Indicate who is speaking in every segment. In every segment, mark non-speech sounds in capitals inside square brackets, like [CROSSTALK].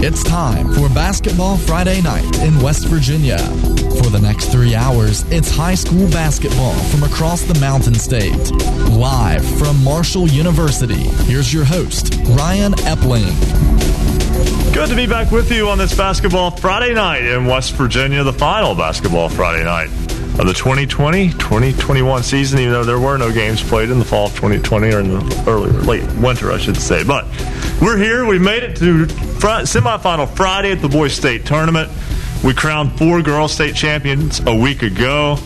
Speaker 1: It's time for Basketball Friday Night in West Virginia. For the next three hours, it's high school basketball from across the Mountain State. Live from Marshall University, here's your host, Ryan Epling.
Speaker 2: Good to be back with you on this Basketball Friday night in West Virginia, the final Basketball Friday night of the 2020-2021 season, even though there were no games played in the fall of 2020 or in the early late winter, I should say. But we're here. We made it to fr- semifinal Friday at the Boys State Tournament. We crowned four girls state champions a week ago.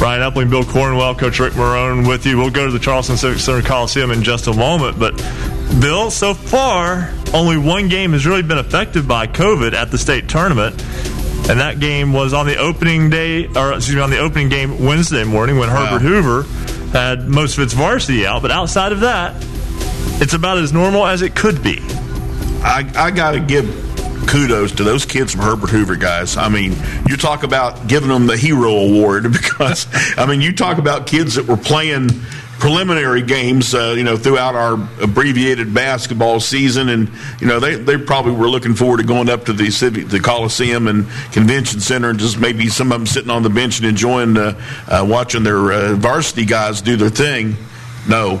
Speaker 2: Ryan Epling, Bill Cornwell, Coach Rick Marone with you. We'll go to the Charleston Civic Center Coliseum in just a moment. But, Bill, so far, only one game has really been affected by COVID at the state tournament. And that game was on the opening day, or excuse me, on the opening game Wednesday morning when Herbert Hoover had most of its varsity out. But outside of that, it's about as normal as it could be.
Speaker 3: I, I got to give kudos to those kids from Herbert Hoover, guys. I mean, you talk about giving them the hero award [LAUGHS] because, I mean, you talk about kids that were playing preliminary games, uh, you know, throughout our abbreviated basketball season, and you know they, they probably were looking forward to going up to the civic, the Coliseum and Convention Center, and just maybe some of them sitting on the bench and enjoying uh, uh, watching their uh, varsity guys do their thing. No,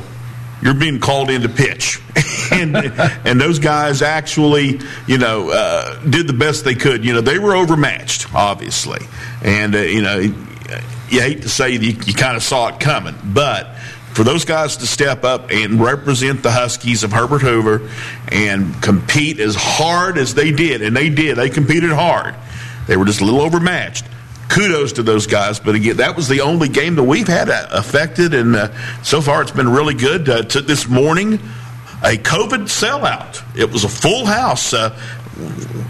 Speaker 3: you're being called in to pitch, [LAUGHS] and and those guys actually, you know, uh, did the best they could. You know, they were overmatched, obviously, and uh, you know, you hate to say you, you kind of saw it coming, but for those guys to step up and represent the Huskies of Herbert Hoover and compete as hard as they did, and they did, they competed hard. They were just a little overmatched. Kudos to those guys, but again, that was the only game that we've had uh, affected, and uh, so far it's been really good. Uh, to this morning, a COVID sellout. It was a full house. Uh,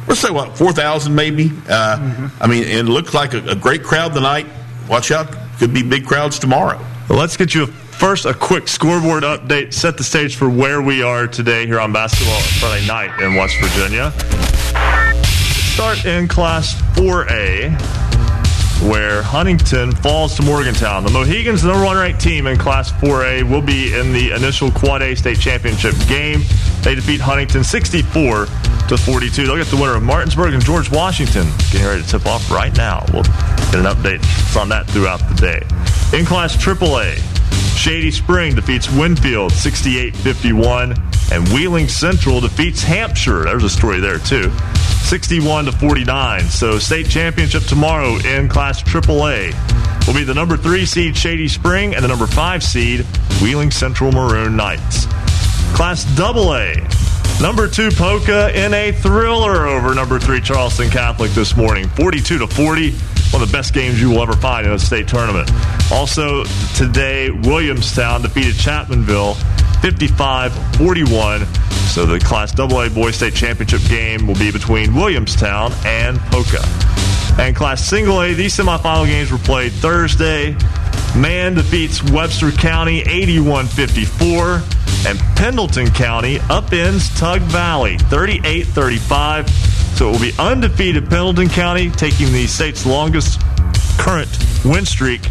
Speaker 3: let's say what four thousand maybe. Uh, mm-hmm. I mean, it looked like a, a great crowd tonight. Watch out, could be big crowds tomorrow.
Speaker 2: Well, let's get you a First, a quick scoreboard update. Set the stage for where we are today here on Basketball Friday night in West Virginia. Start in Class 4A, where Huntington falls to Morgantown. The Mohigans, the number one ranked team in Class 4A, will be in the initial Quad A state championship game. They defeat Huntington 64 to 42. They'll get the winner of Martinsburg and George Washington getting ready to tip off right now. We'll get an update on that throughout the day. In Class AAA, Shady Spring defeats Winfield 68 51. And Wheeling Central defeats Hampshire. There's a story there, too. 61 to 49. So, state championship tomorrow in Class AAA will be the number three seed Shady Spring and the number five seed Wheeling Central Maroon Knights. Class AA. Number two Poca in a thriller over number three Charleston Catholic this morning, 42 to 40 one of the best games you will ever find in a state tournament. Also, today, Williamstown defeated Chapmanville 55 41. So the Class AA Boys State Championship game will be between Williamstown and Poca. And Class Single A, these semifinal games were played Thursday. Man defeats Webster County 81 54. And Pendleton County upends Tug Valley 38 35. So it will be undefeated Pendleton County, taking the state's longest current win streak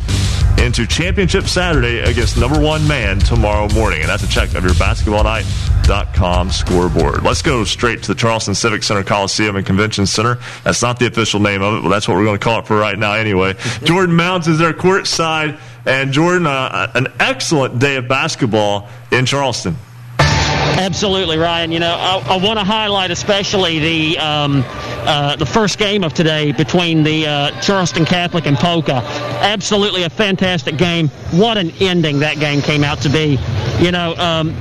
Speaker 2: into Championship Saturday against number one Man tomorrow morning. And that's a check of your basketball basketballnight.com scoreboard. Let's go straight to the Charleston Civic Center Coliseum and Convention Center. That's not the official name of it, but that's what we're going to call it for right now anyway. [LAUGHS] Jordan Mounts is there courtside. And Jordan, uh, an excellent day of basketball in Charleston.
Speaker 4: Absolutely, Ryan. You know, I, I want to highlight especially the um, uh, the first game of today between the uh, Charleston Catholic and Poca. Absolutely a fantastic game. What an ending that game came out to be. You know, um,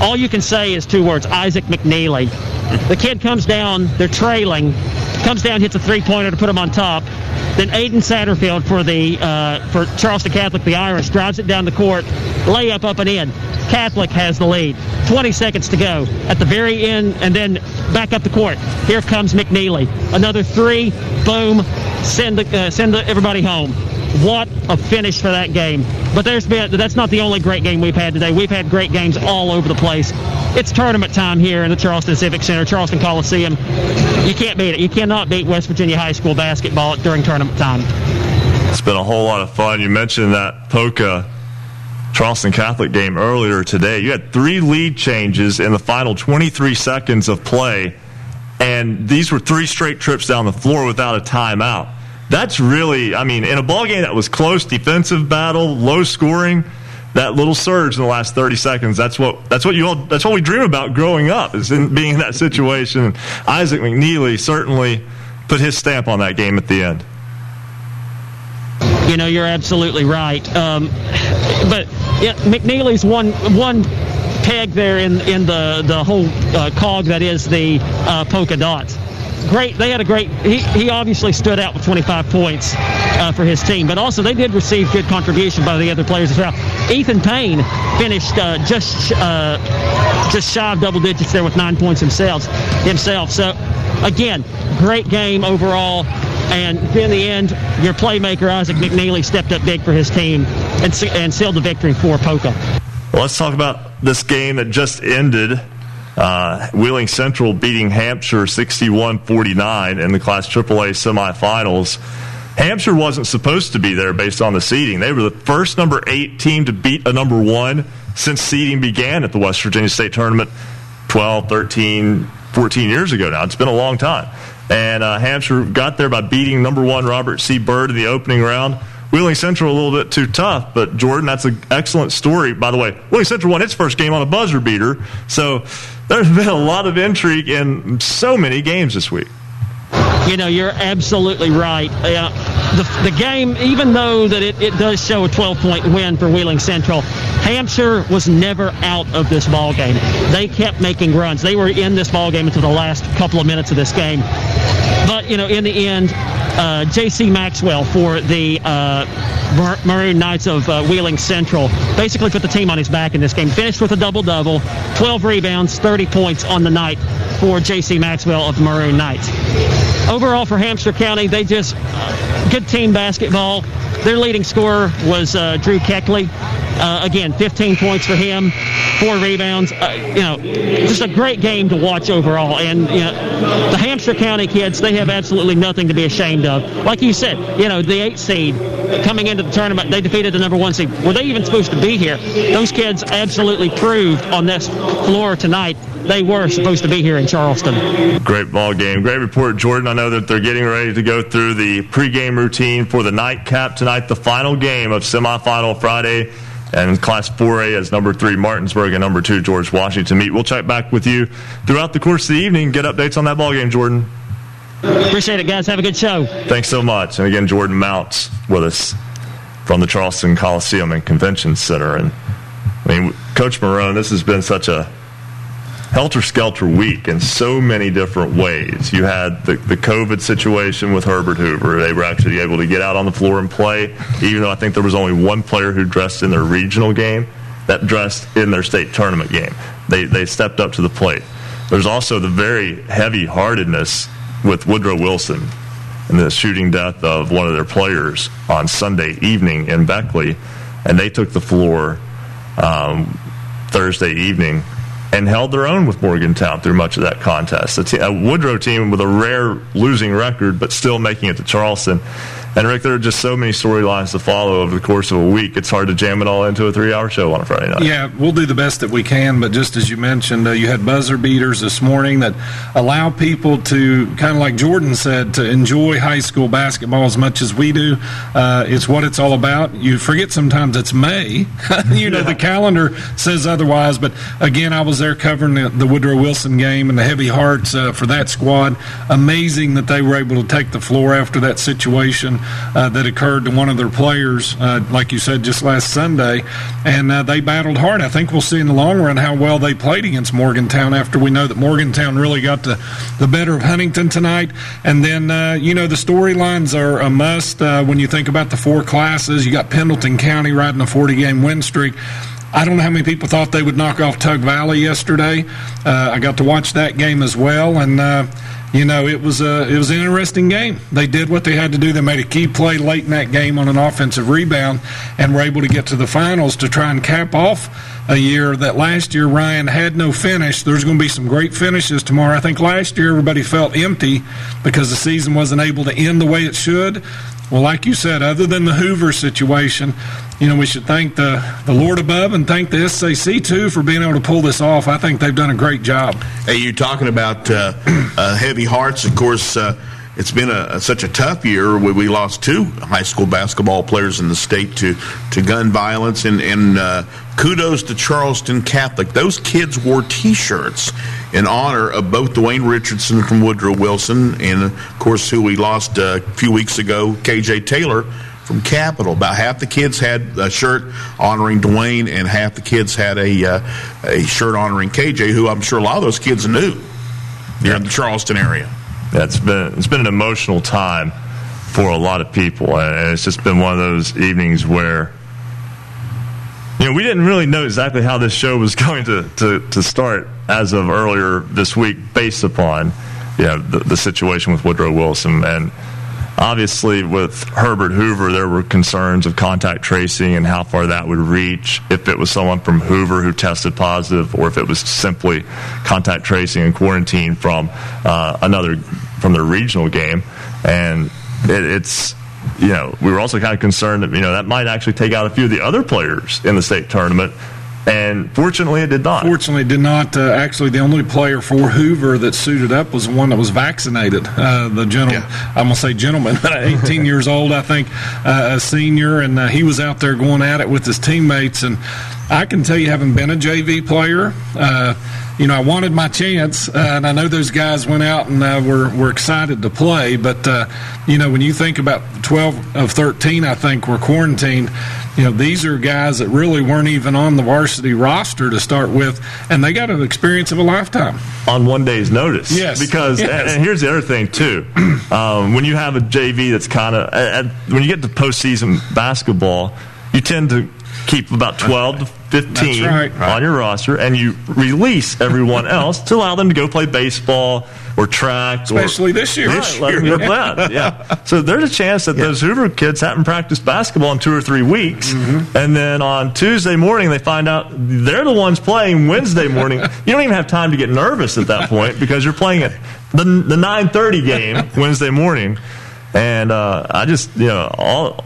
Speaker 4: all you can say is two words: Isaac McNeely. The kid comes down, they're trailing, comes down, hits a three-pointer to put them on top. Then Aiden Satterfield for the uh, for Charleston Catholic, the Irish, drives it down the court, layup up and in. Catholic has the lead. 20 seconds to go at the very end, and then back up the court. Here comes McNeely. Another three. Boom. Send the, uh, send the, everybody home. What a finish for that game. But there's been that's not the only great game we've had today. We've had great games all over the place. It's tournament time here in the Charleston Civic Center, Charleston Coliseum. You can't beat it. You cannot beat West Virginia high school basketball during tournament time.
Speaker 2: It's been a whole lot of fun. You mentioned that Poca Charleston Catholic game earlier today. You had three lead changes in the final 23 seconds of play, and these were three straight trips down the floor without a timeout. That's really, I mean, in a ball game that was close, defensive battle, low scoring, that little surge in the last 30 seconds. That's what that's what you all that's what we dream about growing up is in being in that situation. Isaac McNeely certainly put his stamp on that game at the end.
Speaker 4: You know, you're absolutely right. Um, but yeah, McNeely's one one peg there in in the the whole uh, cog that is the uh, Poca Dots. Great, they had a great. He, he obviously stood out with 25 points uh, for his team, but also they did receive good contribution by the other players as well. Ethan Payne finished uh, just uh, just shy of double digits there with nine points himself. Himself. So again, great game overall. And in the end, your playmaker, Isaac McNeely, stepped up big for his team and, and sealed the victory for Poca.
Speaker 2: Well, let's talk about this game that just ended. Uh, Wheeling Central beating Hampshire 61 49 in the Class AAA semifinals. Hampshire wasn't supposed to be there based on the seeding. They were the first number eight team to beat a number one since seeding began at the West Virginia State Tournament 12, 13, 14 years ago now. It's been a long time. And uh, Hampshire got there by beating number one Robert C. Byrd in the opening round. Wheeling Central a little bit too tough, but Jordan, that's an excellent story. By the way, Wheeling Central won its first game on a buzzer beater, so there's been a lot of intrigue in so many games this week.
Speaker 4: You know, you're absolutely right. Uh, the, the game, even though that it, it does show a 12 point win for Wheeling Central, Hampshire was never out of this ball game. They kept making runs. They were in this ball game until the last couple of minutes of this game. But you know, in the end, uh, J.C. Maxwell for the uh, Maroon Knights of uh, Wheeling Central basically put the team on his back in this game. Finished with a double double, 12 rebounds, 30 points on the night for J.C. Maxwell of Maroon Knights. Overall, for Hampshire County, they just good team basketball. Their leading scorer was uh, Drew Keckley. Uh, again, 15 points for him, four rebounds. Uh, you know, just a great game to watch overall. And you know, the Hampshire County kids, they have absolutely nothing to be ashamed of. Like you said, you know, the eight seed coming into the tournament, they defeated the number one seed. Were they even supposed to be here? Those kids absolutely proved on this floor tonight they were supposed to be here in Charleston.
Speaker 2: Great ball game. Great report, Jordan. I know that they're getting ready to go through the pregame routine for the nightcap tonight, the final game of semifinal Friday and Class 4A as number three Martinsburg and number two George Washington meet. We'll check back with you throughout the course of the evening. Get updates on that ball game, Jordan.
Speaker 4: Appreciate it, guys. Have a good show.
Speaker 2: Thanks so much. And again, Jordan Mounts with us from the Charleston Coliseum and Convention Center. And I mean, Coach Marone, this has been such a helter skelter week in so many different ways. You had the, the COVID situation with Herbert Hoover. They were actually able to get out on the floor and play, even though I think there was only one player who dressed in their regional game that dressed in their state tournament game. They, they stepped up to the plate. There's also the very heavy heartedness with Woodrow Wilson and the shooting death of one of their players on Sunday evening in Beckley. And they took the floor um, Thursday evening and held their own with Morgantown through much of that contest. A, Woodrow team with a rare losing record, but still making it to Charleston. And Rick, there are just so many storylines to follow over the course of a week. It's hard to jam it all into a three-hour show on a Friday night.
Speaker 5: Yeah, we'll do the best that we can. But just as you mentioned, uh, you had buzzer beaters this morning that allow people to kind of like Jordan said to enjoy high school basketball as much as we do. Uh, it's what it's all about. You forget sometimes it's May. [LAUGHS] you know yeah. the calendar says otherwise. But again, I was there covering the, the Woodrow Wilson game and the heavy hearts uh, for that squad. Amazing that they were able to take the floor after that situation uh, that occurred to one of their players, uh, like you said, just last Sunday. And uh, they battled hard. I think we'll see in the long run how well they played against Morgantown after we know that Morgantown really got the, the better of Huntington tonight. And then, uh, you know, the storylines are a must uh, when you think about the four classes. You got Pendleton County riding a 40 game win streak. I don't know how many people thought they would knock off Tug Valley yesterday. Uh, I got to watch that game as well, and uh, you know, it was a it was an interesting game. They did what they had to do. They made a key play late in that game on an offensive rebound, and were able to get to the finals to try and cap off a year that last year Ryan had no finish. There's going to be some great finishes tomorrow. I think last year everybody felt empty because the season wasn't able to end the way it should. Well, like you said, other than the Hoover situation, you know, we should thank the, the Lord above and thank the SAC too for being able to pull this off. I think they've done a great job.
Speaker 3: Hey, you're talking about uh, uh, heavy hearts. Of course, uh, it's been a, such a tough year where we lost two high school basketball players in the state to, to gun violence. And, and uh, kudos to Charleston Catholic. Those kids wore T-shirts in honor of both Dwayne Richardson from Woodrow Wilson and, of course, who we lost uh, a few weeks ago, KJ Taylor from Capital. About half the kids had a shirt honoring Dwayne, and half the kids had a uh, a shirt honoring KJ, who I'm sure a lot of those kids knew yeah. in the Charleston area.
Speaker 2: It's been it's been an emotional time for a lot of people, and it's just been one of those evenings where you know we didn't really know exactly how this show was [LAUGHS] going to to, to start as of earlier this week, based upon you know the, the situation with Woodrow Wilson and Obviously, with Herbert Hoover, there were concerns of contact tracing and how far that would reach if it was someone from Hoover who tested positive, or if it was simply contact tracing and quarantine from uh, another from the regional game. And it, it's you know we were also kind of concerned that you know that might actually take out a few of the other players in the state tournament and fortunately, it did not.
Speaker 5: Fortunately, it did not. Uh, actually, the only player for Hoover that suited up was the one that was vaccinated. Uh, the gentleman, yeah. I'm going to say gentleman, [LAUGHS] 18 years old, I think, uh, a senior, and uh, he was out there going at it with his teammates. And I can tell you, having been a JV player, uh, you know, I wanted my chance, uh, and I know those guys went out and uh, were were excited to play. But uh, you know, when you think about 12 of 13, I think were quarantined. You know, these are guys that really weren't even on the varsity roster to start with, and they got an experience of a lifetime
Speaker 2: on one day's notice.
Speaker 5: Yes,
Speaker 2: because
Speaker 5: yes.
Speaker 2: and here's the other thing too: [CLEARS THROAT] um, when you have a JV that's kind of when you get to postseason basketball, you tend to keep about 12 to 15
Speaker 5: right.
Speaker 2: on your roster, and you release everyone [LAUGHS] else to allow them to go play baseball or track.
Speaker 5: Especially
Speaker 2: or,
Speaker 5: this year.
Speaker 2: Right, get that. Yeah. [LAUGHS] So there's a chance that yeah. those Hoover kids haven't practiced basketball in two or three weeks, mm-hmm. and then on Tuesday morning they find out they're the ones playing Wednesday morning. [LAUGHS] you don't even have time to get nervous at that point because you're playing it the the 9:30 game Wednesday morning, and uh, I just you know all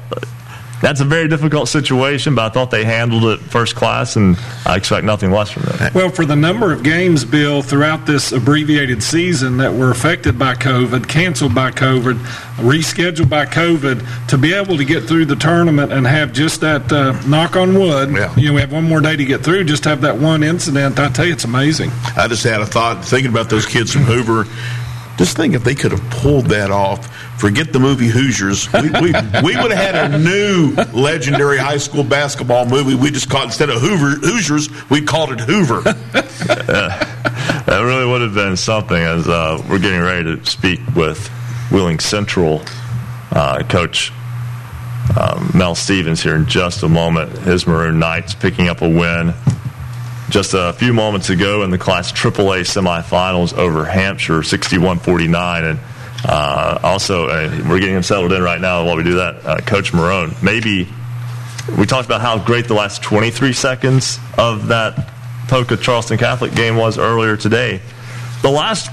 Speaker 2: that's a very difficult situation, but I thought they handled it first class, and I expect nothing less from them.
Speaker 5: Well, for the number of games, Bill, throughout this abbreviated season that were affected by COVID, canceled by COVID, rescheduled by COVID, to be able to get through the tournament and have just that uh, knock on wood, yeah. you know, we have one more day to get through, just have that one incident. I tell you, it's amazing.
Speaker 3: I just had a thought thinking about those kids from Hoover. Just think if they could have pulled that off Forget the movie Hoosiers. We, we, we would have had a new legendary high school basketball movie. We just called instead of Hoover Hoosiers, we called it Hoover. [LAUGHS]
Speaker 2: that really would have been something. As uh, we're getting ready to speak with Wheeling Central uh, coach um, Mel Stevens here in just a moment. His Maroon Knights picking up a win just a few moments ago in the Class AAA semifinals over Hampshire, 61-49, and uh, also, uh, we're getting him settled in right now while we do that. Uh, Coach Marone, maybe we talked about how great the last 23 seconds of that Poca Charleston Catholic game was earlier today. The last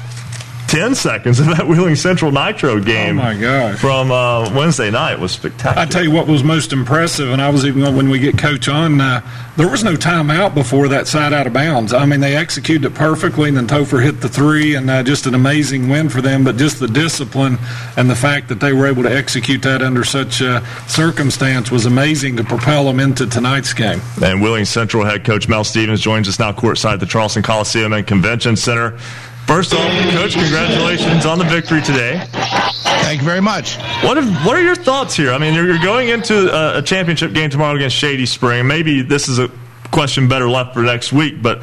Speaker 2: 10 seconds of that Wheeling Central Nitro game
Speaker 5: oh my gosh.
Speaker 2: from uh, Wednesday night was spectacular.
Speaker 5: I tell you what was most impressive, and I was even when we get coach on, uh, there was no timeout before that side out of bounds. I mean, they executed it perfectly, and then Topher hit the three, and uh, just an amazing win for them. But just the discipline and the fact that they were able to execute that under such uh, circumstance was amazing to propel them into tonight's game.
Speaker 2: And Wheeling Central head coach Mel Stevens joins us now courtside at the Charleston Coliseum and Convention Center. First off, Coach, congratulations on the victory today.
Speaker 6: Thank you very much.
Speaker 2: What, have, what are your thoughts here? I mean, you're going into a, a championship game tomorrow against Shady Spring. Maybe this is a question better left for next week, but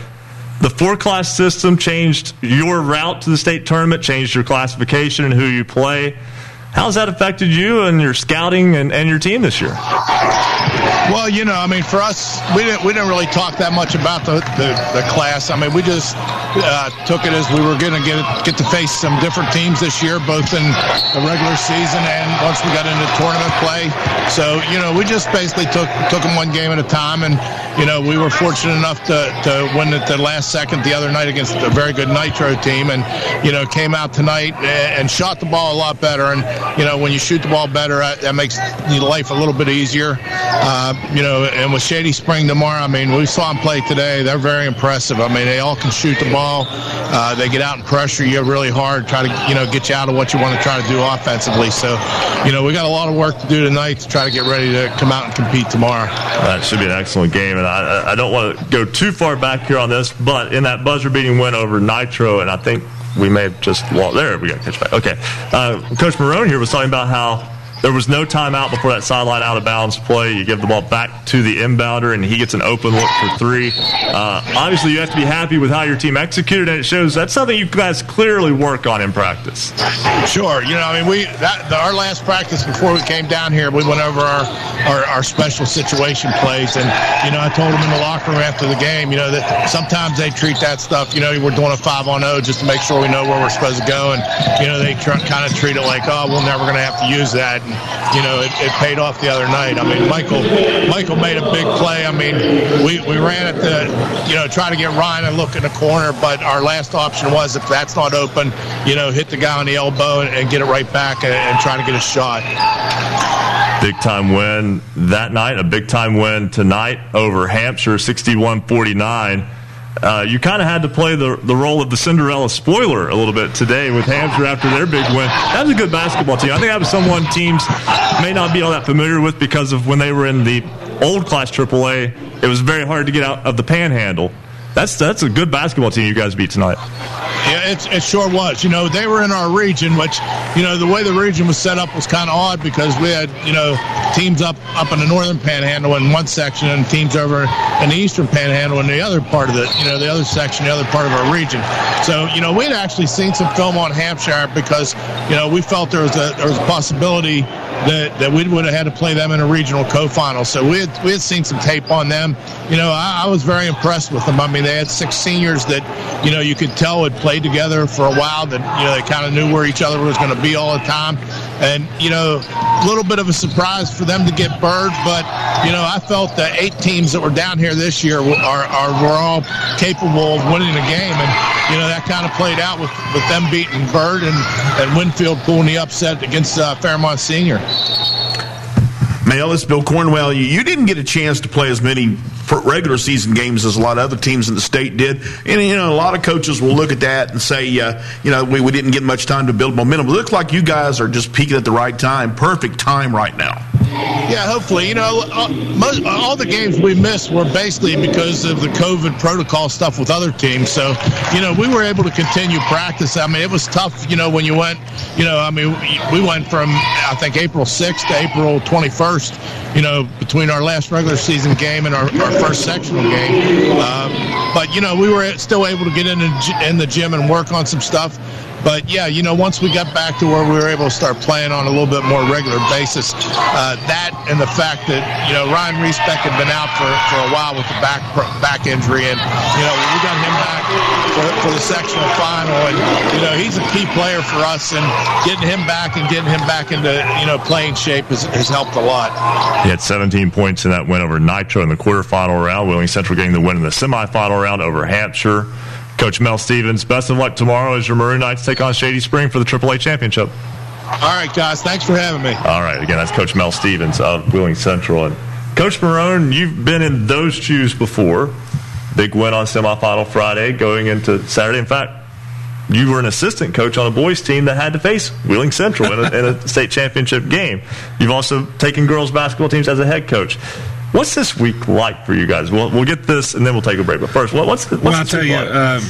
Speaker 2: the four class system changed your route to the state tournament, changed your classification and who you play. How's that affected you and your scouting and, and your team this year?
Speaker 6: Well, you know, I mean, for us, we didn't we didn't really talk that much about the, the, the class. I mean, we just uh, took it as we were going to get get to face some different teams this year, both in the regular season and once we got into tournament play. So, you know, we just basically took took them one game at a time, and you know, we were fortunate enough to, to win at the last second the other night against a very good Nitro team, and you know, came out tonight and shot the ball a lot better. And you know, when you shoot the ball better, that makes your life a little bit easier. Uh, you know, and with Shady Spring tomorrow, I mean, we saw them play today. They're very impressive. I mean, they all can shoot the ball. Uh, they get out and pressure you really hard, try to, you know, get you out of what you want to try to do offensively. So, you know, we got a lot of work to do tonight to try to get ready to come out and compete tomorrow.
Speaker 2: That should be an excellent game. And I, I don't want to go too far back here on this, but in that buzzer beating win over Nitro, and I think we may have just lost. There, we got catch back. Okay. Uh, Coach Marone here was talking about how there was no timeout before that sideline out of bounds play. You give the ball back to the inbounder, and he gets an open look for three. Uh, obviously, you have to be happy with how your team executed, and it shows that's something you guys clearly work on in practice.
Speaker 6: Sure. You know, I mean, we that our last practice before we came down here, we went over our, our, our special situation plays, and you know, I told them in the locker room after the game, you know, that sometimes they treat that stuff. You know, we're doing a five on zero just to make sure we know where we're supposed to go, and you know, they kind of treat it like, oh, we're never going to have to use that. And, you know, it, it, paid off the other night. I mean, Michael Michael made a big play. I mean, we, we ran at the, you know, try to get Ryan and look in the corner, but our last option was if that's not open, you know, hit the guy on the elbow and, and get it right back and, and try to get a shot.
Speaker 2: Big time win that night, a big time win tonight over Hampshire, 61 49 uh, you kind of had to play the, the role of the Cinderella spoiler a little bit today with Hampshire after their big win. That was a good basketball team. I think that was someone teams may not be all that familiar with because of when they were in the old class AAA, it was very hard to get out of the panhandle. That's that's a good basketball team you guys beat tonight.
Speaker 6: Yeah, it, it sure was. You know, they were in our region, which, you know, the way the region was set up was kind of odd because we had, you know, teams up up in the northern panhandle in one section and teams over in the eastern panhandle in the other part of the, you know, the other section, the other part of our region. So, you know, we'd actually seen some film on Hampshire because, you know, we felt there was a there was a possibility that, that we would have had to play them in a regional co-final. So we had, we had seen some tape on them. You know, I, I was very impressed with them. I mean, they had six seniors that, you know, you could tell had played together for a while, that, you know, they kind of knew where each other was going to be all the time. And, you know, a little bit of a surprise for them to get Byrd, but, you know, I felt the eight teams that were down here this year are, are were all capable of winning the game. And, you know, that kind of played out with, with them beating Byrd and, and Winfield pulling the upset against uh, Fairmont Senior.
Speaker 3: This Bill Cornwell. You, you didn't get a chance to play as many regular season games as a lot of other teams in the state did. And, you know, a lot of coaches will look at that and say, uh, you know, we, we didn't get much time to build momentum. It looks like you guys are just peaking at the right time. Perfect time right now.
Speaker 6: Yeah, hopefully. You know, uh, most, all the games we missed were basically because of the COVID protocol stuff with other teams. So, you know, we were able to continue practice. I mean, it was tough, you know, when you went, you know, I mean, we went from, I think, April 6th to April 21st, you know, between our last regular season game and our, our first sectional game. Um, but, you know, we were still able to get in in the gym and work on some stuff. But yeah, you know, once we got back to where we were able to start playing on a little bit more regular basis, uh, that and the fact that you know Ryan Reesbeck had been out for, for a while with the back back injury, and you know we got him back for, for the sectional final, and you know he's a key player for us, and getting him back and getting him back into you know playing shape has, has helped a lot.
Speaker 2: He had 17 points in that win over Nitro in the quarterfinal round. Wheeling Central getting the win in the semifinal round over Hampshire. Coach Mel Stevens, best of luck tomorrow as your Maroon Knights take on Shady Spring for the AAA championship.
Speaker 6: All right, guys. Thanks for having me.
Speaker 2: All right. Again, that's Coach Mel Stevens of Wheeling Central. And Coach Marone, you've been in those shoes before. Big win on semifinal Friday, going into Saturday. In fact, you were an assistant coach on a boys team that had to face Wheeling Central in a, in a state championship game. You've also taken girls basketball teams as a head coach. What's this week like for you guys? We'll, we'll get this and then we'll take a break. But first, what's, the, what's
Speaker 5: well, I'll tell you, like? uh,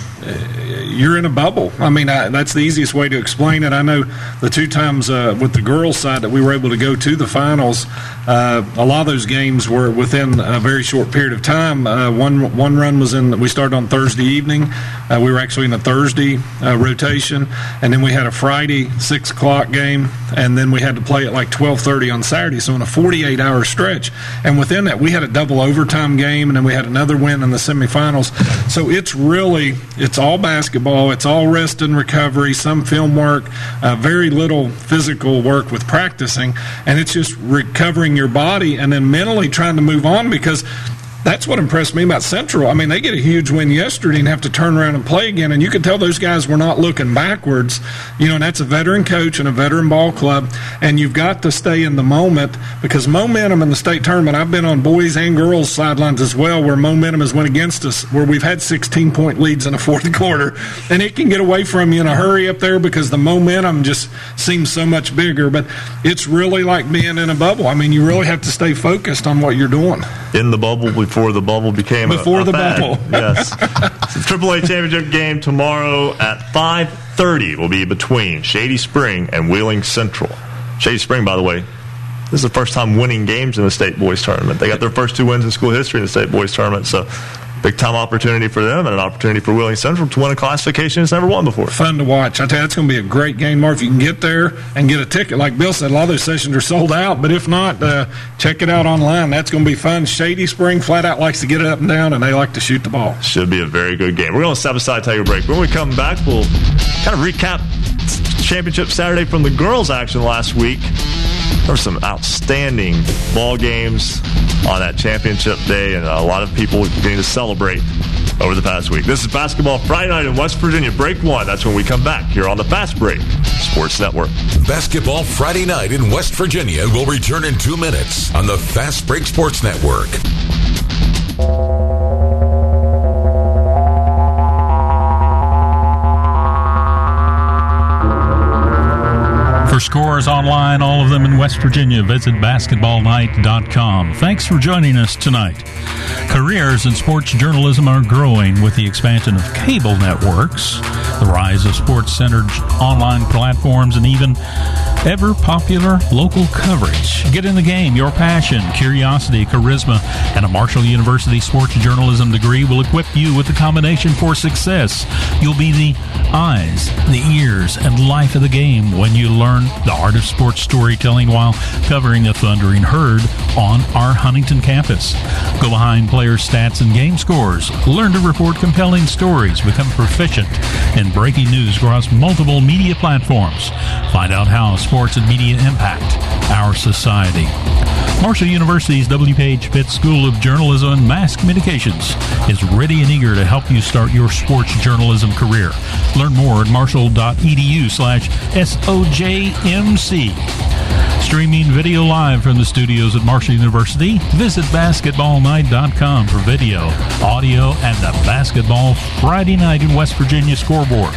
Speaker 5: you're in a bubble. I mean, I, that's the easiest way to explain it. I know the two times uh, with the girls' side that we were able to go to the finals, uh, a lot of those games were within a very short period of time. Uh, one one run was in. We started on Thursday evening. Uh, we were actually in a Thursday uh, rotation, and then we had a Friday six o'clock game, and then we had to play at like twelve thirty on Saturday. So in a forty eight hour stretch, and within that we had a double overtime game, and then we had another win in the semifinals. So it's really it's all basketball. It's all rest and recovery, some film work, uh, very little physical work with practicing, and it's just recovering your body and then mentally trying to move on because that's what impressed me about Central. I mean, they get a huge win yesterday and have to turn around and play again, and you could tell those guys were not looking backwards. You know, and that's a veteran coach and a veteran ball club, and you've got to stay in the moment because momentum in the state tournament. I've been on boys and girls sidelines as well, where momentum has went against us, where we've had 16 point leads in the fourth [LAUGHS] quarter, and it can get away from you in a hurry up there because the momentum just seems so much bigger. But it's really like being in a bubble. I mean, you really have to stay focused on what you're doing.
Speaker 2: In the bubble before the bubble became
Speaker 5: before
Speaker 2: a, a
Speaker 5: the
Speaker 2: fad.
Speaker 5: bubble. [LAUGHS]
Speaker 2: yes. the AAA championship game tomorrow at 5:30 will be between Shady Spring and Wheeling Central. Shady Spring, by the way, this is the first time winning games in the state boys tournament. They got their first two wins in school history in the state boys tournament, so big time opportunity for them and an opportunity for Wheeling Central to win a classification it's never won before.
Speaker 5: Fun to watch. I tell you, it's going to be a great game, Mark. If you can get there and get a ticket, like Bill said, a lot of those sessions are sold out. But if not, uh, check it out online. That's going to be fun. Shady Spring flat out likes to get it up and down, and they like to shoot the ball.
Speaker 2: Should be a very good game. We're going to step aside, take a break. When we come back, we'll kind of recap championship Saturday from the girls' action last week. There were some outstanding ball games on that championship day, and a lot of people getting to celebrate over the past week. This is Basketball Friday night in West Virginia. Break one. That's when we come back here on the Fast Break Sports Network.
Speaker 7: Basketball Friday night in West Virginia will return in two minutes on the Fast Break Sports Network.
Speaker 8: For scores online, all of them in West Virginia, visit basketballnight.com. Thanks for joining us tonight. Careers in sports journalism are growing with the expansion of cable networks, the rise of sports centered online platforms, and even ever popular local coverage. Get in the game. Your passion, curiosity, charisma, and a Marshall University sports journalism degree will equip you with the combination for success. You'll be the eyes, the ears, and life of the game when you learn the art of sports storytelling while covering the Thundering Herd on our Huntington campus. Go behind player stats and game scores. Learn to report compelling stories. Become proficient in breaking news across multiple media platforms. Find out how sports and media impact our society. Marshall University's W. Page Pitt School of Journalism and Mass Communications is ready and eager to help you start your sports journalism career. Learn more at marshall.edu slash SOJMC. Streaming video live from the studios at Marshall University, visit basketballnight.com for video, audio, and the Basketball Friday Night in West Virginia scoreboard.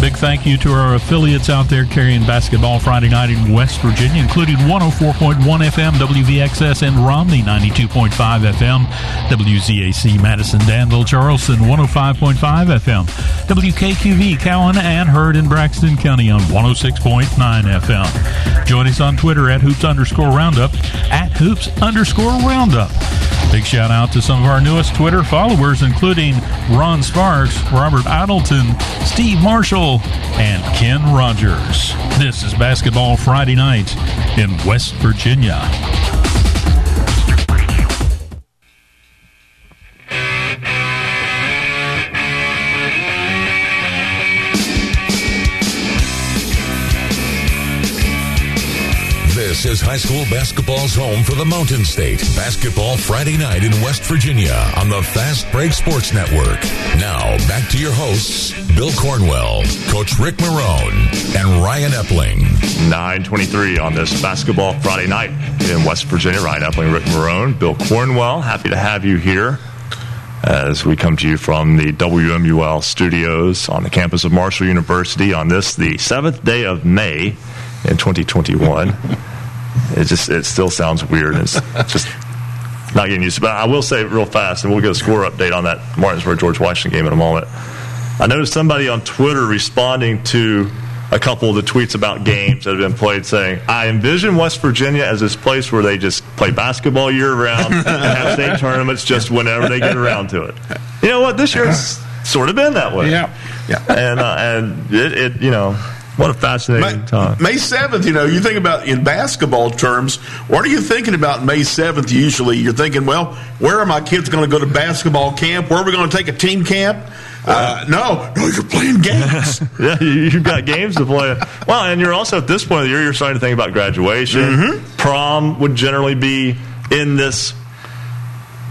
Speaker 8: Big thank you to our affiliates out there carrying basketball Friday night in West Virginia, including 104.1 FM WVXS and Romney 92.5 FM, WZAC Madison Danville Charleston 105.5 FM, WKQV Cowan and Heard in Braxton County on 106.9 FM. Join us on Twitter at hoops underscore roundup at hoops underscore roundup. Big shout out to some of our newest Twitter followers, including Ron Sparks, Robert Addleton, Steve Marshall, and Ken Rogers. This is Basketball Friday night in West Virginia.
Speaker 7: Is high school basketball's home for the Mountain State. Basketball Friday night in West Virginia on the Fast Break Sports Network. Now, back to your hosts, Bill Cornwell, Coach Rick Marone, and Ryan Epling.
Speaker 2: 923 on this Basketball Friday night in West Virginia. Ryan Epling, Rick Marone, Bill Cornwell. Happy to have you here as we come to you from the WMUL studios on the campus of Marshall University on this, the seventh day of May in 2021. It just it still sounds weird. It's just not getting used to. But I will say real fast, and we'll get a score update on that Martinsburg George Washington game in a moment. I noticed somebody on Twitter responding to a couple of the tweets about games that have been played saying, I envision West Virginia as this place where they just play basketball year round and have state [LAUGHS] tournaments just whenever they get around to it. You know what? This year's sort of been that way.
Speaker 5: Yeah.
Speaker 3: Yeah.
Speaker 2: And, uh, and it, it, you know, what a fascinating
Speaker 3: May,
Speaker 2: time.
Speaker 3: May 7th, you know, you think about in basketball terms, what are you thinking about May 7th usually? You're thinking, well, where are my kids going to go to basketball camp? Where are we going to take a team camp? Uh, no, no, you're playing games. [LAUGHS]
Speaker 2: yeah, you- you've got games to play. Well, and you're also at this point of the year, you're starting to think about graduation.
Speaker 3: Mm-hmm.
Speaker 2: Prom would generally be in this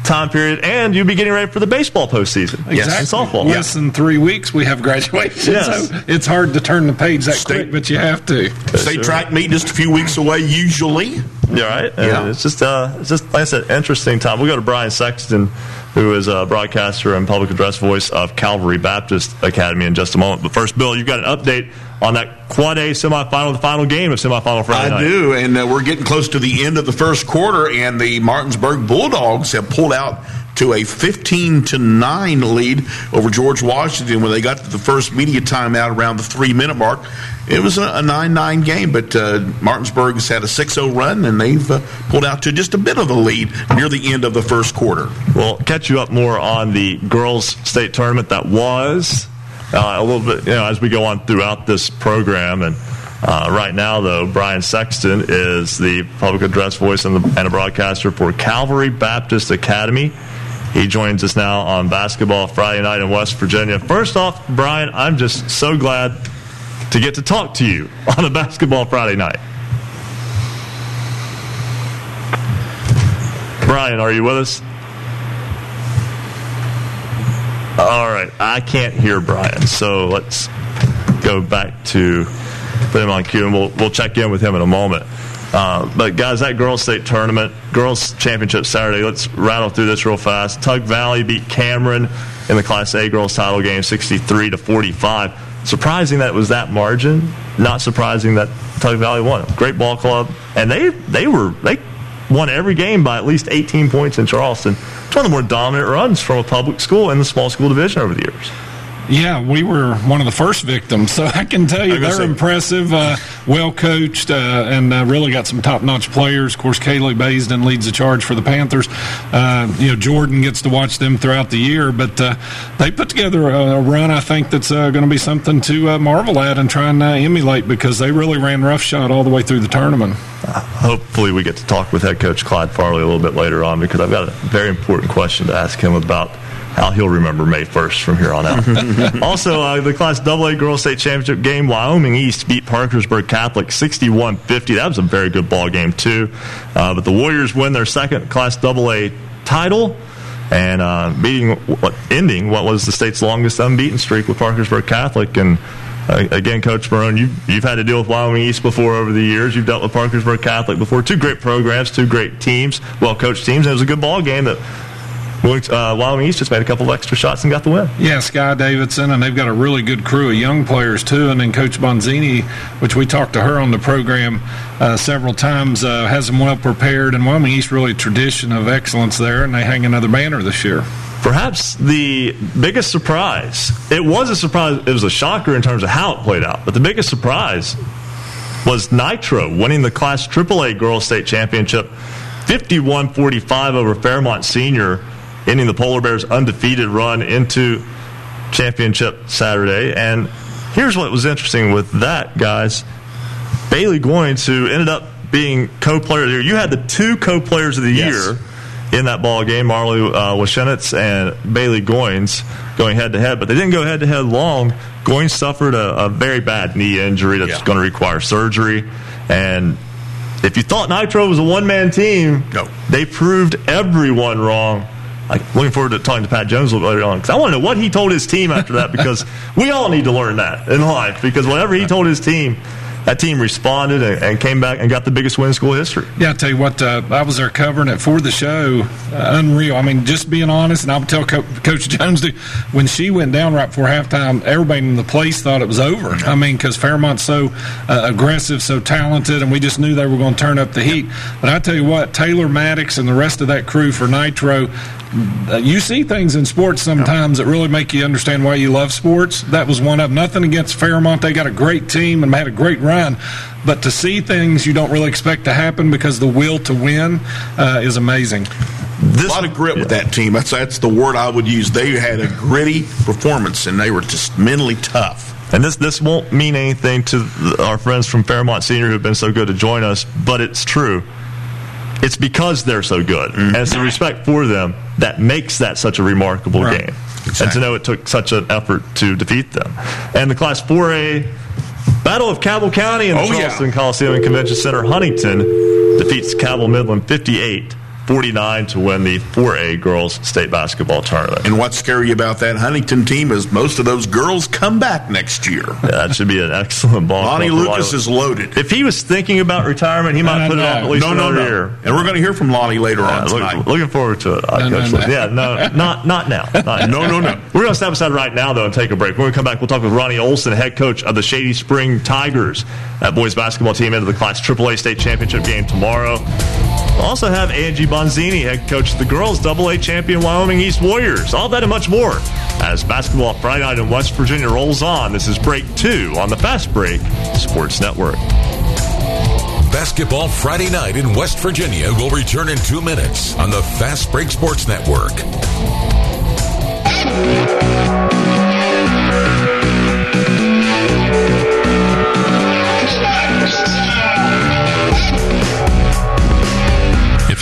Speaker 2: time period, and you'll be getting ready for the baseball postseason.
Speaker 5: Exactly.
Speaker 2: And softball.
Speaker 5: Less than three weeks, we have graduation. [LAUGHS]
Speaker 2: Yes.
Speaker 5: So it's hard to turn the page that
Speaker 3: State-
Speaker 5: quick, but you have to.
Speaker 3: State track meet just a few weeks away, usually.
Speaker 2: Yeah, right. And
Speaker 3: Yeah.
Speaker 2: It's just, uh, it's just like I said, interesting time. We'll go to Brian Sexton, who is a broadcaster and public address voice of Calvary Baptist Academy, in just a moment. But first, Bill, you've got an update on that Quad A semifinal, the final game of semifinal Friday
Speaker 3: I
Speaker 2: night.
Speaker 3: do, and uh, we're getting close to the end of the first quarter, and the Martinsburg Bulldogs have pulled out to a 15 to 9 lead over George Washington when they got to the first media timeout around the three minute mark. It was a 9 9 game, but uh, Martinsburg has had a 6 0 run, and they've uh, pulled out to just a bit of a lead near the end of the first quarter.
Speaker 2: We'll catch you up more on the girls' state tournament that was uh, a little bit, you know, as we go on throughout this program. And uh, right now, though, Brian Sexton is the public address voice and, the, and a broadcaster for Calvary Baptist Academy. He joins us now on Basketball Friday night in West Virginia. First off, Brian, I'm just so glad to get to talk to you [LAUGHS] on a Basketball Friday night. Brian, are you with us? All right, I can't hear Brian, so let's go back to put him on cue, and we'll we'll check in with him in a moment. Uh, but guys, that girls' state tournament, girls' championship Saturday. Let's rattle through this real fast. Tug Valley beat Cameron in the Class A girls' title game, sixty-three to forty-five. Surprising that it was that margin. Not surprising that Tug Valley won. Great ball club, and they they were they won every game by at least 18 points in Charleston. It's one of the more dominant runs from a public school in the small school division over the years.
Speaker 5: Yeah, we were one of the first victims, so I can tell you
Speaker 3: I was gonna
Speaker 5: they're
Speaker 3: say-
Speaker 5: impressive, uh, well coached, uh, and uh, really got some top notch players. Of course, Kaylee Baysden leads the charge for the Panthers. Uh, you know, Jordan gets to watch them throughout the year, but uh, they put together a, a run I think that's uh, going to be something to uh, marvel at and try and uh, emulate because they really ran roughshod all the way through the tournament.
Speaker 2: Hopefully, we get to talk with head coach Clyde Farley a little bit later on because I've got a very important question to ask him about how he'll remember May 1st from here on out. [LAUGHS] also, uh, the Class AA Girls State Championship game, Wyoming East beat Parkersburg Catholic 61 50. That was a very good ball game, too. Uh, but the Warriors win their second Class AA title and uh, beating what ending what was the state's longest unbeaten streak with Parkersburg Catholic. And uh, again, Coach Marone, you, you've had to deal with Wyoming East before over the years. You've dealt with Parkersburg Catholic before. Two great programs, two great teams, well coached teams. And it was a good ball game that uh, Wyoming East just made a couple of extra shots and got the win.
Speaker 5: Yeah, Sky Davidson, and they've got a really good crew of young players too. And then Coach Bonzini, which we talked to her on the program uh, several times, uh, has them well prepared. And Wyoming East really a tradition of excellence there, and they hang another banner this year.
Speaker 2: Perhaps the biggest surprise, it was a surprise, it was a shocker in terms of how it played out, but the biggest surprise was Nitro winning the Class AAA Girls State Championship 51 45 over Fairmont Senior, ending the Polar Bears' undefeated run into championship Saturday. And here's what was interesting with that, guys. Bailey Goins, who ended up being co-player of the year. You had the two co-players of the
Speaker 3: Yes.
Speaker 2: year in that ball game, Marley uh, Washenitz and Bailey Goins going head to head, but they didn't go head to head long. Goins suffered a, a very bad knee injury that's
Speaker 3: Yeah.
Speaker 2: going to require surgery. And if you thought Nitro was a one man team,
Speaker 3: No.
Speaker 2: they proved everyone wrong. I'm looking forward to talking to Pat Jones a little later on because I want to know what he told his team after that because we all need to learn that in life because whatever he told his team, that team responded and, and came back and got the biggest win in school history.
Speaker 5: Yeah, I tell you what, uh, I was there covering it for the show. Uh, unreal. I mean, just being honest, and I'll tell Co- Coach Jones when she went down right before halftime, everybody in the place thought it was over. I mean, because Fairmont's so uh, aggressive, so talented, and we just knew they were going to turn up the heat. But I tell you what, Taylor Maddox and the rest of that crew for Nitro. Uh, you see things in sports sometimes that really make you understand why you love sports. That was one of them. Nothing against Fairmont. They got a great team and had a great run. But to see things you don't really expect to happen because the will to win uh, is amazing.
Speaker 3: a lot of grit with that team. That's that's the word I would use. They had a gritty performance, and they were just mentally tough.
Speaker 2: And this this won't mean anything to our friends from Fairmont Senior who've been so good to join us, but it's true. It's because they're so good, and it's the respect for them that makes that such a remarkable
Speaker 5: Right.
Speaker 2: game. And to know it took such an effort to defeat them. And the Class 4A Battle of Cabell County in the
Speaker 3: Oh, yeah.
Speaker 2: Charleston Coliseum and Convention Center, Huntington defeats Cabell Midland 58 49 to win the 4A girls state basketball tournament.
Speaker 3: And what's scary about that Huntington team is most of those girls come back next year.
Speaker 2: Yeah, that should be an excellent ball.
Speaker 3: Lonnie Lucas is loaded.
Speaker 2: If he was thinking about retirement, he might
Speaker 5: no,
Speaker 2: put
Speaker 5: no.
Speaker 2: it off at least
Speaker 3: no, no,
Speaker 2: another
Speaker 3: no.
Speaker 2: year.
Speaker 3: And we're going to hear from Lonnie later
Speaker 2: Yeah,
Speaker 3: on
Speaker 2: look-
Speaker 3: tonight.
Speaker 2: looking forward to it,
Speaker 5: No, no,
Speaker 2: Coach
Speaker 5: no.
Speaker 2: Lee. Yeah, no, [LAUGHS] not not now. Not-
Speaker 3: No, no, no.
Speaker 2: We're going to step aside right now, though, and take a break. When we come back, we'll talk with Ronnie Olson, head coach of the Shady Spring Tigers. That boys basketball team into the Class AAA state championship game tomorrow. Also have Angie Bonzini, head coach of the girls AA champion Wyoming East Warriors. All that and much more as basketball Friday night in West Virginia rolls on. This is break two on the Fast Break Sports Network.
Speaker 7: Basketball Friday night in West Virginia will return in two minutes on the Fast Break Sports Network.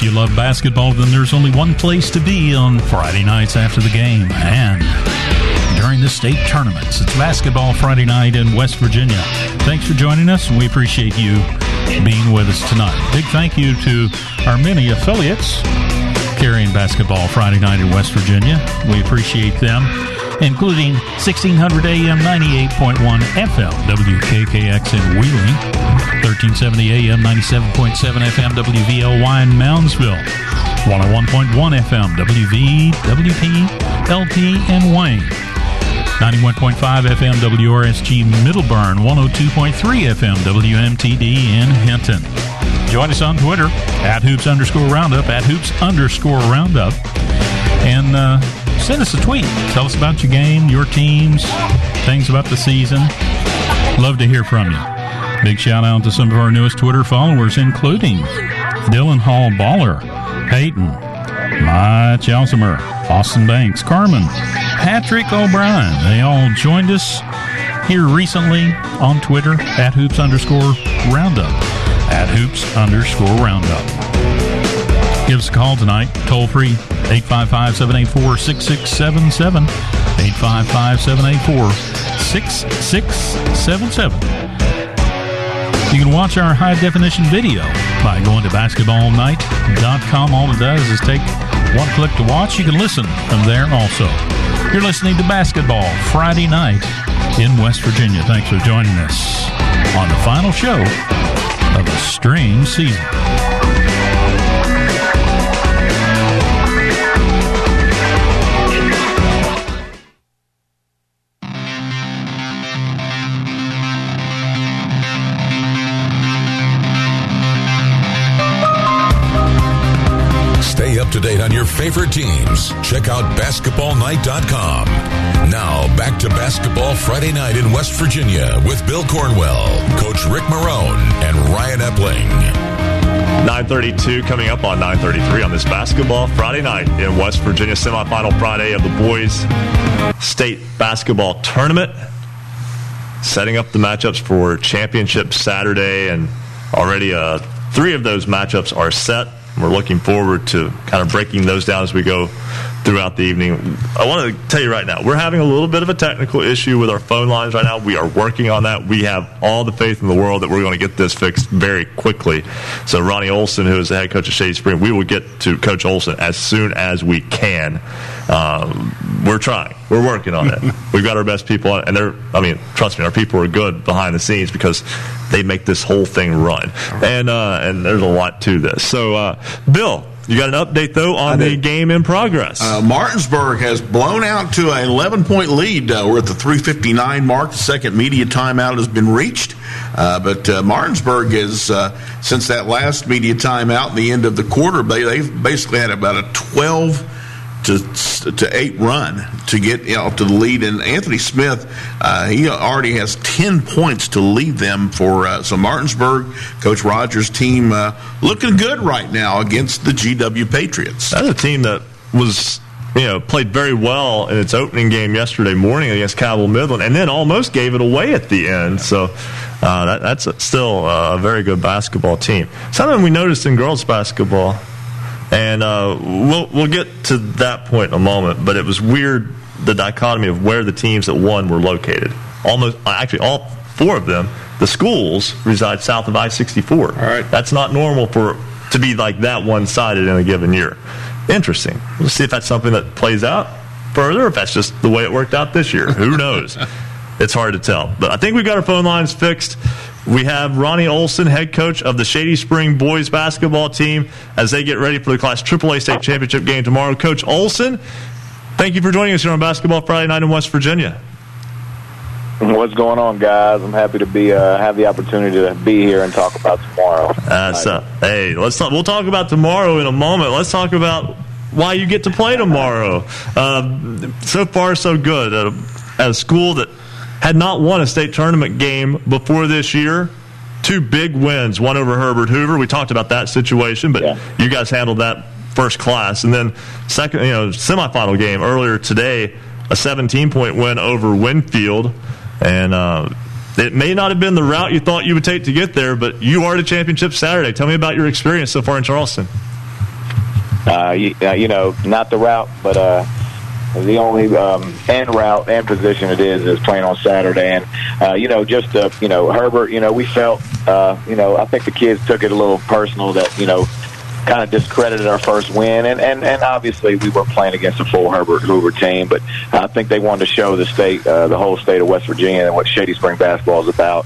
Speaker 8: You love basketball, then there's only one place to be on Friday nights after the game and during the state tournaments. It's Basketball Friday night in West Virginia. Thanks for joining us, and we appreciate you being with us tonight. Big thank you to our many affiliates carrying Basketball Friday night in West Virginia. We appreciate them, including 1600 AM 98.1 FM WKKX in Wheeling. 1370 AM, 97.7 FM, WVLY in Moundsville, 101.1 FM, WV, WP, LP in Wayne, 91.5 FM, WRSG Middlebourne, 102.3 FM, WMTD in Hinton. Join us on Twitter at hoops underscore roundup, at hoops underscore roundup, and uh, send us a tweet. Tell us about your game, your teams, things about the season. Love to hear from you. Big shout out to some of our newest Twitter followers, including Dylan Hall Baller, Peyton, Mike Chalsimer, Austin Banks, Carmen, Patrick O'Brien. They all joined us here recently on Twitter at hoops underscore roundup. At hoops underscore roundup. Give us a call tonight, toll free, 855 784 6677. 855 784 6677. You can watch our high definition video by going to basketballnight.com. All it does is take one click to watch. You can listen from there also. You're listening to Basketball Friday night in West Virginia. Thanks for joining us on the final show of a strange season.
Speaker 7: To date on your favorite teams. Check out basketballnight.com. Now, back to Basketball Friday night in West Virginia with Bill Cornwell, Coach Rick Marone, and Ryan Epling.
Speaker 2: 932 coming up on 933 on this basketball Friday night in West Virginia semifinal Friday of the boys state basketball tournament setting up the matchups for championship Saturday and already uh, three of those matchups are set we're looking forward to kind of breaking those down as we go throughout the evening. I want to tell you right now, we're having a little bit of a technical issue with our phone lines right now. We are working on that. We have all the faith in the world that we're going to get this fixed very quickly. So Ronnie Olson, who is the head coach of Shady Spring, we will get to Coach Olson as soon as we can. Um, we're trying. We're working on it. [LAUGHS] We've got our best people, on it, and they're. I mean, trust me, our people are good behind the scenes because they make this whole thing run. And uh, and there's a lot to this. So, uh, Bill, you got an update though on the game in progress.
Speaker 3: Uh, Martinsburg has blown out to an 11 point lead. Uh, we're at the 359 mark. The second media timeout has been reached. Uh, but uh, Martinsburg is, uh, since that last media timeout the end of the quarter, they, they've basically had about a 12 to to eight run to get know, to the lead. And Anthony Smith, uh, he already has ten points to lead them for uh, so Martinsburg. Coach Rogers' team uh, looking good right now against the GW Patriots.
Speaker 2: That's a team that was you know played very well in its opening game yesterday morning against Cabell Midland, and then almost gave it away at the end. So. Uh, that, that's still a very good basketball team. Something we noticed in girls basketball and uh, we'll we'll get to that point in a moment. But it was weird the dichotomy of where the teams that won were located. Almost actually all four of them, the schools reside south of I sixty four. All
Speaker 3: right,
Speaker 2: that's not normal for to be like that one sided in a given year. Interesting. We'll see if that's something that plays out further, if that's just the way it worked out this year. Who knows? [LAUGHS] it's hard to tell. But I think we've got our phone lines fixed. We have Ronnie Olson, head coach of the Shady Spring boys basketball team, as they get ready for the Class AAA state championship game tomorrow. Coach Olson, thank you for joining us here on Basketball Friday Night in West Virginia.
Speaker 9: What's going on, guys? I'm happy to be uh, have the opportunity to be here and talk about tomorrow.
Speaker 2: Uh, hey, let's talk, we'll talk about tomorrow in a moment. Let's talk about why you get to play tomorrow. Uh, so far, so good. At at a school that had not won a state tournament game before this year. Two big wins, one over Herbert Hoover. We talked about that situation, but yeah. you guys handled that first class. And then second, you know, semifinal game earlier today, a 17 point win over Winfield. And uh, it may not have been the route you thought you would take to get there, but you are the championship Saturday. Tell me about your experience so far in Charleston.
Speaker 9: Uh, you, uh, you know, not the route, but uh, the only um, end route and position it is is playing on Saturday. And uh, you know, just uh, you know, Herbert. You know, we felt, uh, you know, I think the kids took it a little personal that you know kind of discredited our first win, and, and, and obviously we weren't playing against a full Herbert Hoover team, but I think they wanted to show the state, uh, the whole state of West Virginia, and what Shady Spring basketball is about.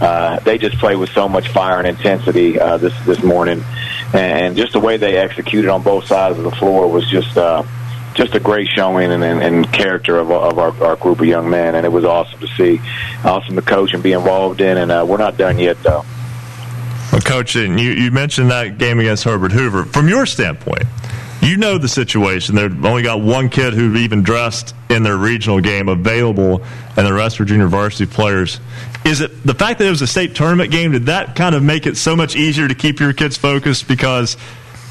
Speaker 9: Uh, they just played with so much fire and intensity uh, this this morning, and just the way they executed on both sides of the floor was just. Uh, just a great showing and, and, and character of, of our, our group of young men, and it was awesome to see, awesome to coach and be involved in. And uh, we're not done yet, though.
Speaker 2: Well, Coach, you, you mentioned that game against Herbert Hoover. From your standpoint, you know the situation. They've only got one kid who even dressed in their regional game available, and the rest are junior varsity players. Is it the fact that it was a state tournament game? Did that kind of make it so much easier to keep your kids focused because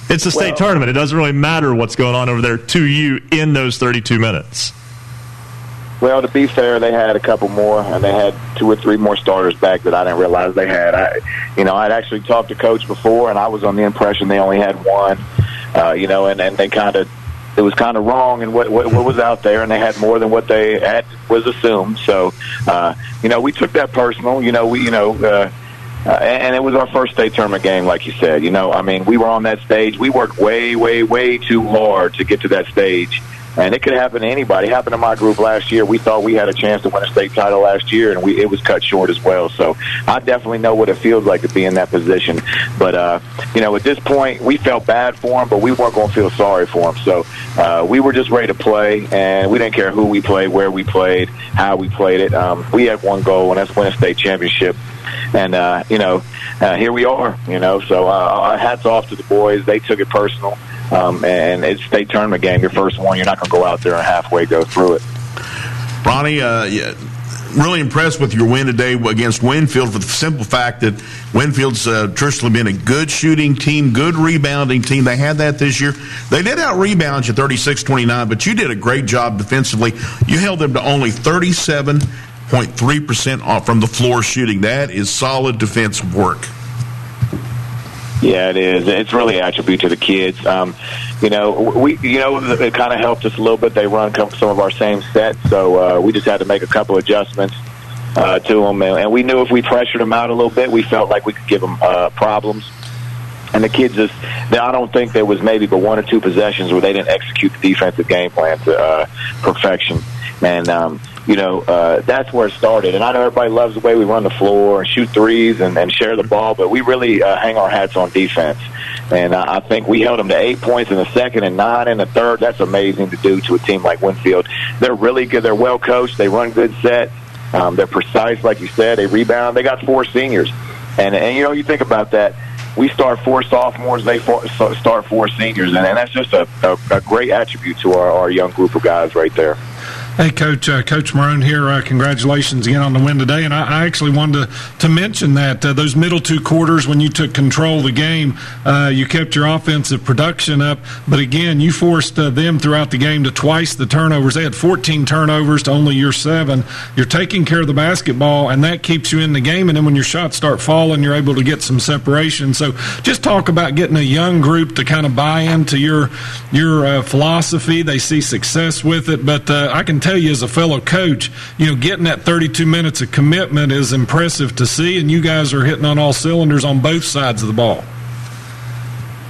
Speaker 2: it's a state well, tournament? It doesn't really matter what's going on over there to you in those 32 minutes.
Speaker 9: Well, to be fair, they had a couple more, and they had two or three more starters back that I didn't realize they had. I, you know, I'd actually talked to coach before, and I was on the impression they only had one. Uh, you know, and and they kind of it was kind of wrong and what, what what was out there, and they had more than what they had was assumed. So, uh, you know, we took that personal. You know, we you know. Uh, uh, and it was our first state tournament game, like you said. You know, I mean, we were on that stage. We worked way, way, way too hard to get to that stage and it could happen to anybody. It happened to my group last year. We thought we had a chance to win a state title last year, and we it was cut short as well. So I definitely know what it feels like to be in that position. But uh, you know, at this point, we felt bad for him, but we weren't going to feel sorry for him. So uh, we were just ready to play, and we didn't care who we played, where we played, how we played it. Um, we had one goal, and that's win a state championship. And uh, you know, uh, here we are. You know, so uh, hats off to the boys. They took it personal. Um, and it's state tournament game, your first one. You're not going to go out there and halfway go through it.
Speaker 3: Ronnie, uh, yeah, really impressed with your win today against Winfield for the simple fact that Winfield's uh, traditionally been a good shooting team, good rebounding team. They had that this year. They did out rebound you 36 29, but you did a great job defensively. You held them to only 37.3% off from the floor shooting. That is solid defensive work.
Speaker 9: Yeah, it is. It's really attribute to the kids. Um, you know, we you know it kind of helped us a little bit. They run some of our same sets, so uh, we just had to make a couple adjustments uh, to them, and, we knew if we pressured them out a little bit, we felt like we could give them uh, problems. And the kids just, I don't think there was maybe but one or two possessions where they didn't execute the defensive game plan to uh, perfection. And um, you know, uh, that's where it started. And I know everybody loves the way we run the floor and shoot threes and, and share the ball, but we really uh, hang our hats on defense. And uh, I think we held them to eight points in the second and nine in the third. That's amazing to do to a team like Winfield. They're really good. They're well coached. They run good sets. Um, they're precise, like you said. They rebound. They got four seniors. And, and you know, you think about that we start four sophomores, they start four seniors, and, and that's just a, a, a great attribute to our, our young group of guys right there.
Speaker 5: Hey, Coach, uh, Coach Marone here. Uh, congratulations again on the win today. And I, I actually wanted to, to mention that uh, those middle two quarters, when you took control of the game, uh, you kept your offensive production up. But again, you forced uh, them throughout the game to twice the turnovers. They had 14 turnovers to only your seven. You're taking care of the basketball, and that keeps you in the game. And then when your shots start falling, you're able to get some separation. So just talk about getting a young group to kind of buy into your your uh, philosophy. They see success with it. But I can tell you as a fellow coach, you know, getting that 32 minutes of commitment is impressive to see, and you guys are hitting on all cylinders on both sides of the ball.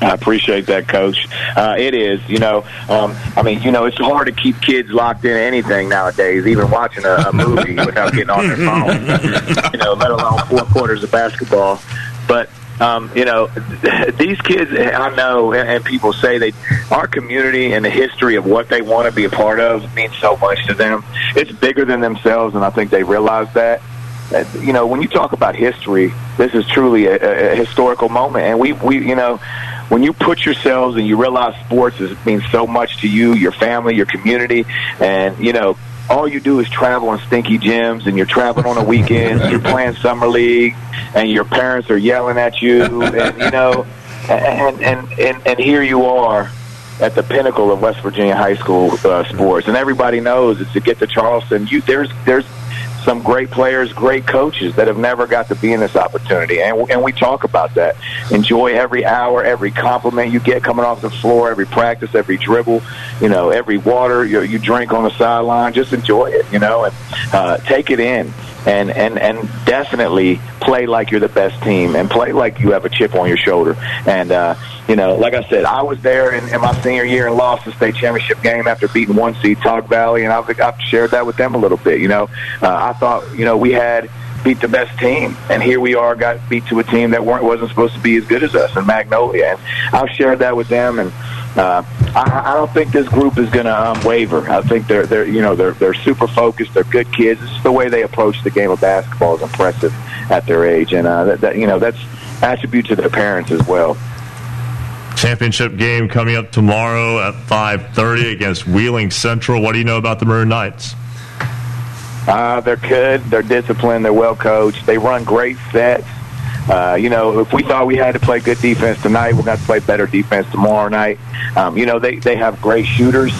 Speaker 9: I appreciate that, Coach. Uh, it is, you know. Um, I mean, you know, it's hard to keep kids locked in anything nowadays, even watching a, a movie without getting on their phone. [LAUGHS] you know, let alone four quarters of basketball. But um, you know, [LAUGHS] these kids, I know, and people say they, our community and the history of what they want to be a part of means so much to them. It's bigger than themselves, and I think they realize that. You know, when you talk about history, this is truly a, a historical moment, and we, we, you know, when you put yourselves and you realize sports is, means so much to you, your family, your community, and you know, all you do is travel in stinky gyms and you're traveling on a weekend, you're [LAUGHS] playing summer league, and your parents are yelling at you, [LAUGHS] and you know, and and and, and here you are at the pinnacle of West Virginia high school uh, sports, and everybody knows it's to get to Charleston. You there's there's some great players, great coaches that have never got to be in this opportunity. And, and we talk about that. Enjoy every hour, every compliment you get coming off the floor, every practice, every dribble, you know, every water you, you drink on the sideline. Just enjoy it, you know, and uh, take it in and and and definitely play like you're the best team and play like you have a chip on your shoulder. And uh, you know, like I said, I was there in, in my senior year and lost the state championship game after beating one seed Tug Valley, and I've, I've shared that with them a little bit. You know, uh, I thought you know we had beat the best team, and here we are, got beat to a team that weren't wasn't supposed to be as good as us in Magnolia, and I've shared that with them and uh, I, I don't think this group is going to um, waver. I think they're they're you know they're they're super focused. They're good kids. It's the way they approach the game of basketball is impressive at their age, and uh, that, that you know that's attribute to their parents as well.
Speaker 2: Championship game coming up tomorrow at 5:30 against Wheeling Central. What do you know about the Maroon Knights?
Speaker 9: Uh, they're good. They're disciplined. They're well coached. They run great sets. Uh, you know, if we thought we had to play good defense tonight, we're going to play better defense tomorrow night. Um, you know, they, they have great shooters.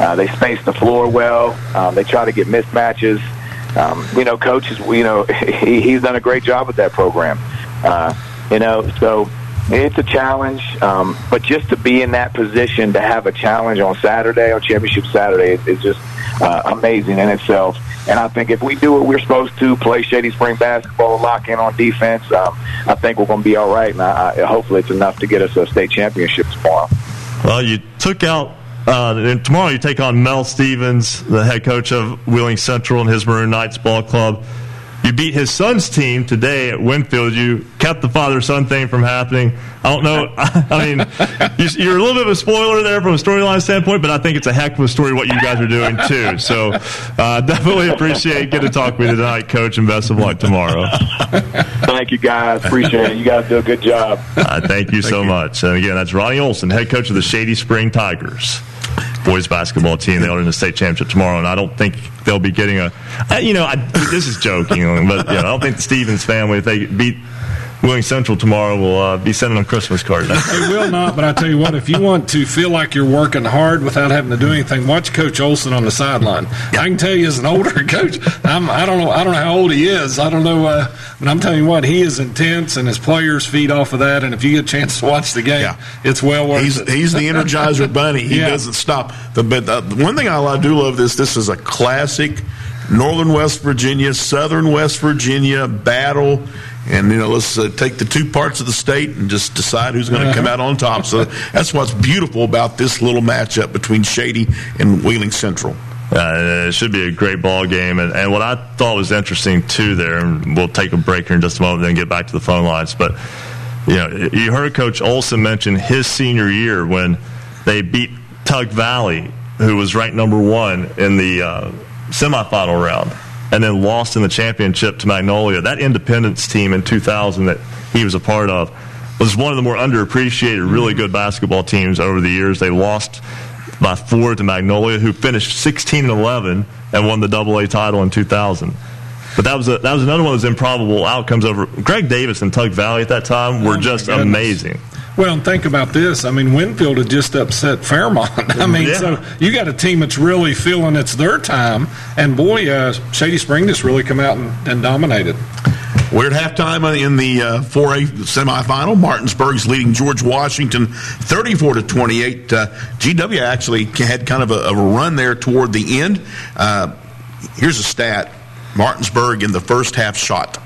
Speaker 9: Uh, they space the floor well. Um, they try to get mismatches. Um, you know, coaches, you know, [LAUGHS] he, he's done a great job with that program. Uh, you know, so it's a challenge, um, but just to be in that position to have a challenge on Saturday, on Championship Saturday, is, just uh, amazing in itself. And I think if we do what we're supposed to, play Shady Spring basketball, lock in on defense, um, I think we're going to be all right. And I, I, hopefully it's enough to get us a state championship tomorrow.
Speaker 2: Well, you took out uh, and tomorrow you take on Mel Stevens, the head coach of Wheeling Central and his Maroon Knights ball club. You beat his son's team today at Winfield. You kept the father son thing from happening. I don't know. [LAUGHS] I mean, you're a little bit of a spoiler there from a storyline standpoint, but I think it's a heck of a story what you guys are doing too. So uh, [LAUGHS] definitely appreciate getting to talk with you tonight, Coach, and best of luck tomorrow. [LAUGHS]
Speaker 9: Thank you, guys. Appreciate it. You guys do a good job.
Speaker 2: Uh, thank you thank so you. much. And again, that's Ronnie Olson, head coach of the Shady Spring Tigers boys basketball team. They will win the state championship tomorrow, and I don't think they'll be getting a. Uh, you know, I, this is joking, but you know, I don't think the Stevens family, if they beat Wheeling Central tomorrow will uh, be sending them Christmas cards.
Speaker 5: they will not, but I tell you what, if you want to feel like you're working hard without having to do anything, watch Coach Olson on the sideline. I can tell you, as an older [LAUGHS] coach, I'm, I don't know, I don't know how old he is. I don't know, uh, but I'm telling you what, he is intense, and his players feed off of that. And if you get a chance to watch the game, yeah. it's well worth
Speaker 3: he's,
Speaker 5: it.
Speaker 3: He's the Energizer [LAUGHS] Bunny. He yeah. doesn't stop. The, but the, one thing I do love this. This is a classic. Northern West Virginia, Southern West Virginia battle and you know let's uh, take the two parts of the state and just decide who's going to come out on top. So that's what's beautiful about this little matchup between Shady and Wheeling Central.
Speaker 2: Uh, it should be a great ball game, and, and what I thought was interesting too there, and we'll take a break here in just a moment, then get back to the phone lines. But you know, you heard Coach Olson mention his senior year when they beat Tug Valley, who was ranked number one in the uh, semifinal round and then lost in the championship to Magnolia. That Independence team in 2000 that he was a part of was one of the more underappreciated, really good basketball teams over the years. They lost by four to Magnolia, who finished 16 and 11 and won the Double A title in 2000. But that was a, that was another one of those improbable outcomes over Greg Davis and Tug Valley at that time were oh just amazing.
Speaker 5: Well, and think about this. I mean, Winfield had just upset Fairmont. [LAUGHS] I mean, yeah. so you got a team that's really feeling it's their time. And boy, uh, Shady Spring just really come out and, and dominated.
Speaker 3: We're at halftime in the uh, 4A semifinal. Martinsburg's leading George Washington 34 to 28. Uh, GW actually had kind of a, a run there toward the end. Uh, here's a stat Martinsburg in the first half shot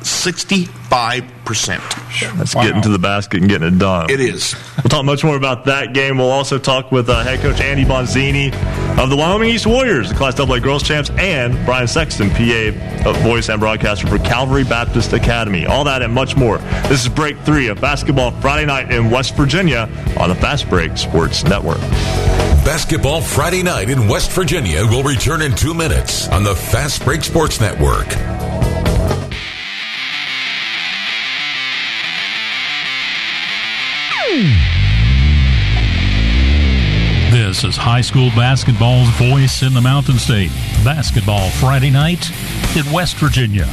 Speaker 3: 65%.
Speaker 2: That's wow. getting to the basket and getting it done.
Speaker 3: It is.
Speaker 2: We'll talk much more about that game. We'll also talk with uh, head coach Angie Bonzini of the Wyoming East Warriors, the Class AA girls champs, and Brian Sexton, PA voice and broadcaster for Calvary Baptist Academy. All that and much more. This is break three of basketball Friday night in West Virginia on the Fast Break Sports Network.
Speaker 7: Basketball Friday night in West Virginia will return in two minutes on the Fast Break Sports Network.
Speaker 8: This is high school basketball's voice in the Mountain State. Basketball Friday night in West Virginia.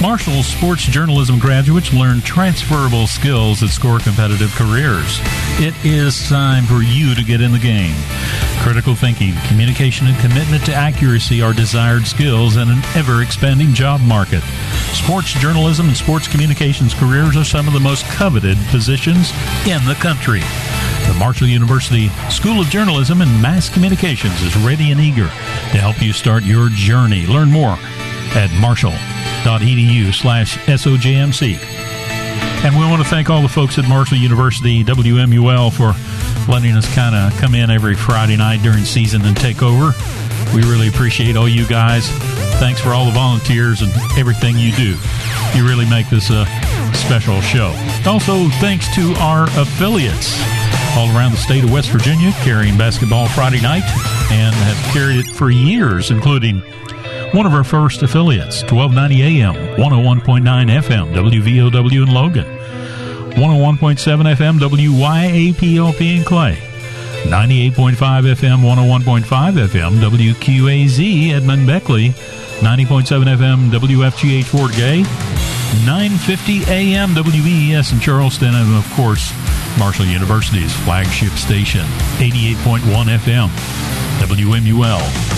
Speaker 8: Marshall's sports journalism graduates learn transferable skills that score competitive careers. It is time for you to get in the game. Critical thinking, communication, and commitment to accuracy are desired skills in an ever expanding job market. Sports journalism and sports communications careers are some of the most coveted positions in the country. The Marshall University School of Journalism and Mass Communications is ready and eager to help you start your journey. Learn more at Marshall edu slash SOJMC. And we want to thank all the folks at Marshall University, WMUL, for letting us kind of come in every Friday night during season and take over. We really appreciate all you guys. Thanks for all the volunteers and everything you do. You really make this a special show. Also, thanks to our affiliates all around the state of West Virginia carrying Basketball Friday night and have carried it for years, including one of our first affiliates, 1290 AM, 101.9 FM, WVOW in Logan, 101.7 FM, WYAPLP in Clay, 98.5 FM, 101.5 FM, WQAZ Edmund Beckley, 90.7 FM, WFGH Fort Gay, 950 AM, WBES in Charleston, and of course, Marshall University's flagship station, 88.1 FM, WMUL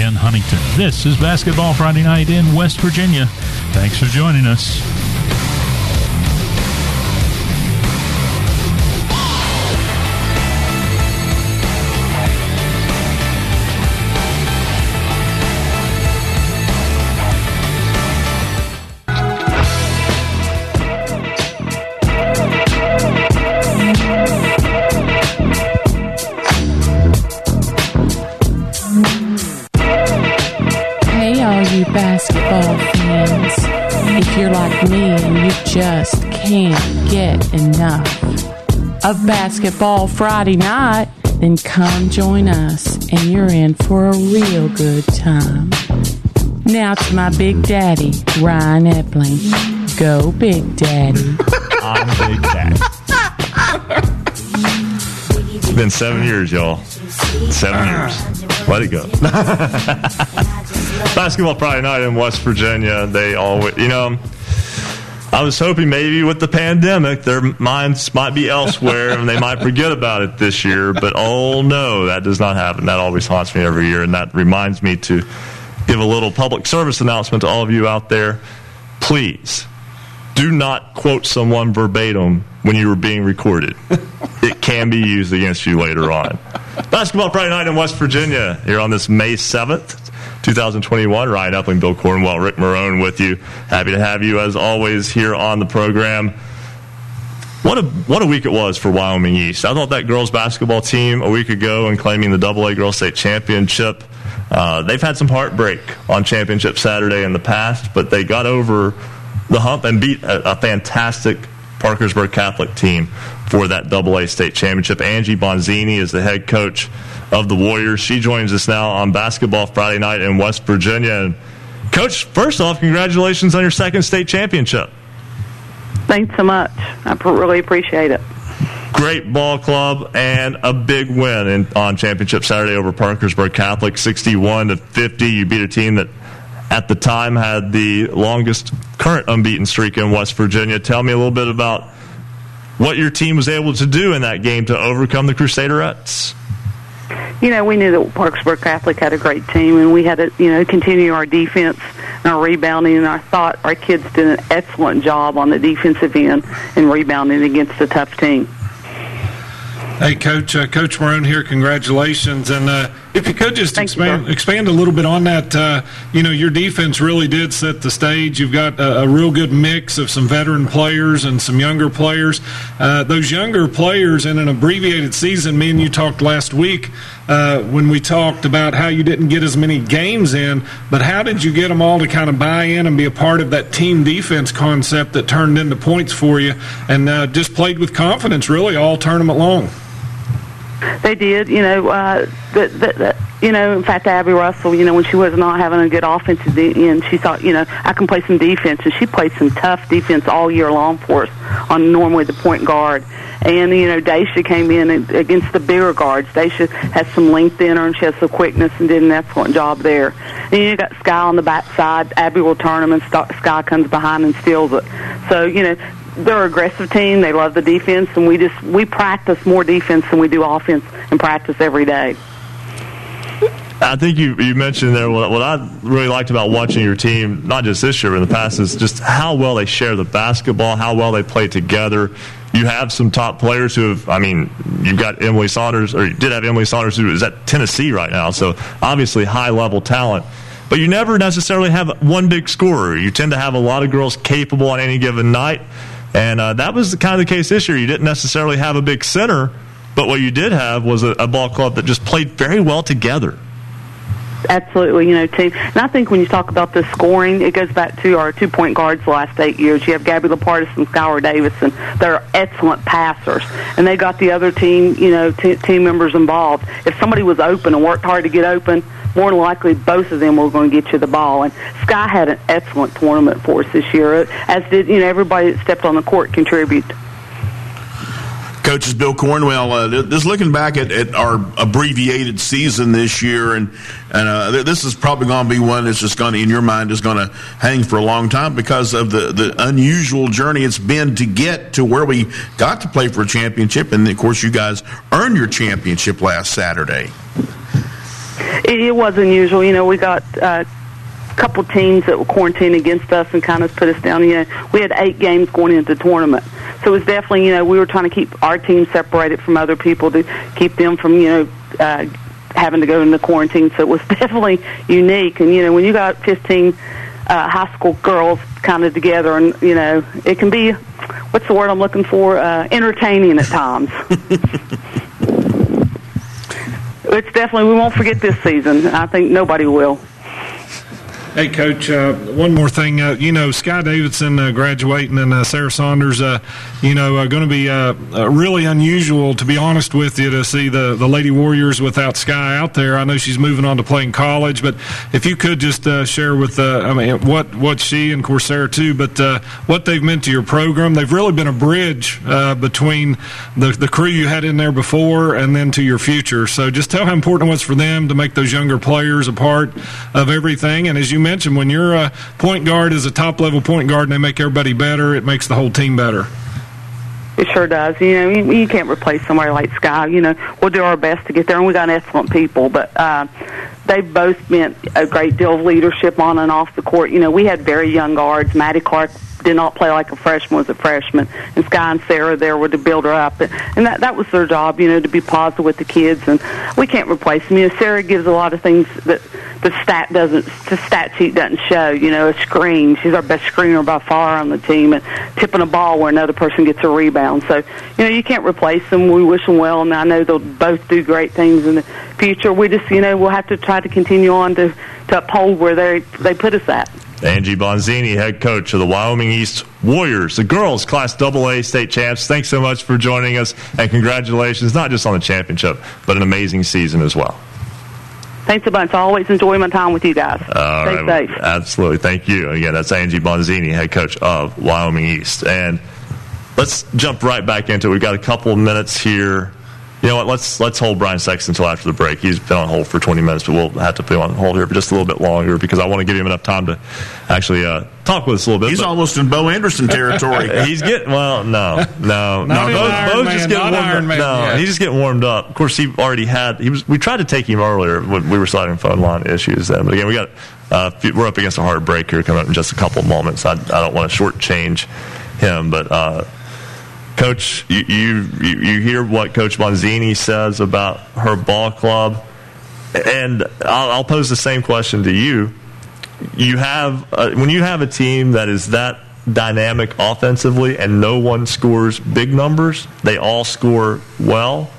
Speaker 8: in Huntington. This is Basketball Friday night in West Virginia. Thanks for joining us.
Speaker 10: Of basketball Friday night, then come join us and you're in for a real good time. Now to my big daddy, Ryan Epling. Go, Big Daddy. [LAUGHS]
Speaker 2: I'm Big Daddy. It's been seven years, y'all. Seven years. Let it go. [LAUGHS] Basketball Friday night in West Virginia. They always, you know, I was hoping maybe with the pandemic, their minds might be elsewhere and they might forget about it this year. But oh no, that does not happen. That always haunts me every year. And that reminds me to give a little public service announcement to all of you out there. Please do not quote someone verbatim when you were being recorded. it can be used against you later on. Basketball Friday night in West Virginia here on this May 7th. 2021. Ryan Epling, Bill Cornwell, Rick Marone with you. Happy to have you as always here on the program. What a what a week it was for Wyoming East. I thought that girls basketball team a week ago in claiming the Double A Girls State Championship. Uh, they've had some heartbreak on Championship Saturday in the past, but they got over the hump and beat a, a fantastic Parkersburg Catholic team for that Double A State Championship. Angie Bonzini is the head coach of the Warriors. She joins us now on Basketball Friday night in West Virginia. And Coach, first off, congratulations on your second state championship.
Speaker 11: Thanks so much. I really appreciate it.
Speaker 2: Great ball club and a big win in, on championship Saturday over Parkersburg Catholic, 61 to 50. You beat a team that at the time had the longest current unbeaten streak in West Virginia. Tell me a little bit about what your team was able to do in that game to overcome the Crusaderettes
Speaker 11: you know, we knew that Parkersburg Catholic had a great team, and we had to, you know, continue our defense and our rebounding. And I thought our kids did an excellent job on the defensive end and rebounding against a tough team.
Speaker 5: Hey, Coach, uh, Coach Marone here. Congratulations, and uh, If you could just expand, expand a little bit on that, uh, you know, your defense really did set the stage. You've got a, a real good mix of some veteran players and some younger players. Uh, those younger players in an abbreviated season, me and you talked last week uh, when we talked about how you didn't get as many games in, but how did you get them all to kind of buy in and be a part of that team defense concept that turned into points for you and uh, just played with confidence really all tournament long?
Speaker 11: They did, you know. Uh, the, the, the, you know, in fact, Abby Russell, you know, when she was not having a good offensive end, she thought, you know, I can play some defense, and she played some tough defense all year long for us on normally the point guard. And you know, Daisha came in against the bigger guards. Daisha has some length in her, and she has some quickness, and did an excellent job there. And you got Sky on the backside. Abby will turn them, and Sky comes behind and steals it. So you know, they're an aggressive team. They love the defense, and we just we practice more defense than we do offense and practice every day.
Speaker 2: I think you, you mentioned there what, what I really liked about watching your team, not just this year, but in the past, is just how well they share the basketball, how well they play together. You have some top players who have, I mean, you've got Emily Saunders, or you did have Emily Saunders, who is at Tennessee right now, so obviously high level talent. But you never necessarily have one big scorer. You tend to have a lot of girls capable on any given night. And uh, that was the kind of the case this year. You didn't necessarily have a big center, but what you did have was a, a ball club that just played very well together
Speaker 11: absolutely, you know, team. And I think when you talk about the scoring, it goes back to our two point guards the last eight years. You have Gabby Lupardus and Skylar Davidson. They're excellent passers, and they got the other team, you know, t- team members involved. If somebody was open and worked hard to get open, more than likely both of them were going to get you the ball. And Sky had an excellent tournament for us this year, as did you know everybody that stepped on the court contributed.
Speaker 3: Coaches Bill Cornwell, uh, just looking back at, at, our abbreviated season this year, and and uh, this is probably going to be one that's just going to, in your mind, is going to hang for a long time because of the, the unusual journey it's been to get to where we got to play for a championship, and of course, you guys earned your championship last Saturday.
Speaker 11: It, was unusual. You know, we got uh, couple teams that were quarantined against us and kind of put us down. You know, we had eight games going into the tournament. So it was definitely, you know, we were trying to keep our team separated from other people to keep them from, you know, uh, having to go into quarantine. So it was [LAUGHS] definitely unique. And, you know, when you got 15 uh, high school girls kind of together, and, you know, it can be, what's the word I'm looking for? Uh, entertaining at times. [LAUGHS] it's definitely, we won't forget this season. I think nobody will.
Speaker 5: Hey, Coach, uh, one more thing. Uh, you know, Sky Davidson uh, graduating and uh, Sarah Saunders, uh, you know, uh, going to be really unusual, to be honest with you, to see the, the Lady Warriors without Sky out there. I know she's moving on to playing college, but if you could just share with, I mean, what, what she and Coursera too, but what they've meant to your program. They've really been a bridge between the, the crew you had in there before and then to your future. So just tell how important it was for them to make those younger players a part of everything. And as you mentioned, when your uh, point guard is a top level point guard and they make everybody better, it makes the whole team better.
Speaker 11: It sure does. You know, you, you can't replace somebody like Sky. You know, we'll do our best to get there, and we got excellent people. But uh, they've both meant a great deal of leadership on and off the court. You know, we had very young guards. Maddie Clark did not play like a freshman was a freshman. And Sky and Sarah there were to build her up, and that that was their job, you know, to be positive with the kids. And we can't replace them. You know, Sarah gives a lot of things that the stat doesn't, the stat sheet doesn't show. You know, a screen. She's our best screener by far on the team, and tipping a ball where another person gets a rebound. So, you know, you can't replace them. We wish them well, and I know they'll both do great things in the future. We just, you know, we'll have to try to continue on to to uphold where they they put us at.
Speaker 2: Angie Bonzini, head coach of the Wyoming East Warriors, the girls Class AA state champs. Thanks so much for joining us, and congratulations not just on the championship, but an amazing season as well.
Speaker 11: Thanks a bunch. I always enjoy my time with you guys.
Speaker 2: All
Speaker 11: Stay
Speaker 2: right.
Speaker 11: safe.
Speaker 2: Absolutely. Thank you. Again, that's Angie Bonzini, head coach of Wyoming East. And let's jump right back into it. We've got a couple of minutes here you know what? Let's let's hold Brian Sexton until after the break. He's been on hold for 20 minutes, but we'll have to put him on hold here for just a little bit longer because I want to give him enough time to actually uh, talk with us a little bit.
Speaker 3: He's
Speaker 2: but
Speaker 3: almost in Bo Anderson territory. [LAUGHS]
Speaker 2: he's getting well. No, no, no. Bo, Bo's just getting warmed up. No, he's just getting warmed up. Of course, he already had. He was. We tried to take him earlier when we were citing phone line issues. Then, but again, we got. Uh, we're up against a hard break here coming up in just a couple of moments. I, I don't want to shortchange him, but. Uh, Coach, you, you, you hear what Coach Bonzini says about her ball club. and I'll, I'll pose the same question to you. You have uh, when you have a team that is that dynamic offensively and no one scores big numbers, they all score well.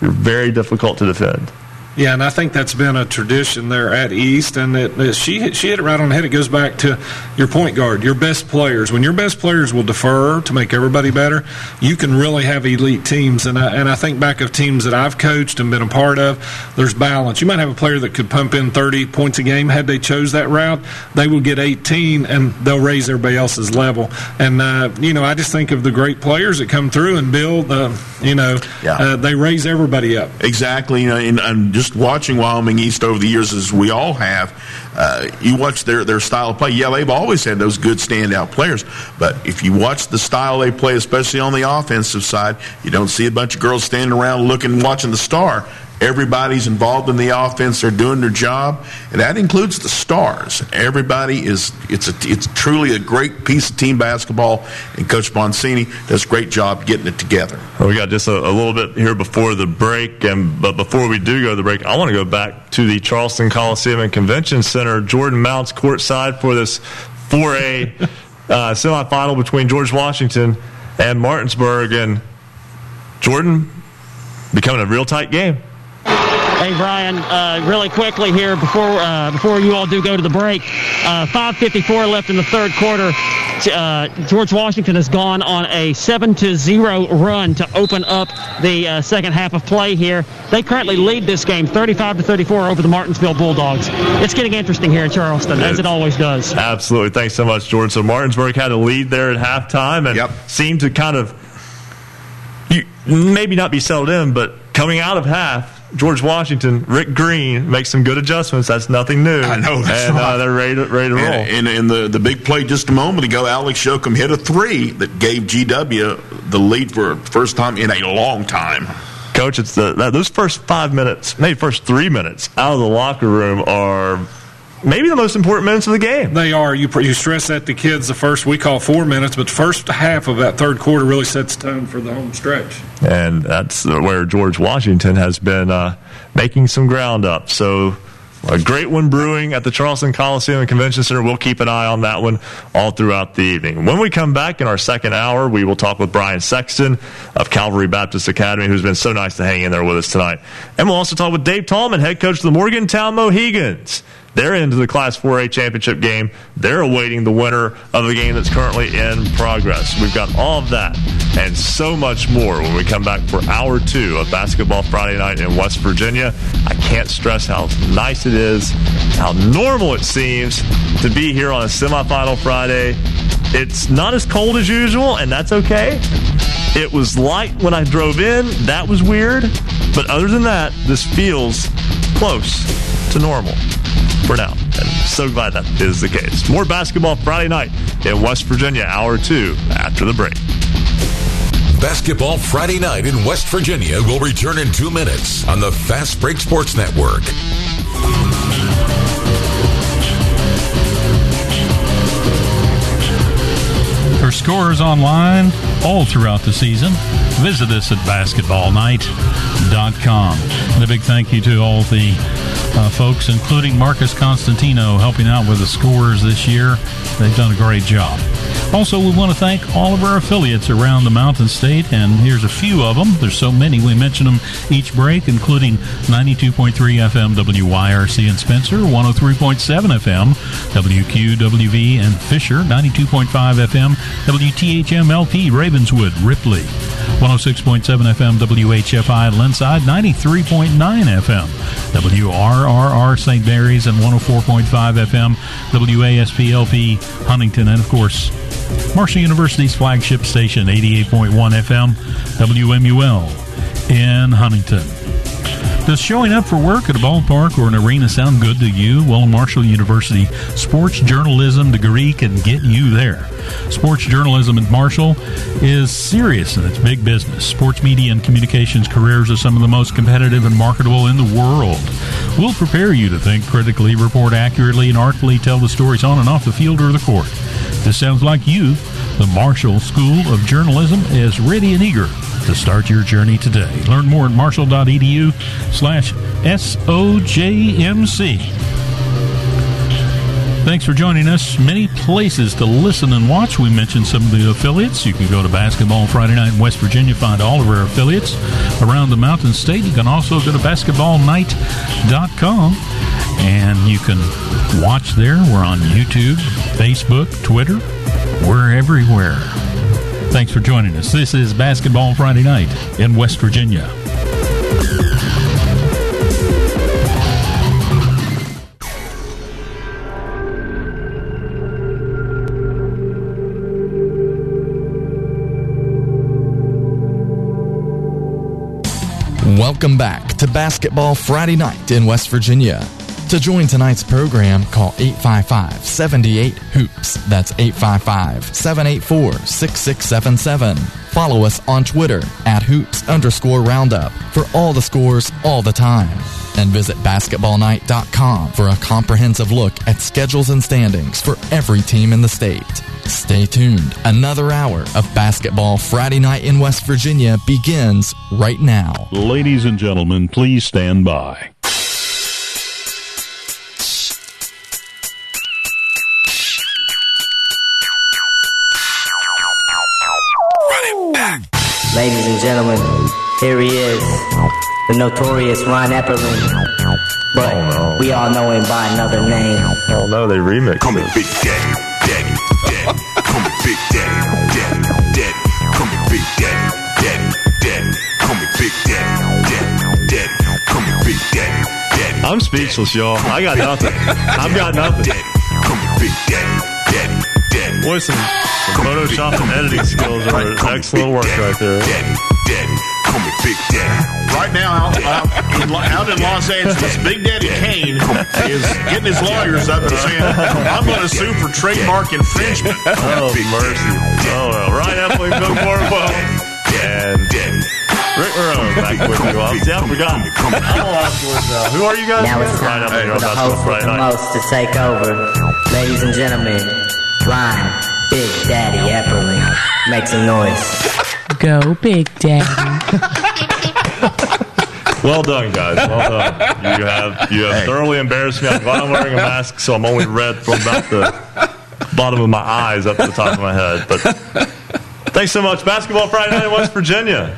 Speaker 2: You're very difficult to defend.
Speaker 5: Yeah, and I think that's been a tradition there at East, and it, it, she hit, she hit it right on the head. It goes back to your point guard, your best players. When your best players will defer to make everybody better, you can really have elite teams. And I, and I think back of teams that I've coached and been a part of, there's balance. You might have a player that could pump in 30 points a game. Had they chose that route, they will get 18, and they'll raise everybody else's level. And uh, you know, I just think of the great players that come through and build. Uh, you know,
Speaker 3: Yeah.
Speaker 5: uh, they raise everybody up.
Speaker 3: Exactly, you know, and, and just watching Wyoming East over the years, as we all have, uh, you watch their their style of play. Yeah, they've always had those good standout players, but if you watch the style they play, especially on the offensive side, you don't see a bunch of girls standing around looking, watching the star. Everybody's involved in the offense; they're doing their job, and that includes the stars. Everybody is. It's a, it's truly a great piece of team basketball, and Coach Bonzini does a great job getting it together.
Speaker 2: Well, we got just a, a little bit here before the break, and but before we do go to the break, I want to go back to the Charleston Coliseum and Convention Center. Jordan Mounts courtside for this 4A [LAUGHS] uh, semifinal between George Washington and Martinsburg, and Jordan becoming a real tight game.
Speaker 4: Hey Brian, uh, really quickly here before uh, before you all do go to the break, uh, 5:54 left in the third quarter. Uh, George Washington has gone on a seven to zero run to open up the uh, second half of play here. They currently lead this game 35 to 34 over the Martinsburg Bulldogs. It's getting interesting here in Charleston, as it always does.
Speaker 2: Absolutely. Thanks so much, George. So Martinsburg had a lead there at halftime and seemed to kind of you, maybe not be settled in, but coming out of half, George Washington, Rick Green makes some good adjustments. That's nothing new.
Speaker 3: I know. That's
Speaker 2: and uh,
Speaker 3: right.
Speaker 2: they're ready to, ready to roll.
Speaker 3: And, and, and the, the big play just a moment ago, Alex Shokum hit a three that gave GW the lead for the first time in a long time.
Speaker 2: Coach, it's the those first five minutes, maybe first three minutes out of the locker room are maybe the most important minutes of the game.
Speaker 5: They are. You you stress that to kids the first we call four minutes, but the first half of that third quarter really sets tone for the home stretch.
Speaker 2: and that's where George Washington has been uh, making some ground up. So. A great one brewing at the Charleston Coliseum and Convention Center. We'll keep an eye on that one all throughout the evening. When we come back in our second hour, we will talk with Brian Sexton of Calvary Baptist Academy, who's been so nice to hang in there with us tonight. And we'll also talk with Dave Tallman, head coach of the Morgantown Mohigans. They're into the Class 4A championship game. They're awaiting the winner of the game that's currently in progress. We've got all of that and so much more when we come back for hour two of Basketball Friday night in West Virginia. I can't stress how nice it is, how normal it seems to be here on a semifinal Friday. It's not as cold as usual, and that's okay. It was light when I drove in. That was weird. But other than that, this feels close to normal for now. And so glad that is the case. More basketball Friday night in West Virginia, hour two after the break.
Speaker 7: Basketball Friday night in West Virginia will return in two minutes on the Fast Break Sports Network.
Speaker 8: For scores online all throughout the season, visit us at basketballnight.com. And a big thank you to all the uh, folks, including Marcus Constantino, helping out with the scores this year. They've done a great job. Also, we want to thank all of our affiliates around the Mountain State, and here's a few of them. There's so many. We mention them each break, including 92.3 FM WYRC in Spencer, 103.7 FM WQWV and Fisher, 92.5 FM WTHM LP Ravenswood, Ripley, 106.7 FM WHFI Lindside, 93.9 FM WRRR St. Mary's, and 104.5 FM WASP LP Huntington, and of course, Marshall University's flagship station, 88.1 FM, WMUL in Huntington. Does showing up for work at a ballpark or an arena sound good to you? Well, Marshall University sports journalism degree can get you there. Sports journalism at Marshall is serious and it's big business. Sports media and communications careers are some of the most competitive and marketable in the world. We'll prepare you to think critically, report accurately, and artfully tell the stories on and off the field or the court. This sounds like you. The Marshall School of Journalism is ready and eager to start your journey today. Learn more at marshall.edu slash SOJMC. Thanks for joining us. Many places to listen and watch. We mentioned some of the affiliates. You can go to Basketball Friday Night in West Virginia, find all of our affiliates around the Mountain State. You can also go to basketballnight.com and you can watch there. We're on YouTube, Facebook, Twitter. We're everywhere. Thanks for joining us. This is Basketball Friday Night in West Virginia.
Speaker 1: Welcome back to Basketball Friday Night in West Virginia. To join tonight's program, call 855 78 Hoops. That's 855 784 6677. Follow us on Twitter at hoops underscore roundup for all the scores all the time. And visit basketballnight.com for a comprehensive look at schedules and standings for every team in the state. Stay tuned. Another hour of Basketball Friday Night in West Virginia begins right now.
Speaker 12: Ladies and gentlemen, please stand by.
Speaker 13: Here he is, the notorious Ron Epperlin. But oh, we all know him by another name.
Speaker 2: Oh no, they remixed
Speaker 14: Call me. Big Daddy, Daddy, Daddy. Call me Big Daddy, Daddy, Daddy. Call me Big Daddy, Daddy, Daddy. Call me Big Daddy, Daddy, Daddy. Call me Big Daddy, Daddy.
Speaker 2: I'm speechless, y'all. I got nothing. I've got nothing.
Speaker 14: Daddy. Call me Big Daddy, Daddy, Daddy.
Speaker 2: Boy, some, some Photoshop and editing skills are excellent work right there.
Speaker 14: Daddy, Daddy. Call me Big Daddy.
Speaker 3: Right now, out, out, in, out in Los Angeles, Big Daddy Kane is getting his lawyers up and saying, I'm going to sue for trademark infringement.
Speaker 2: Oh, mercy. Oh, well. Ryan Epling, Bill Cornwell, and Rick Marone back with you. all. See, I forgot. I'll afterwards now. Who are you guys?
Speaker 13: Now it's time
Speaker 2: Epling,
Speaker 13: for the host with
Speaker 2: Friday
Speaker 13: the most to take over. Ladies and gentlemen, Ryan Big Daddy Epperlin. Make some noise.
Speaker 10: Go, Big Daddy. [LAUGHS]
Speaker 2: Well done, guys. Well done. You have you have thoroughly embarrassed me. I'm glad I'm wearing a mask, so I'm only red from about the bottom of my eyes up to the top of my head. But thanks so much. Basketball Friday night in West Virginia.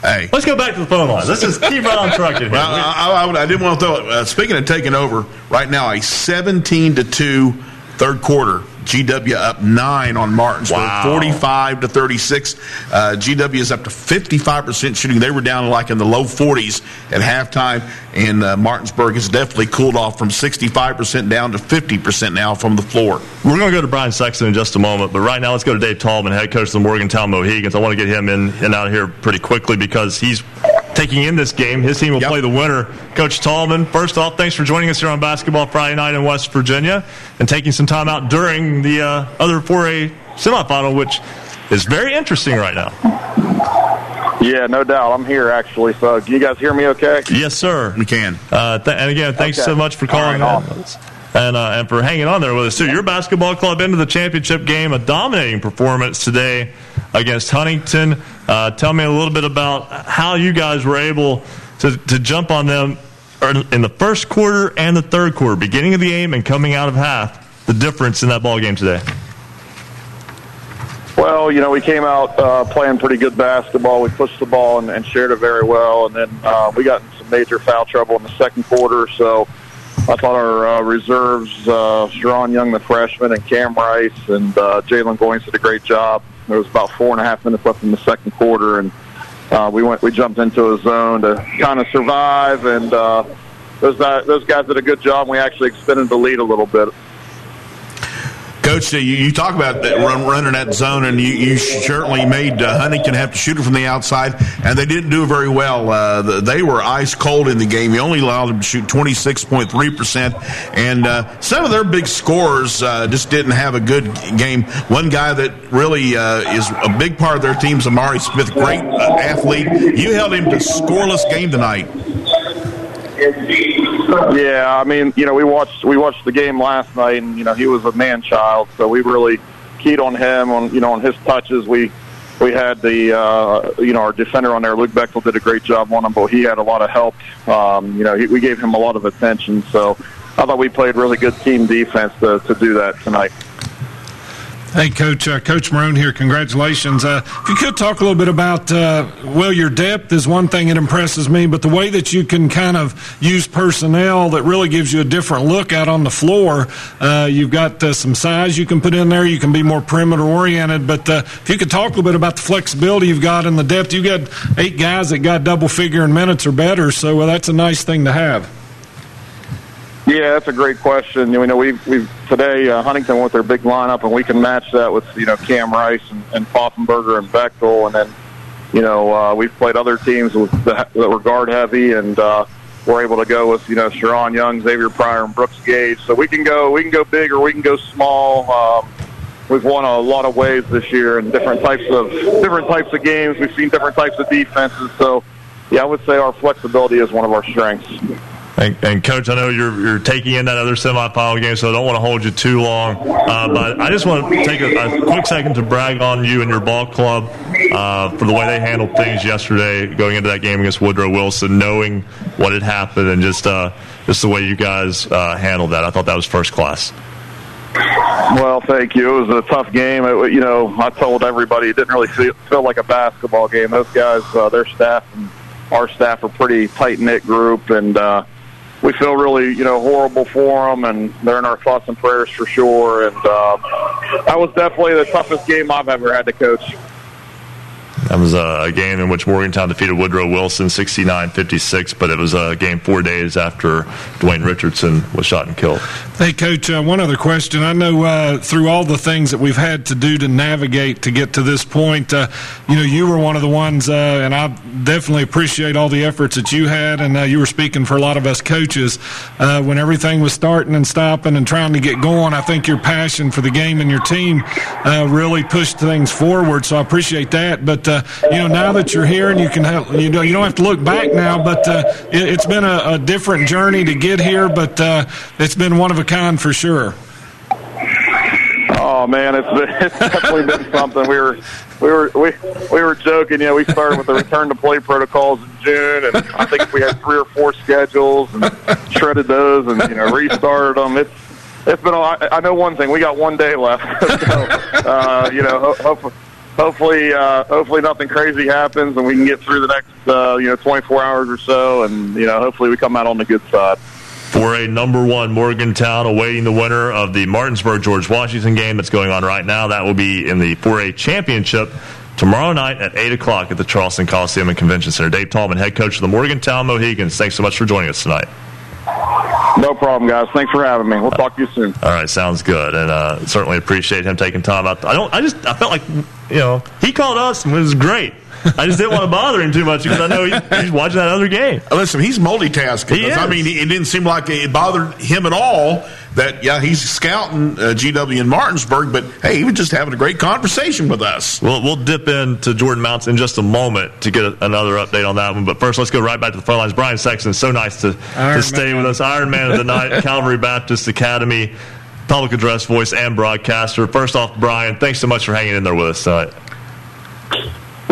Speaker 3: Hey.
Speaker 2: Let's go back to the phone lines. Let's just keep right on trucking here.
Speaker 3: Well, I, I, I, I didn't want to throw it. Uh, speaking of taking over, right now a 17 to two third quarter. GW up nine on Martinsburg,
Speaker 2: Wow.
Speaker 3: 45 to 36. Uh, GW is up to 55 percent shooting. They were down like in the low 40s at halftime, and uh, Martinsburg has definitely cooled off from 65 percent down to 50 percent now from the floor.
Speaker 2: We're going to go to Brian Sexton in just a moment, but right now let's go to Dave Tallman, head coach of the Morgantown Mohigans. I want to get him in and out of here pretty quickly because he's taking in this game. His team will play the winner. Coach Tallman, first off, thanks for joining us here on Basketball Friday night in West Virginia and taking some time out during the uh, other 4A semifinal, which is very interesting right now.
Speaker 15: Yeah, no doubt. I'm here actually. So, can you guys hear me okay?
Speaker 2: Yes, sir.
Speaker 3: We can.
Speaker 2: Uh, th- and again, thanks
Speaker 15: Okay.
Speaker 2: so much for calling
Speaker 15: right,
Speaker 2: in. And, uh, and for hanging on there with us too. Your basketball club into the championship game, a dominating performance today against Huntington. Uh, tell me a little bit about how you guys were able to, to jump on them in the first quarter and the third quarter, beginning of the game and coming out of half. The difference in that ball game today.
Speaker 15: Well, you know, we came out uh, playing pretty good basketball. We pushed the ball and, and shared it very well, and then uh, we got in some major foul trouble in the second quarter. So I thought our uh, reserves, uh, Sharon Young, the freshman, and Cam Rice and uh, Jalen Goins did a great job. There was about four and a half minutes left in the second quarter, and uh, we went. We jumped into a zone to kind of survive, and uh, those guys, those guys did a good job. And we actually extended the lead a little bit.
Speaker 3: Coach, uh, you, you talk about that run, running that zone, and you, you certainly made uh, Huntington have to shoot it from the outside, and they didn't do very well. Uh, the, they were ice cold in the game. You only allowed them to shoot 26.3%, and uh, some of their big scorers uh, just didn't have a good game. One guy that really uh, is a big part of their team is Amari Smith, great athlete. You held him to scoreless game tonight. [LAUGHS]
Speaker 15: Yeah, I mean, you know, we watched we watched the game last night, and you know, he was a man child, so we really keyed on him on you know on his touches. We
Speaker 9: we had the uh, you know our defender on there, Luke Bechtel, did a great job on him, but he had a lot of help. Um, you know, he, we gave him a lot of attention, so I thought we played really good team defense to, to do that tonight.
Speaker 5: Hey, Coach. Uh, Coach Marone here. Congratulations. Uh, if you could talk a little bit about, uh, well, your depth is one thing that impresses me, but the way that you can kind of use personnel that really gives you a different look out on the floor. Uh, you've got uh, some size you can put in there. You can be more perimeter oriented. But uh, if you could talk a little bit about the flexibility you've got and the depth, you've got eight guys that got double figure in minutes or better. So that's a nice thing to have.
Speaker 9: Yeah, that's a great question. You know, we've we've today uh, Huntington with their big lineup, and we can match that with you know Cam Rice and, and Poffenberger and Bechtel, and then you know uh, we've played other teams with the, that were guard heavy, and uh, we're able to go with you know Sharon Young, Xavier Pryor, and Brooks Gage. So we can go we can go big or we can go small. Um, we've won a lot of ways this year in different types of different types of games. We've seen different types of defenses. So yeah, I would say our flexibility is one of our strengths.
Speaker 2: And, and, coach, I know you're you're taking in that other semifinal game, so I don't want to hold you too long. Uh, but I just want to take a, a, quick second to brag on you and your ball club uh, for the way they handled things yesterday, going into that game against Woodrow Wilson, knowing what had happened, and just uh, just the way you guys uh, handled that. I thought that was first class.
Speaker 9: Well, thank you. It was a tough game. It, you know, I told everybody it didn't really feel, feel like a basketball game. Those guys, uh, their staff and our staff are pretty tight knit group, and uh, we feel really, you know, horrible for them, and they're in our thoughts and prayers for sure. And uh, that was definitely the toughest game I've ever had to coach.
Speaker 2: That was a game in which Morgantown defeated Woodrow Wilson 69-56, but it was a game four days after Dwayne Richardson was shot and killed.
Speaker 5: Hey, Coach, uh, one other question. I know uh, through all the things that we've had to do to navigate to get to this point, uh, you know, you were one of the ones, uh, and I definitely appreciate all the efforts that you had, and uh, you were speaking for a lot of us coaches. Uh, when everything was starting and stopping and trying to get going, I think your passion for the game and your team really pushed things forward, so I appreciate that. But you know, now that you're here and you can have, you know, you don't have to look back now, but uh, it, has been a, a, different journey to get here, but uh, it's been one of a kind for sure.
Speaker 9: Oh man, it's, been, [LAUGHS] it's definitely been something. We were we were we we were joking. You know, we started with the return to play protocols in June, and I think we had three or four schedules and shredded those, and you know, restarted them. It's it's been. A, I know one thing. We got one day left, [LAUGHS] so uh, you know, hopefully hopefully, uh, hopefully nothing crazy happens and we can get through the next, uh, you know, 24 hours or so, and you know, hopefully we come out on the good side.
Speaker 2: For a number one Morgantown awaiting the winner of the Martinsburg George Washington game that's going on right now. That will be in the 4A championship tomorrow night at 8 o'clock at the Charleston Coliseum and Convention Center. Dave Tallman, head coach of the Morgantown Mohigans, thanks so much for joining us tonight.
Speaker 9: No problem, guys. Thanks for having me. We'll talk to you soon.
Speaker 2: All right, sounds good, and uh, certainly appreciate him taking time out. I don't. I just. I felt like you know he called us and it was great. I just didn't want to bother him too much because I know he, he's watching that other game.
Speaker 3: Listen, he's multitasking.
Speaker 2: He is.
Speaker 3: I mean, it didn't seem like it bothered him at all that yeah he's scouting uh, GW in Martinsburg, but hey, he was just having a great conversation with us.
Speaker 2: We'll we'll dip into Jordan Mounts in just a moment to get a, another update on that one. But first, let's go right back to the front lines. Brian Sexton, so nice to, to stay with us. Iron Man of the night, [LAUGHS] Calvary Baptist Academy, public address voice and broadcaster. First off, Brian, thanks so much for hanging in there with us tonight.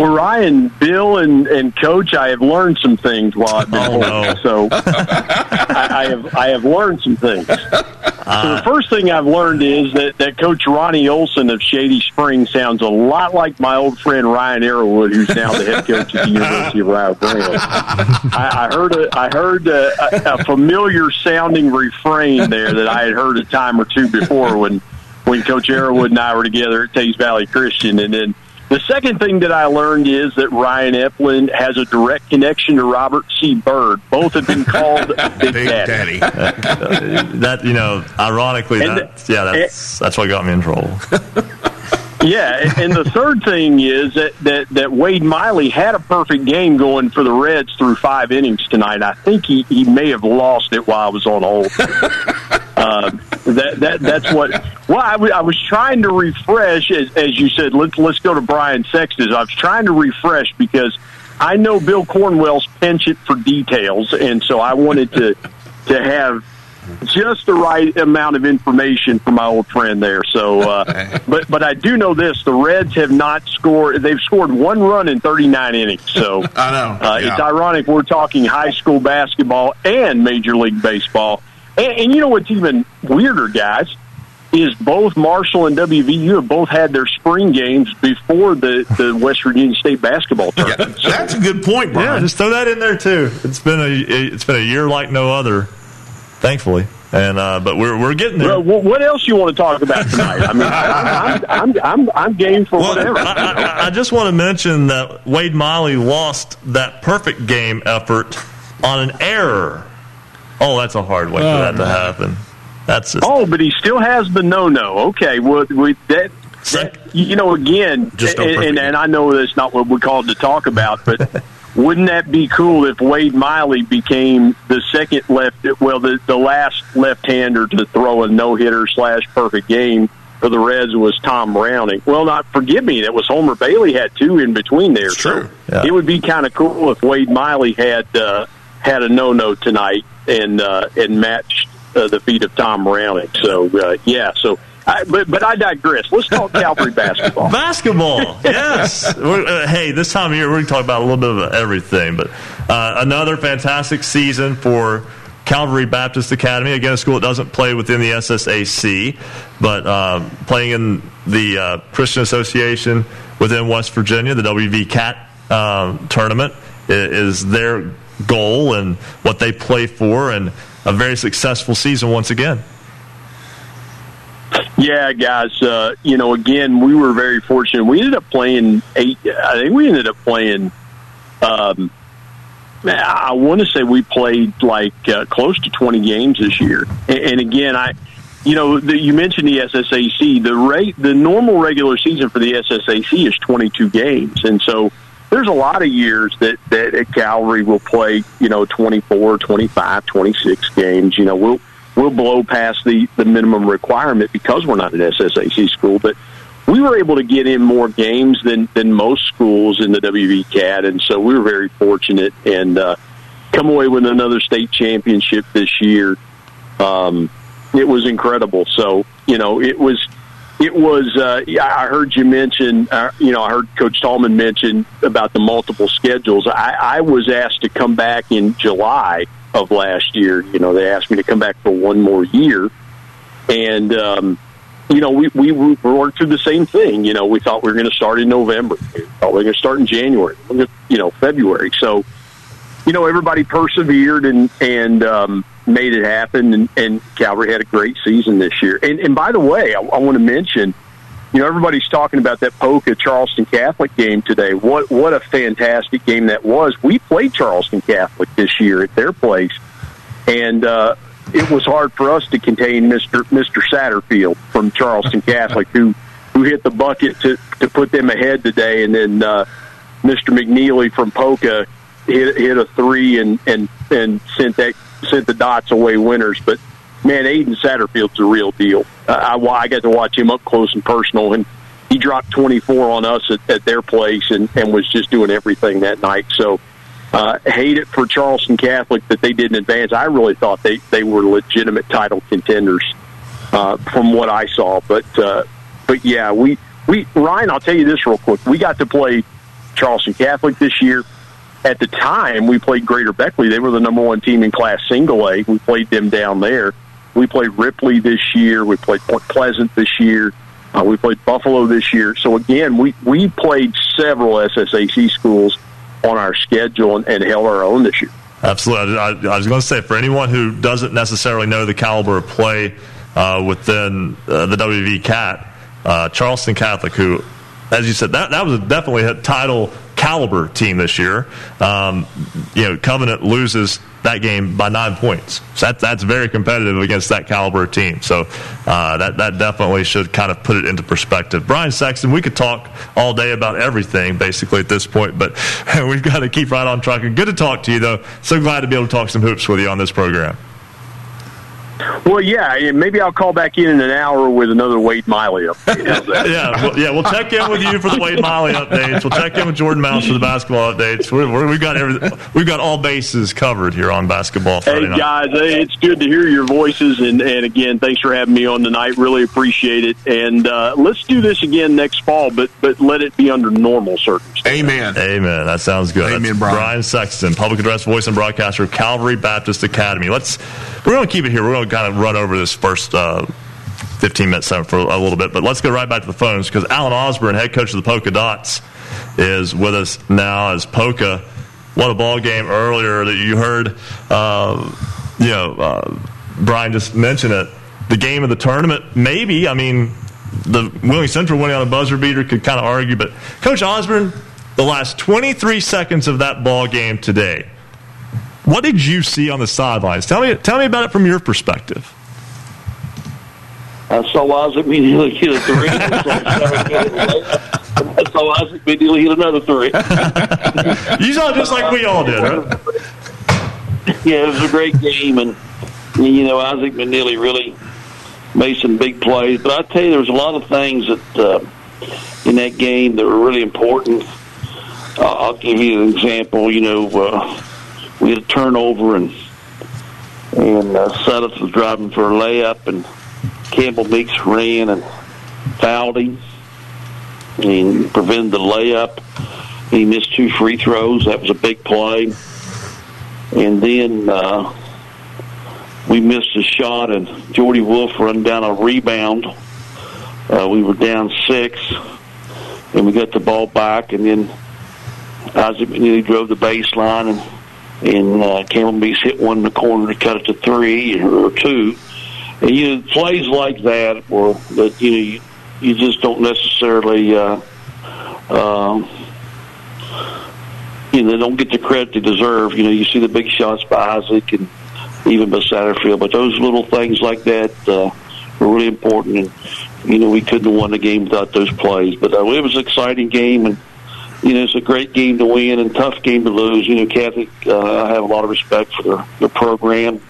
Speaker 16: Well, Ryan, Bill, and, and Coach, I have learned some things while I've been
Speaker 2: oh,
Speaker 16: home. So [LAUGHS] I, I have I have learned some things. Uh, so the first thing I've learned is that, that Coach Ronnie Olson of Shady Springs sounds a lot like my old friend Ryan Arrowwood, who's now the head coach at the University of Rio Grande. I, I heard a, I heard a, a familiar sounding refrain there that I had heard a time or two before when when Coach Arrowwood and I were together at Teays Valley Christian, and then the second thing that I learned is that Ryan Epling has a direct connection to Robert C. Byrd. Both have been called [LAUGHS] Big,
Speaker 3: Big
Speaker 16: Daddy.
Speaker 3: Daddy. [LAUGHS]
Speaker 2: that you know, ironically,
Speaker 16: And
Speaker 2: that yeah, eh, that's that's what got me in trouble. [LAUGHS]
Speaker 16: Yeah, and the third thing is that, that, that Wade Miley had a perfect game going for the Reds through five innings tonight. I think he, he may have lost it while I was on hold. Uh, that that that's what. Well, I, w- I was trying to refresh, as, as you said. Let's let's go to Brian Sexton. I was trying to refresh because I know Bill Cornwell's penchant for details, and so I wanted to to have just the right amount of information for my old friend there. So, uh, but but I do know this: the Reds have not scored. They've scored one run in 39 innings. So [LAUGHS]
Speaker 3: I know
Speaker 16: uh,
Speaker 3: yeah.
Speaker 16: it's ironic we're talking high school basketball and Major League Baseball. And, and you know what's even weirder, guys, is both Marshall and WVU have both had their spring games before the, the West Virginia State basketball tournament. So- [LAUGHS]
Speaker 3: That's a good point, Brian.
Speaker 2: Yeah, just throw that in there too. It's been a it's been a year like no other, thankfully. And uh, but we're we're getting there.
Speaker 16: Well, what else you want to talk about tonight? I mean, I'm, I'm, I'm, I'm, I'm game for whatever.
Speaker 2: I, I, I just want to mention that Wade Miley lost that perfect game effort on an error. Oh, that's a hard way for that to happen. That's just,
Speaker 16: Oh, but he still has the no-no. Okay, well, we, that, that you know, again,
Speaker 2: Just
Speaker 16: and, and, and I know that's not what we're called to talk about, but [LAUGHS] wouldn't that be cool if Wade Miley became the second left, well, the the last left-hander to throw a no-hitter slash perfect game for the Reds was Tom Browning. Well, not forgive me, that was Homer Bailey had two in between there.
Speaker 3: true.
Speaker 16: So
Speaker 2: Yeah.
Speaker 16: it would be kind of cool if Wade Miley had uh, had a no-no tonight and uh, and matched uh, the feat of Tom Browning. So uh, yeah, so. I, but but I digress. Let's talk [LAUGHS] Calvary basketball.
Speaker 2: Basketball, [LAUGHS] yes. We're, uh, hey, this time of year we're going to talk about a little bit of everything, but uh, another fantastic season for Calvary Baptist Academy. Again, a school that doesn't play within the SSAC, but um, playing in the uh, Christian Association within West Virginia, the WV Cat um, tournament is their goal and what they play for, and a very successful season once again.
Speaker 16: Yeah, guys. Uh, you know, again, we were very fortunate. We ended up playing eight. I think we ended up playing. Um, I want to say we played like uh, close to twenty games this year. And, and again, I, you know, the, you mentioned the SSAC. The rate, the normal regular season for the SSAC is twenty-two games, and so there's a lot of years that that at Calvary will play. You know, 24, 25, 26 games. You know, we'll we'll blow past the the minimum requirement because we're not an SSAC school, but we were able to get in more games than than most schools in the WVCAT, and so we were very fortunate and uh, come away with another state championship this year. Um, it was incredible. So you know, it was it was. Uh, I heard you mention. Uh, you know, I heard Coach Tallman mention about the multiple schedules. I, I was asked to come back in July of last year. You know, they asked me to come back for one more year, and um, you know, we we worked through the same thing. You know, we thought we were going to start in November. We thought we were going to start in January. You know, February. So, you know, everybody persevered and and um, made it happen. And, and Calvary had a great season this year. And and by the way, I, I want to mention. You know, everybody's talking about that Poca Charleston Catholic game today. What what a fantastic game that was. We played Charleston Catholic this year at their place, and uh, it was hard for us to contain Mister Mister Satterfield from Charleston Catholic, who who hit the bucket to to put them ahead today, and then uh, Mister McNeely from Poca hit hit a three and and and sent that sent the dots away winners. But man, Aiden Satterfield's a real deal. Uh, I I got to watch him up close and personal, and he dropped 24 on us at, at their place, and and was just doing everything that night. So. Uh, hate it for Charleston Catholic that they didn't advance. I really thought they, they were legitimate title contenders uh, from what I saw. But uh, but yeah, we we Ryan, I'll tell you this real quick. We got to play Charleston Catholic this year. At the time, we played Greater Beckley. They were the number one team in Class Single A. We played them down there. We played Ripley this year. We played Point Pleasant this year. Uh, we played Buffalo this year. So again, we we played several SSAC schools on our schedule and, and held our own this year.
Speaker 2: Absolutely. I, I was going to say, for anyone who doesn't necessarily know the caliber of play uh, within uh, the WV Cat, uh, Charleston Catholic, who, as you said, that, that was definitely a title caliber team this year. Um, you know, Covenant loses that game by nine points. So that, that's very competitive against that caliber team. So uh, that, that definitely should kind of put it into perspective. Brian Sexton, we could talk all day about everything basically at this point, but [LAUGHS] we've got to keep right on track. Good to talk to you, though. So glad to be able to talk some hoops with you on this program.
Speaker 16: Well, yeah, maybe I'll call back in in an hour with another Wade Miley update. [LAUGHS]
Speaker 2: Yeah, well, yeah. We'll check in with you for the Wade Miley updates. We'll check in with Jordan Mounts for the basketball updates. We're, we're, we've got everything. We've got all bases covered here on basketball Friday
Speaker 16: Hey guys, hey, it's good to hear your voices, and, and again, thanks for having me on tonight. Really appreciate it, and uh, let's do this again next fall, but but let it be under normal circumstances.
Speaker 3: Amen.
Speaker 2: Amen. That sounds good.
Speaker 3: Amen,
Speaker 2: That's
Speaker 3: Brian.
Speaker 2: Brian Sexton, public address voice and broadcaster of Calvary Baptist Academy. Let's. We're going to keep it here. We're going to kind of run over this first. Uh, 15 minutes for a little bit, but let's go right back to the phones because Alan Osborne, head coach of the Poca Dots, is with us now as Poca. What a ball game earlier that you heard. Uh, you know, uh, Brian just mentioned it. The game of the tournament, maybe. I mean, the Wheeling Central winning on a buzzer beater could kind of argue, but Coach Osborne, the last 23 seconds of that ball game today, what did you see on the sidelines? Tell me, tell me about it from your perspective.
Speaker 17: I saw Isaac McNeely hit a three. I saw Isaac McNeely hit another three. [LAUGHS]
Speaker 2: you saw it just like we all did, right?
Speaker 17: Yeah, it was a great game, and you know Isaac McNeely really made some big plays. But I tell you, there was a lot of things that uh, in that game that were really important. Uh, I'll give you an example. You know, uh, we had a turnover, and and uh, was driving for a layup, and Campbell Meeks ran and fouled him and prevented the layup. He missed two free throws. That was a big play. And then uh, we missed a shot, and Jordy Wolf run down a rebound. Uh, we were down six, and we got the ball back, and then Isaac McNeely drove the baseline, and, and uh, Campbell Meeks hit one in the corner to cut it to three or two. And you know, plays like that, or that you know, you, you just don't necessarily, uh, uh, you know, they don't get the credit they deserve. You know, you see the big shots by Isaac and even by Satterfield, but those little things like that uh, were really important. And you know, we couldn't have won the game without those plays. But uh, it was an exciting game, and you know, it's a great game to win and tough game to lose. You know, Catholic, uh, I have a lot of respect for their, their program.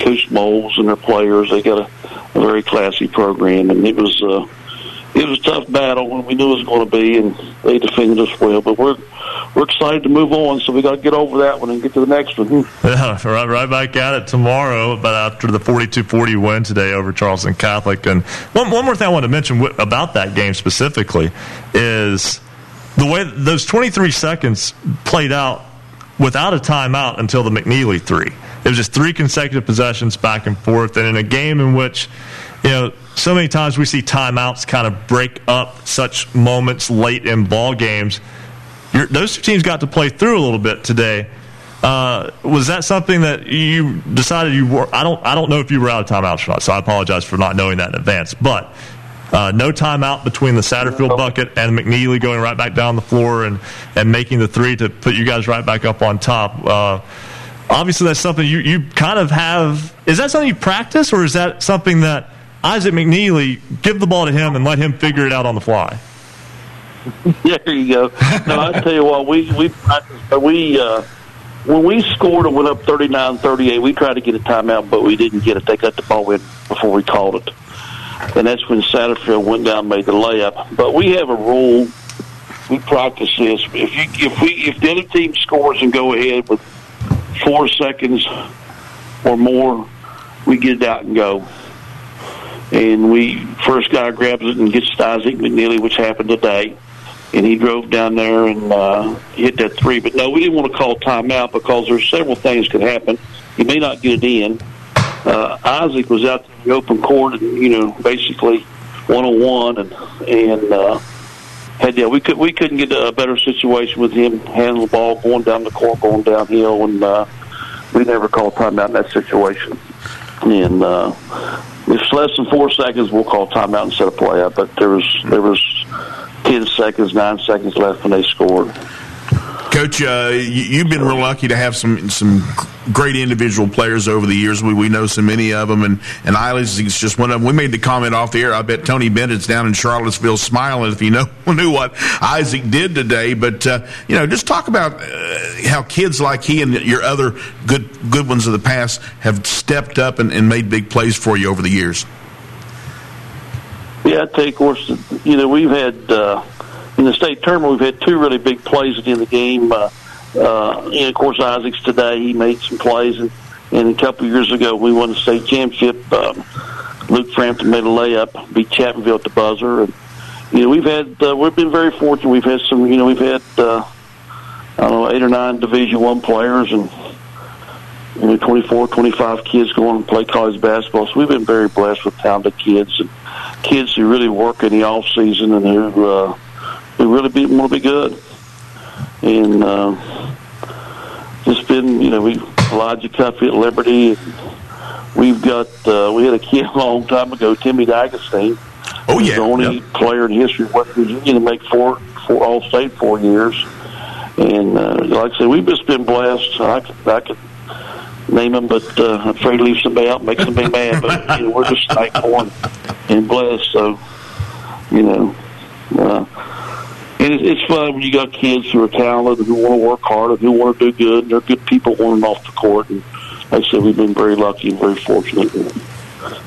Speaker 17: Coach Moles and their players. They got a, a very classy program, and it was uh, it was a tough battle, when we knew it was going to be, and they defended us well. But we're we're excited to move on, so we got to get over that one and get to the next one. [LAUGHS]
Speaker 2: Yeah, right, right back at it tomorrow, but after the 42-40 win today over Charleston Catholic. And one, one more thing I want to mention about that game specifically is the way those 23 seconds played out without a timeout until the McNeely three. It was just three consecutive possessions back and forth, and in a game in which, you know, so many times we see timeouts kind of break up such moments late in ball games. You're, those two teams got to play through a little bit today. Uh, was that something that you decided you were? I don't. I don't know if you were out of timeouts or not. So I apologize for not knowing that in advance. But uh, no timeout between the Satterfield bucket and McNeely going right back down the floor and and making the three to put you guys right back up on top. Uh, obviously, that's something you you kind of have. Is that something you practice, or is that something that Isaac McNeely give the ball to him and let him figure it out on the fly? [LAUGHS]
Speaker 17: there you go. No, I tell you what, we we we uh, when we scored and went up 39-38, we tried to get a timeout, but we didn't get it. They got the ball in before we called it, and that's when Satterfield went down and made the layup. But we have a rule. We practice this. If you if we if the other team scores and go ahead with four seconds or more, we get it out and go. And we first guy grabs it and gets to Isaac McNeely, which happened today and he drove down there and uh, hit that three. But no, we didn't want to call timeout because there's several things could happen. He may not get it in. Uh, Isaac was out there in the open court, and you know, basically one on one, and and uh, had yeah, we could we couldn't get a better situation with him handling the ball, going down the court, going downhill, and uh, we never called timeout in that situation. And uh, if it's less than four seconds, we'll call timeout and set a play up. But there was there was ten seconds, nine seconds left when they scored.
Speaker 3: Coach, uh, you, you've been real lucky to have some some great individual players over the years. We, we know so many of them, and and is just one of them. We made the comment off the air. I bet Tony Bennett's down in Charlottesville smiling if he know [LAUGHS] knew what Isaac did today. But uh, you know, just talk about uh, how kids like he and your other good good ones of the past have stepped up and, and made big plays for you over the years.
Speaker 17: Yeah, I you, of course, you know, we've had uh, in the state tournament, we've had two really big plays at the end of the game. Uh, uh, and of course, Isaacs today, he made some plays, and, and a couple of years ago, we won the state championship. Um, Luke Frampton made a layup, beat Chapmanville at the buzzer, and you know, we've had uh, we've been very fortunate. We've had some, you know, we've had uh, I don't know eight or nine Division One players and you know 24, 25 kids going and play college basketball. So we've been very blessed with talented kids and kids who really work in the off season and who uh, who really be, want to be good. And uh, just been, you know, we Elijah Cuffee at Liberty. We've got uh, we had a kid a long time ago, Timmy D'Agostine.
Speaker 3: Oh yeah,
Speaker 17: the only
Speaker 3: Yep.
Speaker 17: player in history of West Virginia to make four, four all state four years. And uh, like I said, we've just been blessed. I could, I could name them, but uh, I'm afraid to leave somebody out, and make somebody mad. But you know, we're just thankful and, and blessed. So, you know, uh, and it, it's fun when you got kids who are talented, who want to work hard, and who want to do good. And they're good people on and off the court. And like I said, we've been very lucky and very fortunate. And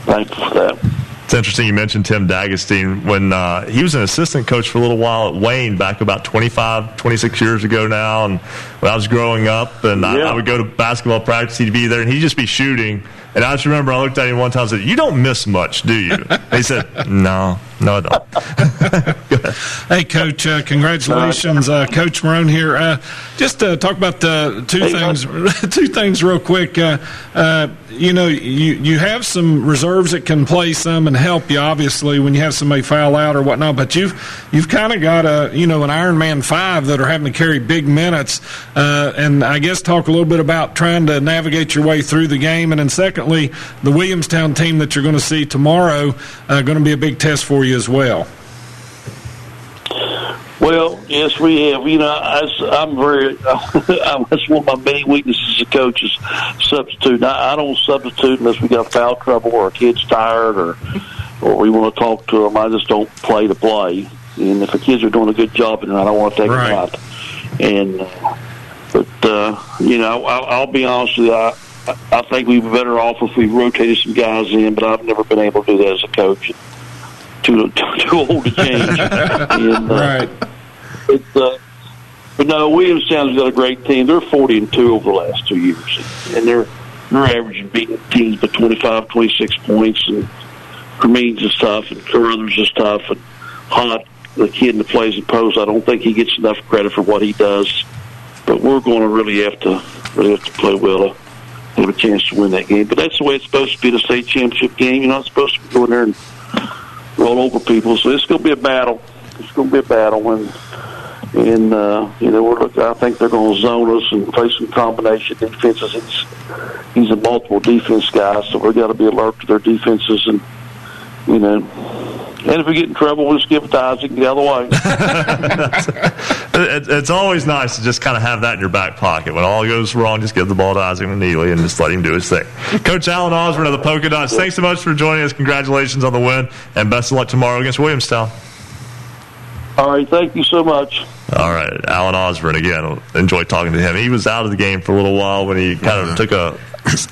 Speaker 17: thankful for that.
Speaker 2: It's interesting you mentioned Tim D'Agostine when uh, he was an assistant coach for a little while at Wayne back about 25, 26 years ago now. And when I was growing up, and I, I would go to basketball practice, he'd be there, and he'd just be shooting. And I just remember I looked at him one time and said, "You don't miss much, do you?" And [LAUGHS] he said, "No, no, I don't." [LAUGHS]
Speaker 5: Hey, Coach, uh, congratulations, uh, Coach Marone here. Uh, just uh, talk about uh, two things, [LAUGHS] two things real quick. Uh, uh, you know, you you have some reserves that can play some and help you, obviously, when you have somebody foul out or whatnot. But you've you've kind of got a you know an Iron Man five that are having to carry big minutes, uh, and I guess talk a little bit about trying to navigate your way through the game, and then secondly, the Williamstown team that you're going to see tomorrow, uh, going to be a big test for you as well.
Speaker 17: Well, yes, we have. You know, I, I'm very. that's one of my main weaknesses as a coach is substitute. I, I don't substitute unless we got foul trouble or a kid's tired or or we want to talk to them. I just don't play to play. And if the kids are doing a good job, and I don't want to take
Speaker 5: Right.
Speaker 17: a shot. And uh, but uh, you know, I'll, I'll be honest with you. I, I think we'd be better off if we rotated some guys in, but I've never been able to do that as a coach. Too too, old to change. [LAUGHS] and, uh,
Speaker 5: Right.
Speaker 17: It's, uh, but no, Williamstown's got a great team. They're 40 and 2 over the last two years. And they're, they're averaging beating teams by 25, 26 points. And Cremines is tough, and Carruthers is tough, and Hot, the kid that plays in post, I don't think he gets enough credit for what he does. But we're going to really have to really have to play well to have a chance to win that game. But that's the way it's supposed to be the state championship game. You're not supposed to be going there and roll over people. So it's going to be a battle. It's going to be a battle, and and uh, you know we're looking. I think they're going to zone us and play some combination defenses. He's he's a multiple defense guy, so we got to be alert to their defenses, and you know. And if we get in trouble, we'll just give it to Isaac and get out of the way. [LAUGHS]
Speaker 2: it, it's always nice to just kind of have that in your back pocket. When all goes wrong, just give the ball to Isaac McNeely and just let him do his thing. Coach Alan Osborne of the Poca Dots, thanks so much for joining us. Congratulations on the win, and best of luck tomorrow against Williamstown.
Speaker 17: All right, thank you so much.
Speaker 2: All right, Alan Osborne again. Enjoyed talking to him. He was out of the game for a little while when he kind of mm-hmm. took a,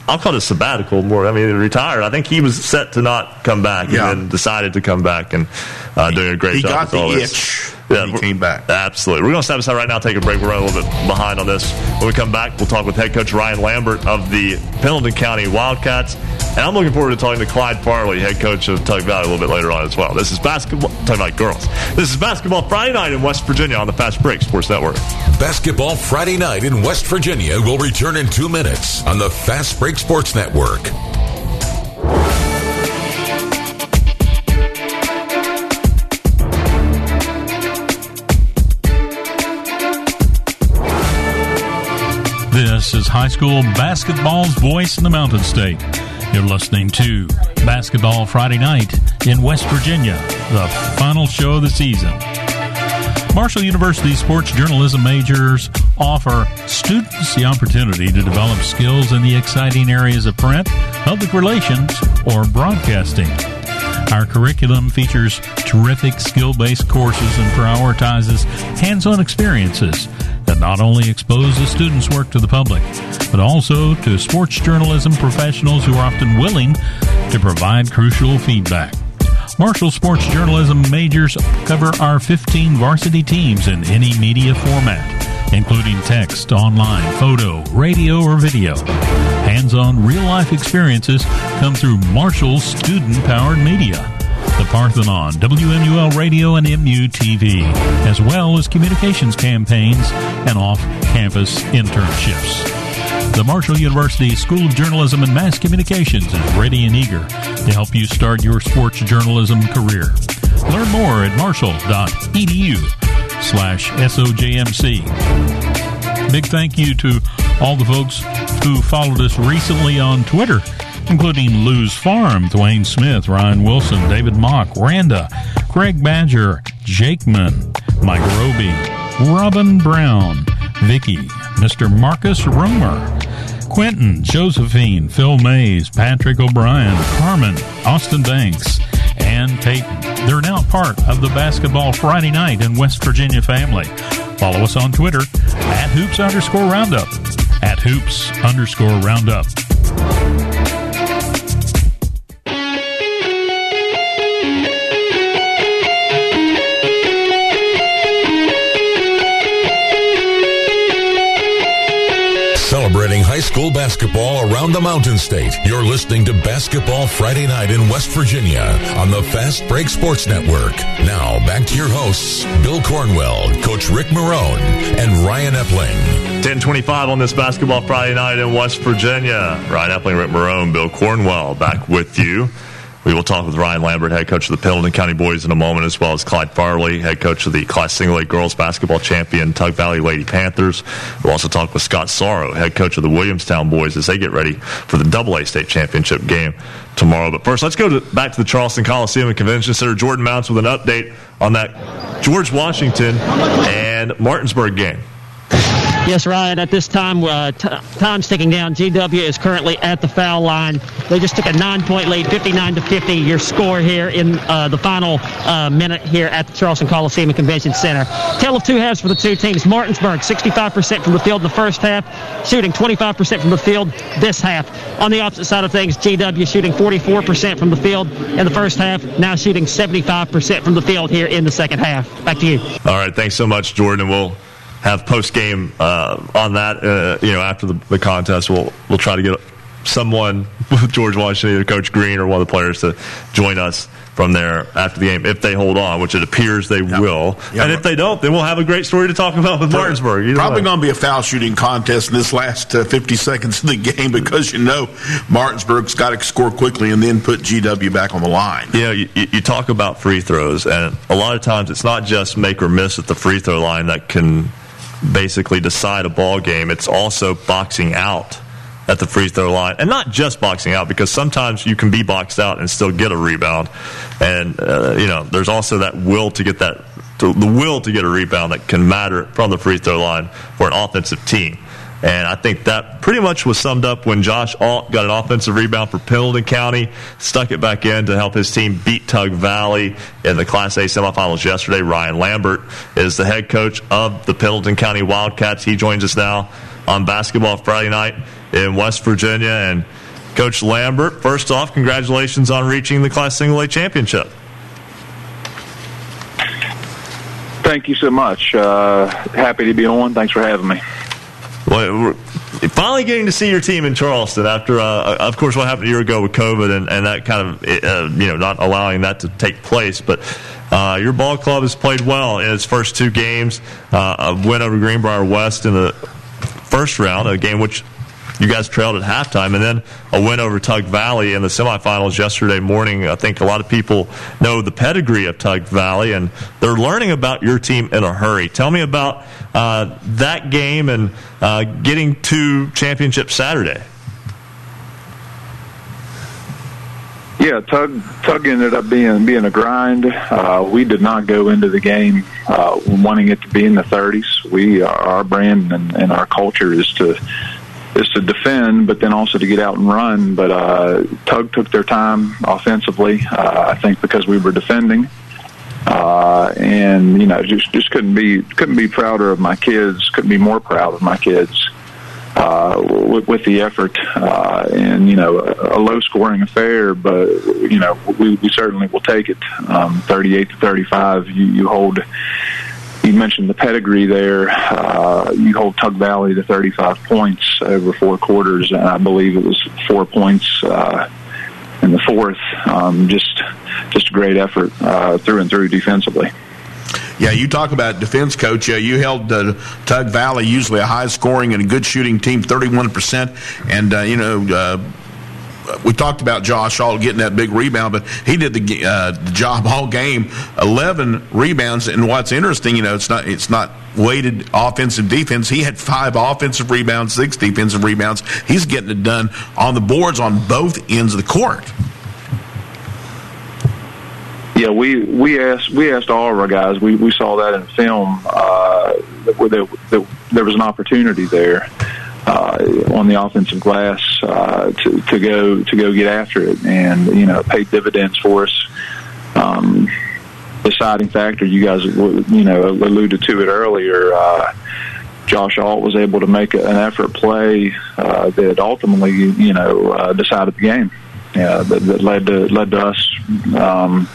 Speaker 2: I'll call it a sabbatical more. I mean, he retired. I think he was set to not come back,
Speaker 3: Yeah.
Speaker 2: and then decided to come back and uh, doing a great
Speaker 3: He
Speaker 2: job.
Speaker 3: got
Speaker 2: with
Speaker 3: the
Speaker 2: all this.
Speaker 3: itch.
Speaker 2: Yeah,
Speaker 3: he
Speaker 2: we're-
Speaker 3: came back.
Speaker 2: Absolutely. We're going to step aside right now, take a break. We're running a little bit behind on this. When we come back, we'll talk with head coach Ryan Lambert of the Pendleton County Wildcats. And I'm looking forward to talking to Clyde Farley, head coach of Tug Valley, a little bit later on as well. This is basketball, talking about girls. This is basketball Friday night in West Virginia on the Fast Break Sports Network.
Speaker 7: Basketball Friday night in West Virginia will return in two minutes on the Fast Break Sports Network.
Speaker 8: This is high school basketball's voice in the Mountain State. You're listening to Basketball Friday Night in West Virginia, the final show of the season. Marshall University sports journalism majors offer students the opportunity to develop skills in the exciting areas of print, public relations, or broadcasting. Our curriculum features terrific skill based courses and prioritizes hands on experiences that not only expose the students' work to the public, but also to sports journalism professionals who are often willing to provide crucial feedback. Marshall Sports Journalism majors cover our 15 varsity teams in any media format, including text, online, photo, radio, or video. Hands on real life experiences come through Marshall's student powered media. The Parthenon, WMUL Radio, and MUTV, as well as communications campaigns and off campus internships. The Marshall University School of Journalism and Mass Communications is ready and eager to help you start your sports journalism career. Learn more at marshall.edu slash SOJMC. Big thank you to all the folks who followed us recently on Twitter, including Lou's Farm, Dwayne Smith, Ryan Wilson, David Mock, Randa, Craig Badger, Jakeman, Mike Roby, Robin Brown, Vicky, Mr. Marcus Romer, Quentin, Josephine, Phil Mays, Patrick O'Brien, Carmen, Austin Banks, and Peyton. They're now part of the Basketball Friday Night in West Virginia family. Follow us on Twitter at hoops underscore roundup. At hoops underscore roundup.
Speaker 7: School basketball around the Mountain State. You're listening to Basketball Friday Night in West Virginia on the Fast Break Sports Network. Now, back to your hosts, Bill Cornwell, Coach Rick Marone, and Ryan Epling.
Speaker 2: 1025 on this Basketball Friday Night in West Virginia. Ryan Epling, Rick Marone, Bill Cornwell back with you. We will talk with Ryan Lambert, head coach of the Pendleton County Boys, in a moment, as well as Clyde Farley, head coach of the Class Single A Girls Basketball Champion Tug Valley Lady Panthers. We'll also talk with Scott Sorrow, head coach of the Williamstown Boys, as they get ready for the Double A State Championship game tomorrow. But first, let's go to, back to the Charleston Coliseum and Convention Center. Jordan Mounts with an update on that George Washington and Martinsburg game.
Speaker 4: Yes, Ryan. At this time, uh, t- time's ticking down. GW is currently at the foul line. They just took a nine-point lead, 59 to 50. Your score here in uh, the final uh, minute here at the Charleston Coliseum and Convention Center. Tale of two halves for the two teams. Martinsburg, 65% from the field in the first half, shooting 25% from the field this half. On the opposite side of things, GW shooting 44% from the field in the first half, now shooting 75% from the field here in the second half. Back to you.
Speaker 2: All right, thanks so much, Jordan. We'll have post game uh, on that. Uh, you know, after the, the, contest, we'll we'll try to get someone, with [LAUGHS] George Washington, either Coach Green or one of the players, to join us from there after the game if they hold on, which it appears they yep. will. Yep. And if they don't, then we'll have a great story to talk about with Martinsburg.
Speaker 3: Either Probably going to be a foul shooting contest in this last uh, 50 seconds of the game [LAUGHS] because you know Martinsburg's got to score quickly and then put GW back on the line.
Speaker 2: Yeah, you, you talk about free throws, and a lot of times it's not just make or miss at the free throw line that can basically decide a ball game. It's also boxing out at the free throw line, and not just boxing out because sometimes you can be boxed out and still get a rebound. And uh, you know, there's also that will to get that to, the will to get a rebound that can matter from the free throw line for an offensive team. And I think that pretty much was summed up when Josh Alt got an offensive rebound for Pendleton County, stuck it back in to help his team beat Tug Valley in the Class A semifinals yesterday. Ryan Lambert is the head coach of the Pendleton County Wildcats. He joins us now on Basketball Friday night in West Virginia. And Coach Lambert, first off, congratulations on reaching the Class Single A championship.
Speaker 18: Thank you so much. Uh, happy to be on. Thanks for having me.
Speaker 2: Well, finally getting to see your team in Charleston after, uh, of course, what happened a year ago with COVID and, and that kind of, uh, you know, not allowing that to take place. But uh, your ball club has played well in its first two games. Uh, a win over Greenbrier West in the first round, a game which you guys trailed at halftime, and then a win over Tug Valley in the semifinals yesterday morning. I think a lot of people know the pedigree of Tug Valley, and they're learning about your team in a hurry. Tell me about uh, that game and uh, getting to championship Saturday.
Speaker 18: Yeah, Tug Tug ended up being being a grind. Uh, we did not go into the game uh, wanting it to be in the 30s. We our brand and, and our culture is to is to defend, but then also to get out and run. But uh, Tug took their time offensively. Uh, I think because we were defending, Uh, and you know, just just couldn't be couldn't be prouder of my kids. Couldn't be more proud of my kids uh, with, with the effort. Uh, and you know, a, a low scoring affair, but you know, we, we certainly will take it. Um, Thirty-eight to thirty-five, you, you hold. You mentioned the pedigree there. Uh, you hold Tug Valley to 35 points over four quarters, and I believe it was four points uh, in the fourth. Um, just, just a great effort uh, through and through defensively.
Speaker 3: Yeah, you talk about defense, coach. Uh, you held uh, Tug Valley, usually a high scoring and a good shooting team, 31%. And, uh, you know, uh, we talked about Josh Alt getting that big rebound, but he did the, uh, the job all game. Eleven rebounds, and what's interesting, you know, it's not it's not weighted offensive defense. He had five offensive rebounds, six defensive rebounds. He's getting it done on the boards on both ends of the court.
Speaker 18: Yeah, we we asked we asked all of our guys. We we saw that in film. Uh, that, that, that there was an opportunity there uh, on the offensive glass uh, to to go to go get after it, and you know, paid dividends for us. Um, deciding factor, you guys you know alluded to it earlier. Uh, Josh Alt was able to make an effort play uh, that ultimately, you know, uh, decided the game. Yeah, that, that led to led to us um,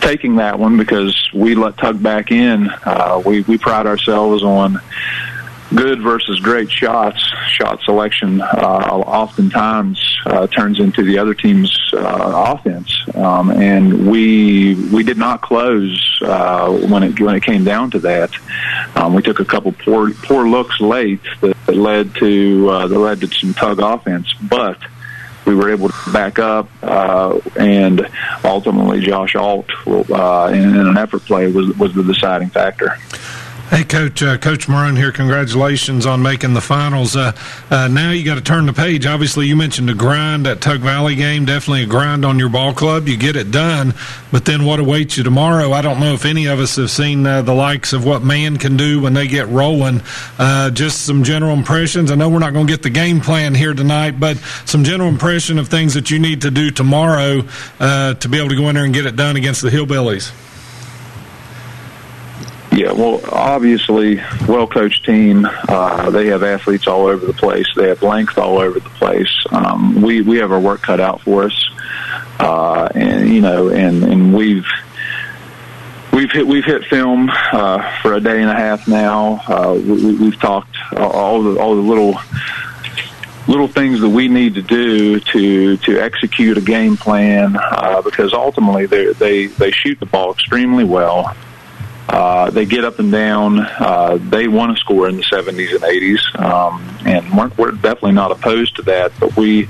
Speaker 18: taking that one because we let Tug back in. Uh, we we pride ourselves on good versus great shots. Shot selection uh, oftentimes uh, turns into the other team's uh, offense, um, and we we did not close uh, when it when it came down to that. Um, we took a couple poor poor looks late that, that led to uh, that led to some tug offense, but we were able to back up, uh, and ultimately Josh Alt uh, in, in an effort play was was the deciding factor.
Speaker 5: Hey, Coach, uh, Coach Marone here. Congratulations on making the finals. Uh, uh, now you got to turn the page. Obviously, you mentioned a grind at Tug Valley game. Definitely a grind on your ball club. You get it done, but then what awaits you tomorrow? I don't know if any of us have seen uh, the likes of what Man can do when they get rolling. Uh, just some general impressions. I know we're not going to get the game plan here tonight, but some general impression of things that you need to do tomorrow uh, to be able to go in there and get it done against the Hillbillies.
Speaker 18: Yeah, well, obviously, well coached team. Uh, they have athletes all over the place. They have length all over the place. Um, we we have our work cut out for us, uh, and you know, and and we've we've hit we've hit film uh, for a day and a half now. Uh, we, we've talked all the all the little little things that we need to do to to execute a game plan uh, because ultimately they they they shoot the ball extremely well. Uh, they get up and down. Uh, they want to score in the 70s and 80s, um, and we're, we're definitely not opposed to that. But we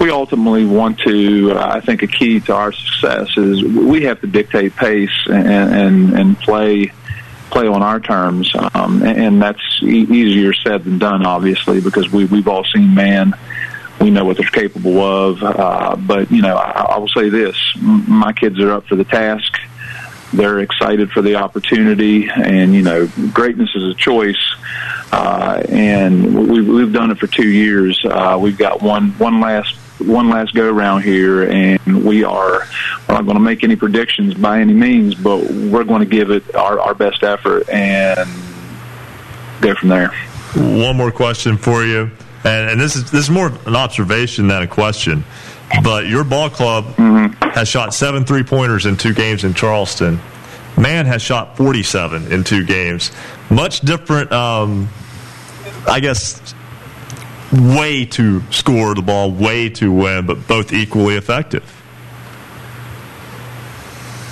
Speaker 18: we ultimately want to. Uh, I think a key to our success is we have to dictate pace and and, and play play on our terms, um, and, and that's e- easier said than done, obviously, because we we've all seen man we know what they're capable of. Uh, but you know, I, I will say this: my kids are up for the task they're excited for the opportunity, and you know, greatness is a choice. Uh, and we, we've done it for two years. Uh, we've got one one last one last go round here, and we are we're not going to make any predictions by any means, but we're going to give it our, our best effort and go from there.
Speaker 2: One more question for you, and, and this is this is more an observation than a question. But your ball club mm-hmm. has shot seven three pointers in two games in Charleston. Man has shot 47 in two games. Much different, um, I guess, way to score the ball, way to win, but both equally effective.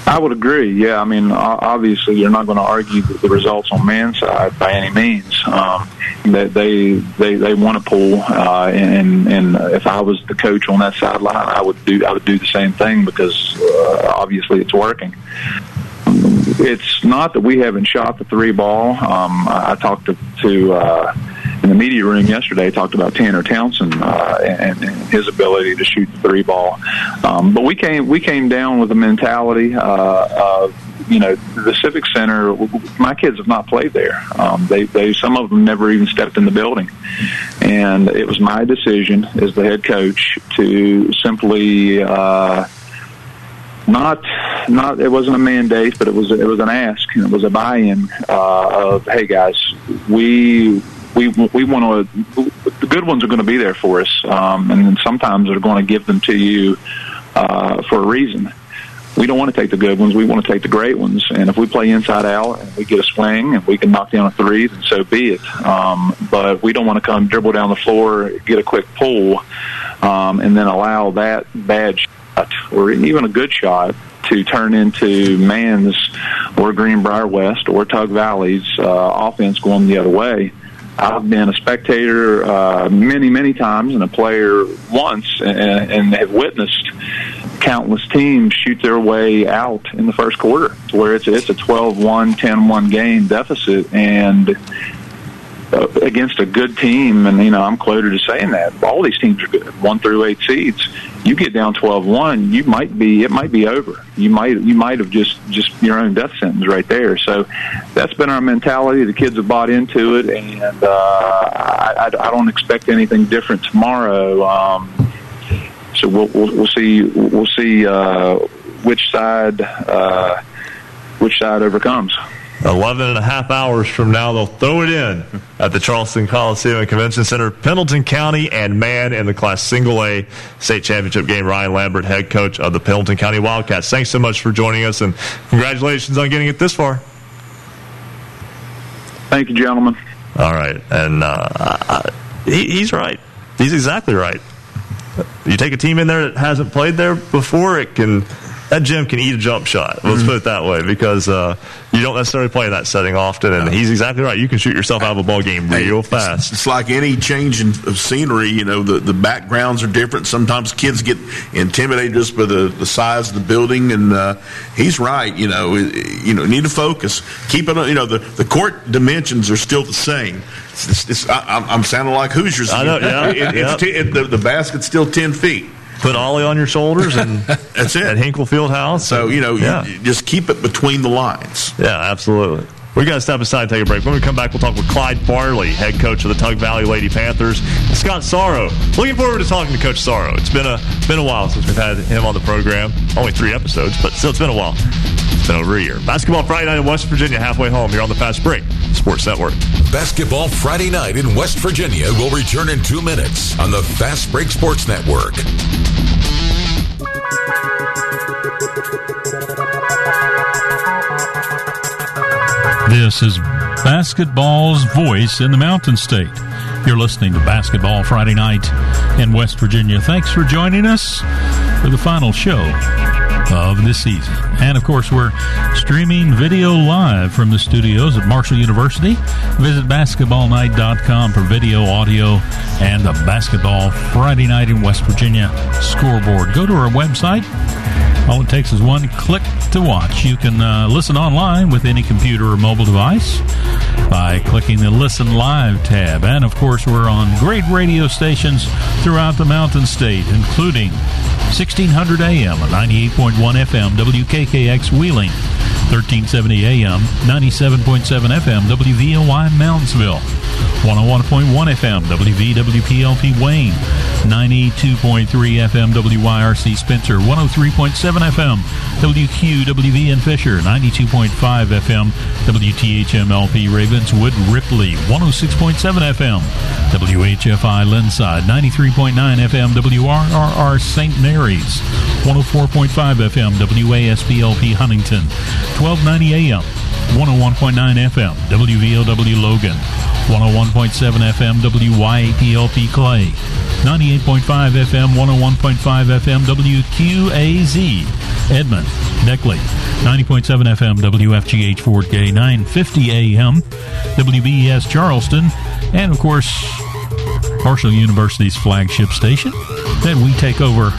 Speaker 18: I would agree. Yeah, I mean, obviously, you're not going to argue the results on Man's side by any means. Um, that they they they want to pull, uh, and and if I was the coach on that sideline, I would do I would do the same thing because uh, obviously it's working. It's not that we haven't shot the three ball. Um, I talked to, to uh, in the media room yesterday. Talked about Tanner Townsend uh, and, and his ability to shoot the three ball. Um, but we came we came down with a mentality uh, of you know, the Civic Center. My kids have not played there. Um, they, they, some of them never even stepped in the building, and it was my decision as the head coach to simply uh, not not it wasn't a mandate, but it was it was an ask and it was a buy-in uh, of hey guys, we we we want to the good ones are going to be there for us, um, and sometimes they're going to give them to you uh, for a reason. We don't want to take the good ones. We want to take the great ones. And if we play inside out and we get a swing and we can knock down a three, then so be it. Um, but we don't want to come dribble down the floor, get a quick pull, um, and then allow that bad shot or even a good shot to turn into Man's or Greenbrier West or Tug Valley's uh, offense going the other way. I've been a spectator uh, many, many times and a player once, and, and have witnessed countless teams shoot their way out in the first quarter, where it's it's a 12-1, 10-1 game deficit, and uh, against a good team, and you know I'm quoted as saying that all these teams are good, one through eight seeds. You get down 12-1, you might be it might be over. You might you might have just just your own death sentence right there. So that's been our mentality. The kids have bought into it, and uh, I, I, don't expect anything different tomorrow. Um, so we'll, we'll we'll see we'll see uh, which side uh, which side overcomes.
Speaker 2: 11 and a half hours from now, they'll throw it in at the Charleston Coliseum and Convention Center. Pendleton County and Man in the Class Single A state championship game. Ryan Lambert, head coach of the Pendleton County Wildcats. Thanks so much for joining us and congratulations on getting it this far.
Speaker 18: Thank you, gentlemen.
Speaker 2: All right. And uh, I, he, he's right. He's exactly right. You take a team in there that hasn't played there before, it can that gym can eat a jump shot. Let's
Speaker 3: Mm-hmm.
Speaker 2: put it that way because uh, you don't necessarily play in that setting often. And he's exactly right. You can shoot yourself out of a ball game real fast.
Speaker 3: It's like any change in, of scenery. You know, the, the backgrounds are different. Sometimes kids get intimidated just by the, the size of the building. And uh, he's right. You know, you know, need to focus. Keep it. You know, the, the court dimensions are still the same. It's, it's, I, I'm- I'm sounding like Hoosiers.
Speaker 2: I know, yeah, [LAUGHS]
Speaker 3: It-
Speaker 2: yeah.
Speaker 3: t- it- the, the basket's still ten feet.
Speaker 2: Put Ollie on your shoulders, and [LAUGHS]
Speaker 3: that's it.
Speaker 2: At Hinkle Field House.
Speaker 3: So you know,
Speaker 2: Yeah.
Speaker 3: you, you just keep it between the lines.
Speaker 2: Yeah, absolutely. We got to step aside and take a break. When we come back, we'll talk with Clyde Farley, head coach of the Tug Valley Lady Panthers, Scott Sorrow. Looking forward to talking to Coach Sorrow. It's been a been a while since we've had him on the program. Only three episodes, but still, it's been a while. It's been over a year. Basketball Friday night in West Virginia, halfway home. Here on the Fast Break Sports Network.
Speaker 7: Basketball Friday night in West Virginia will return in two minutes on the Fast Break Sports Network.
Speaker 8: This is basketball's voice in the Mountain State. You're listening to Basketball Friday Night in West Virginia. Thanks for joining us for the final show of the season. And of course, we're streaming video live from the studios at Marshall University. Visit basketballnight.com for video, audio, and the Basketball Friday Night in West Virginia scoreboard. Go to our website. All it takes is one click to watch. You can uh, listen online with any computer or mobile device by clicking the Listen Live tab. And of course, we're on great radio stations throughout the Mountain State, including 1600 AM, 98.1 FM, WKKX Wheeling, 1370 AM, 97.7 FM, WVOY Moundsville, 101.1 FM, WVWPLP Wayne, 92.3 FM, WYRC Spencer, 103.7 FM, WQWV in Fisher, 92.5 FM, WTHMLP Ravenswood Ripley, 106.7 FM, WHFI Lindside, 93.9 FM, WRRR St. Mary's, 104.5 FM, WASPLP Huntington, 1290 AM, 101.9 FM, WVOW Logan, 101.7 FM, WYAPLP Clay, 98.5 FM, 101.5 FM, WQAZ, Edmond, Beckley, 90.7 FM, WFGH Fort Gay, 950 AM, WBES Charleston, and of course, Marshall University's flagship station that we take over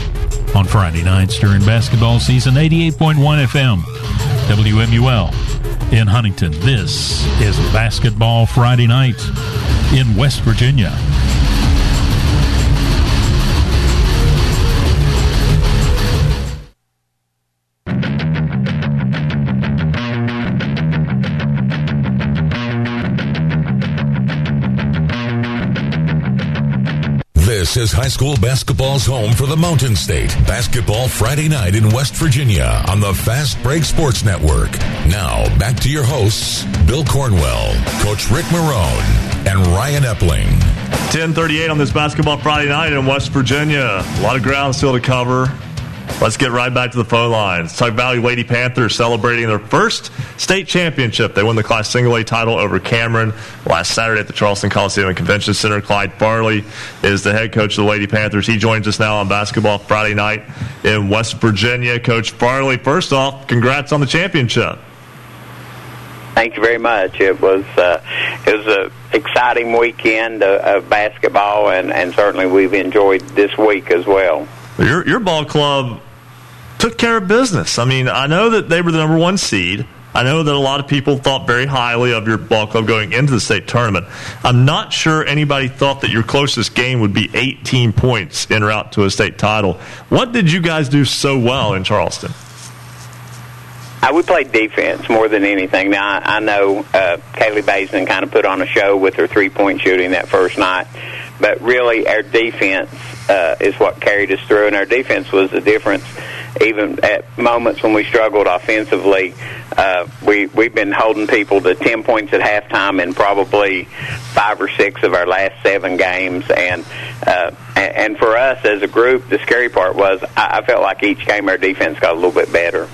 Speaker 8: on Friday nights during basketball season, 88.1 FM, WMUL in Huntington. This is Basketball Friday Night in West Virginia.
Speaker 7: This is high school basketball's home for the Mountain State. Basketball Friday night in West Virginia on the Fast Break Sports Network. Now, back to your hosts, Bill Cornwell, Coach Rick Marone, and Ryan Epling.
Speaker 2: 1038 on this Basketball Friday night in West Virginia. A lot of ground still to cover. Let's get right back to the phone lines. Tug Valley Lady Panthers celebrating their first state championship. They won the Class Single A title over Cameron last Saturday at the Charleston Coliseum and Convention Center. Clyde Farley is the head coach of the Lady Panthers. He joins us now on Basketball Friday night in West Virginia. Coach Farley, first off, congrats on the championship.
Speaker 19: Thank you very much. It was uh, it was a exciting weekend of, of basketball, and, and certainly we've enjoyed this week as well.
Speaker 2: Your your ball club took care of business. I mean, I know that they were the number one seed. I know that a lot of people thought very highly of your ball club going into the state tournament. I'm not sure anybody thought that your closest game would be 18 points en route to a state title. What did you guys do so well in Charleston?
Speaker 19: Uh, we played defense more than anything. Now I, I know uh, Kaylee Basin kind of put on a show with her three point shooting that first night, but really our defense uh, is what carried us through, and our defense was the difference. Even at moments when we struggled offensively, uh, we we've been holding people to ten points at halftime in probably five or six of our last seven games, and uh, and, for us as a group, the scary part was I, I felt like each game our defense got a little bit better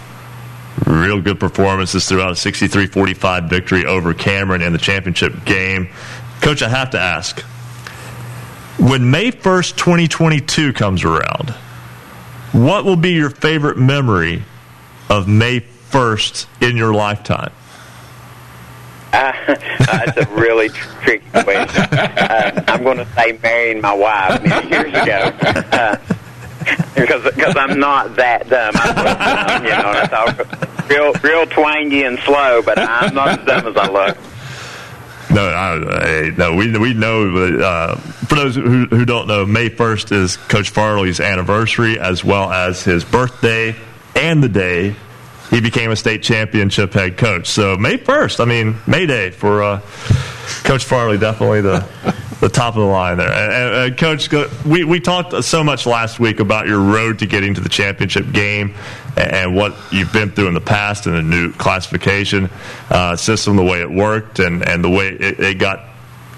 Speaker 2: real good performances throughout a 63-45 victory over Cameron in the championship game. Coach, I have to ask, when May 1st, 2022 comes around, what will be your favorite memory of May 1st in your lifetime? [LAUGHS]
Speaker 19: Uh, that's a really tricky question. Uh, I'm going to say marrying my wife many years ago. Uh, because because I'm not that dumb. I'm dumb, you know. And I talk real real twangy and slow, but I'm not as dumb as I look.
Speaker 2: No, I, no, we we know. Uh, for those who, who don't know, May first is Coach Farley's anniversary, as well as his birthday and the day he became a state championship head coach. So May first, I mean May Day for uh, Coach Farley, definitely the the top of the line there. And, and, Coach, we, we talked so much last week about your road to getting to the championship game and, and what you've been through in the past and the new classification uh, system, the way it worked, and, and the way it, it got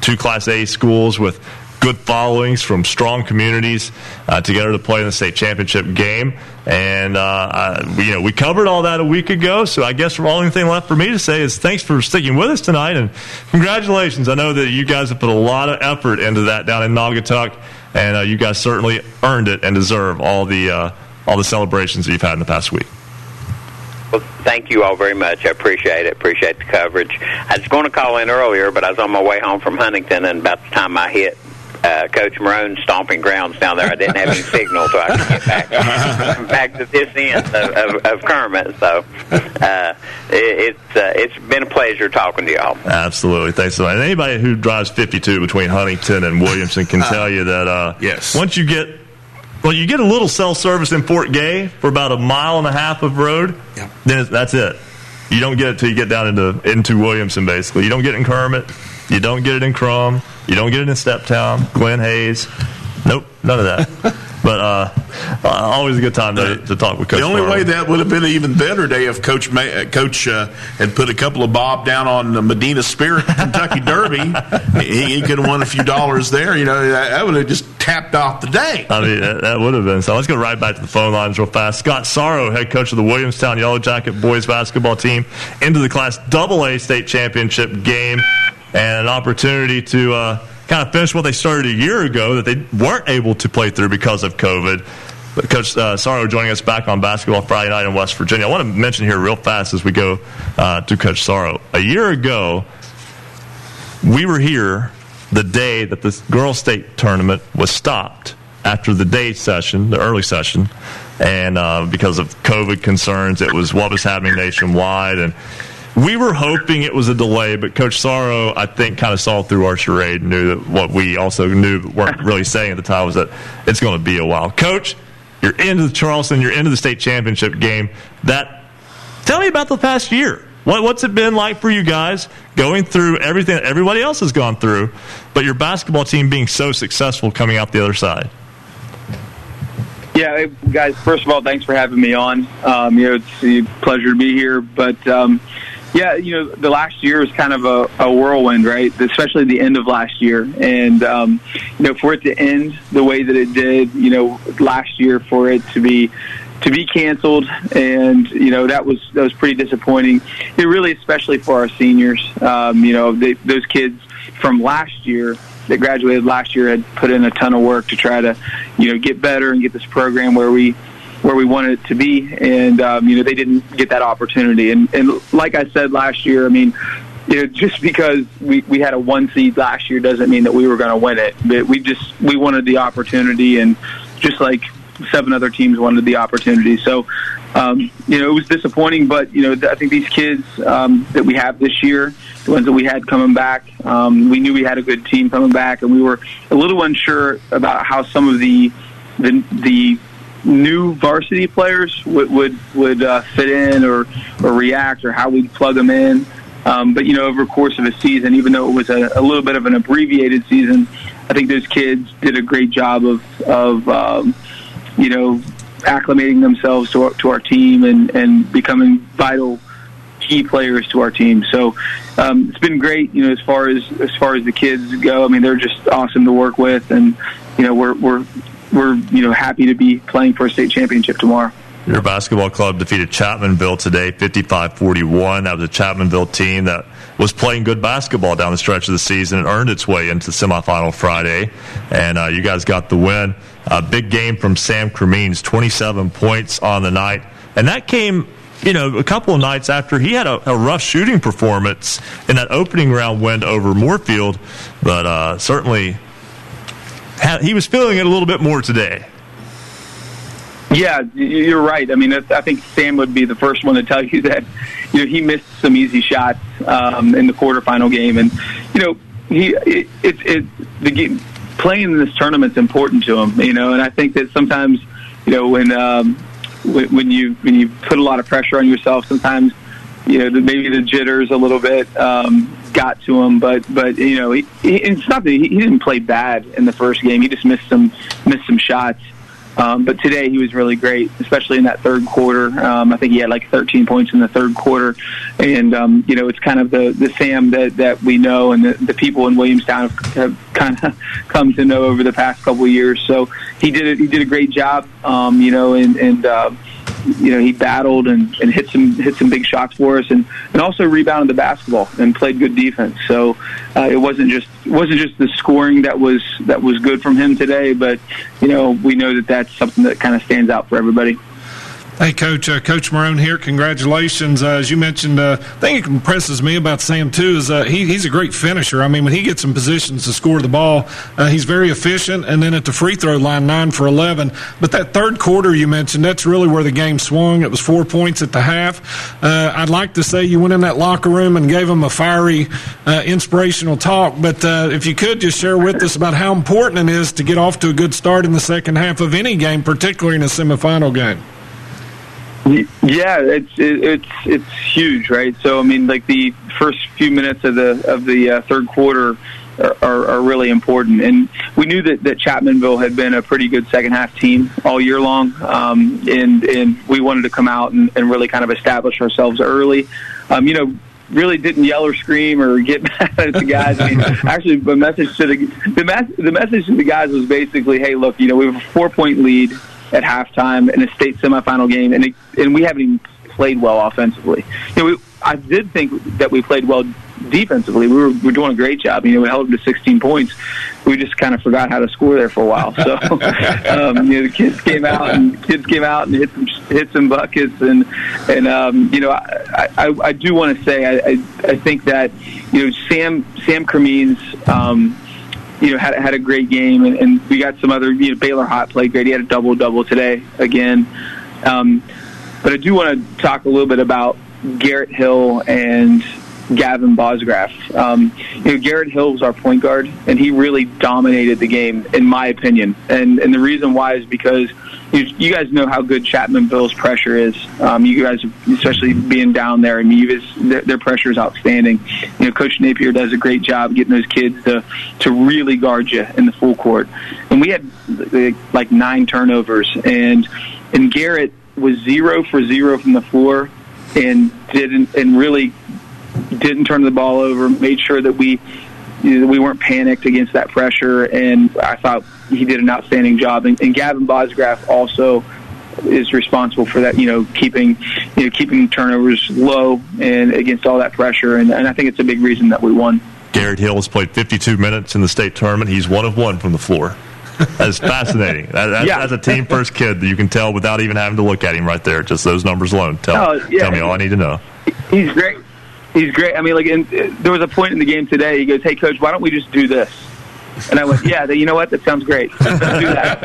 Speaker 2: two Class A schools with good followings from strong communities uh, together to play in the state championship game. And uh, uh, you know, we covered all that a week ago. So I guess the only thing left for me to say is thanks for sticking with us tonight and congratulations. I know that you guys have put a lot of effort into that down in Naugatuck, and uh, you guys certainly earned it and deserve all the uh, all the celebrations that you've had in the past week.
Speaker 19: Well, thank you all very much. I appreciate it. Appreciate the coverage. I was going to call in earlier, but I was on my way home from Huntington, and about the time I hit uh, Coach Marone's stomping grounds down there. I didn't have any signal, so I could get back [LAUGHS] back to this end of, of, of Kermit. So uh, it, it's uh, it's been a pleasure talking to y'all.
Speaker 2: Absolutely, thanks so much. And anybody who drives 52 between Huntington and Williamson can tell you that uh,
Speaker 3: yes,
Speaker 2: once you get well, you get a little cell service in Fort Gay for about a mile and a half of road.
Speaker 3: Yeah.
Speaker 2: Then that's it. You don't get it till you get down into into Williamson. Basically, you don't get it in Kermit. You don't get it in Crum. You don't get it in Steptown, Glen Hayes. Nope, none of that. [LAUGHS] but uh, uh, always a good time to, to talk with Coach.
Speaker 3: The only
Speaker 2: Farley.
Speaker 3: way that would have been an even better day if Coach May, uh, Coach uh, had put a couple of bob down on the Medina Spirit Kentucky [LAUGHS] Derby. he, he could have won a few dollars there. You know that, that would have just tapped off the day.
Speaker 2: I mean, that, that would have been. So let's go right back to the phone lines real fast. Scott Sorrow, head coach of the Williamstown Yellow Jacket boys basketball team, into the Class Double A state championship game, and an opportunity to. Uh, kind of finish what they started a year ago that they weren't able to play through because of COVID. But Coach uh, Sorrow joining us back on Basketball Friday night in West Virginia. I want to mention here real fast as we go uh, to Coach Sorrow. A year ago, we were here the day that the girls' state tournament was stopped after the day session, the early session, and uh, because of COVID concerns, it was what was happening nationwide and we were hoping it was a delay, but Coach Sorrow, I think, kind of saw through our charade and knew that what we also knew but weren't [LAUGHS] really saying at the time was that it's going to be a while. Coach, you're into the Charleston, you're into the state championship game. That tell me about the past year. What, what's it been like for you guys going through everything that everybody else has gone through, but your basketball team being so successful coming out the other side?
Speaker 20: Yeah, guys. First of all, thanks for having me on. Um, you know, it's a pleasure to be here. But um, yeah, you know, the last year was kind of a, a whirlwind, right? Especially the end of last year, and um, you know, for it to end the way that it did, you know, last year, for it to be to be canceled, and you know that was that was pretty disappointing. It really, especially for our seniors. Um, you know, they, those kids from last year that graduated last year had put in a ton of work to try to, you know, get better and get this program where we where we wanted it to be, and um, you know they didn't get that opportunity. And and like I said last year, I mean, you know, just because we we had a one seed last year doesn't mean that we were going to win it. But we just we wanted the opportunity, and just like seven other teams wanted the opportunity. So, um, you know, it was disappointing, but you know, I think these kids um, that we have this year, the ones that we had coming back, um, we knew we had a good team coming back, and we were a little unsure about how some of the the, the new varsity players would would, would uh, fit in or or react or how we'd plug them in. Um, but you know, over the course of a season, even though it was a, a little bit of an abbreviated season, I think those kids did a great job of of um, you know acclimating themselves to our, to our team and and becoming vital key players to our team. So um, it's been great, you know, as far as as far as the kids go. I mean, they're just awesome to work with, and you know, we're we're we're you know happy to be playing for a state championship tomorrow.
Speaker 2: Your basketball club defeated Chapmanville today, 55-41. That was a Chapmanville team that was playing good basketball down the stretch of the season and earned its way into the semifinal Friday. And uh, you guys got the win. A big game from Sam Cremines, 27 points on the night. And that came you know, a couple of nights after he had a, a, rough shooting performance in that opening round win over Moorfield, but uh, certainly he was feeling it a little bit more today.
Speaker 20: Yeah, you're right. I mean, I think Sam would be the first one to tell you [LAUGHS] that. You know, he missed some easy shots um, in the quarterfinal game, and you know, he it, it, it the game, playing in this tournament's important to him. You know, and I think that sometimes, you know, when um, when you when you put a lot of pressure on yourself, sometimes you know maybe the jitters a little bit um, got to him. But but you know, he, he, it's not that he, he didn't play bad in the first game. He just missed some missed some shots. Um, but today he was really great, especially in that third quarter. Um, I think he had like 13 points in the third quarter, and um, you know it's kind of the the Sam that that we know and the, the people in Williamstown have, have kind of [LAUGHS] come to know over the past couple of years. So he did it. He did a great job, um, you know, and and. Uh, you know he battled and, and hit some hit some big shots for us and, and also rebounded the basketball and played good defense. So uh, it wasn't just it wasn't just the scoring that was that was good from him today, but you know we know that that's something that kind of stands out for everybody.
Speaker 5: Hey, Coach. Uh, Coach Marone here. Congratulations. Uh, as you mentioned, uh, thing that impresses me about Sam, too, is uh, he, he's a great finisher. I mean, when he gets in positions to score the ball, uh, he's very efficient. And then at the free throw line, 9 for 11. But that third quarter you mentioned, that's really where the game swung. It was four points at the half. Uh, I'd like to say you went in that locker room and gave him a fiery, inspirational talk. But if you could just share with us about how important it is to get off to a good start in the second half of any game, particularly in a semifinal game.
Speaker 20: Yeah, it's it's it's huge, right? So I mean, like the first few minutes of the of the uh, third quarter are, are, are really important, and we knew that that Chapmanville had been a pretty good second half team all year long, um, and and we wanted to come out and, and really kind of establish ourselves early. Um, you know, really didn't yell or scream or get [LAUGHS] mad at the guys. I mean, actually, the message to the the, mes- the message to the guys was basically, "Hey, look, you know, we have a four point lead at halftime in a state semifinal game, and it, and we haven't even played well offensively. You know, we, I did think that we played well defensively. We were, we were doing a great job. You know, we held them to 16 points. We just kind of forgot how to score there for a while. So, [LAUGHS] um, you know, the kids came out and kids came out and hit some hit some buckets and and um, you know, I I, I do want to say I, I I think that you know Sam Sam Cremines. Um, you know, had had a great game, and, and we got some other. You know, Baylor Haught played great. He had a double double today again. Um, but I do want to talk a little bit about Garrett Hill and Gavin Bosgraf. Um, you know, Garrett Hill was our point guard, and he really dominated the game, in my opinion. And and the reason why is because you, you guys know how good Chapmanville's pressure is. Um, you guys, especially being down there, I mean, you their, their pressure is outstanding. You know, Coach Napier does a great job getting those kids to to really guard you in the full court. And we had like nine turnovers, and and Garrett was zero for zero from the floor, and didn't and really didn't turn the ball over. Made sure that we we weren't panicked against that pressure, and I thought he did an outstanding job. And, and Gavin Bosgraf also is responsible for that. You know, keeping you know keeping turnovers low and against all that pressure, and, and I think it's a big reason that we won.
Speaker 2: Garrett Hill has played 52 minutes in the state tournament. He's one of one from the floor. That's [LAUGHS] fascinating. That, that's,
Speaker 20: Yeah.
Speaker 2: that's a team first kid that you can tell without even having to look at him right there. Just those numbers alone tell,
Speaker 20: Oh, yeah.
Speaker 2: tell me all I need to know.
Speaker 20: He's great. He's great. I mean, like, in, there was a point in the game today. He goes, "Hey, coach, why don't we just do this?" And I went, "Yeah, you know what? That sounds great. Let's do that."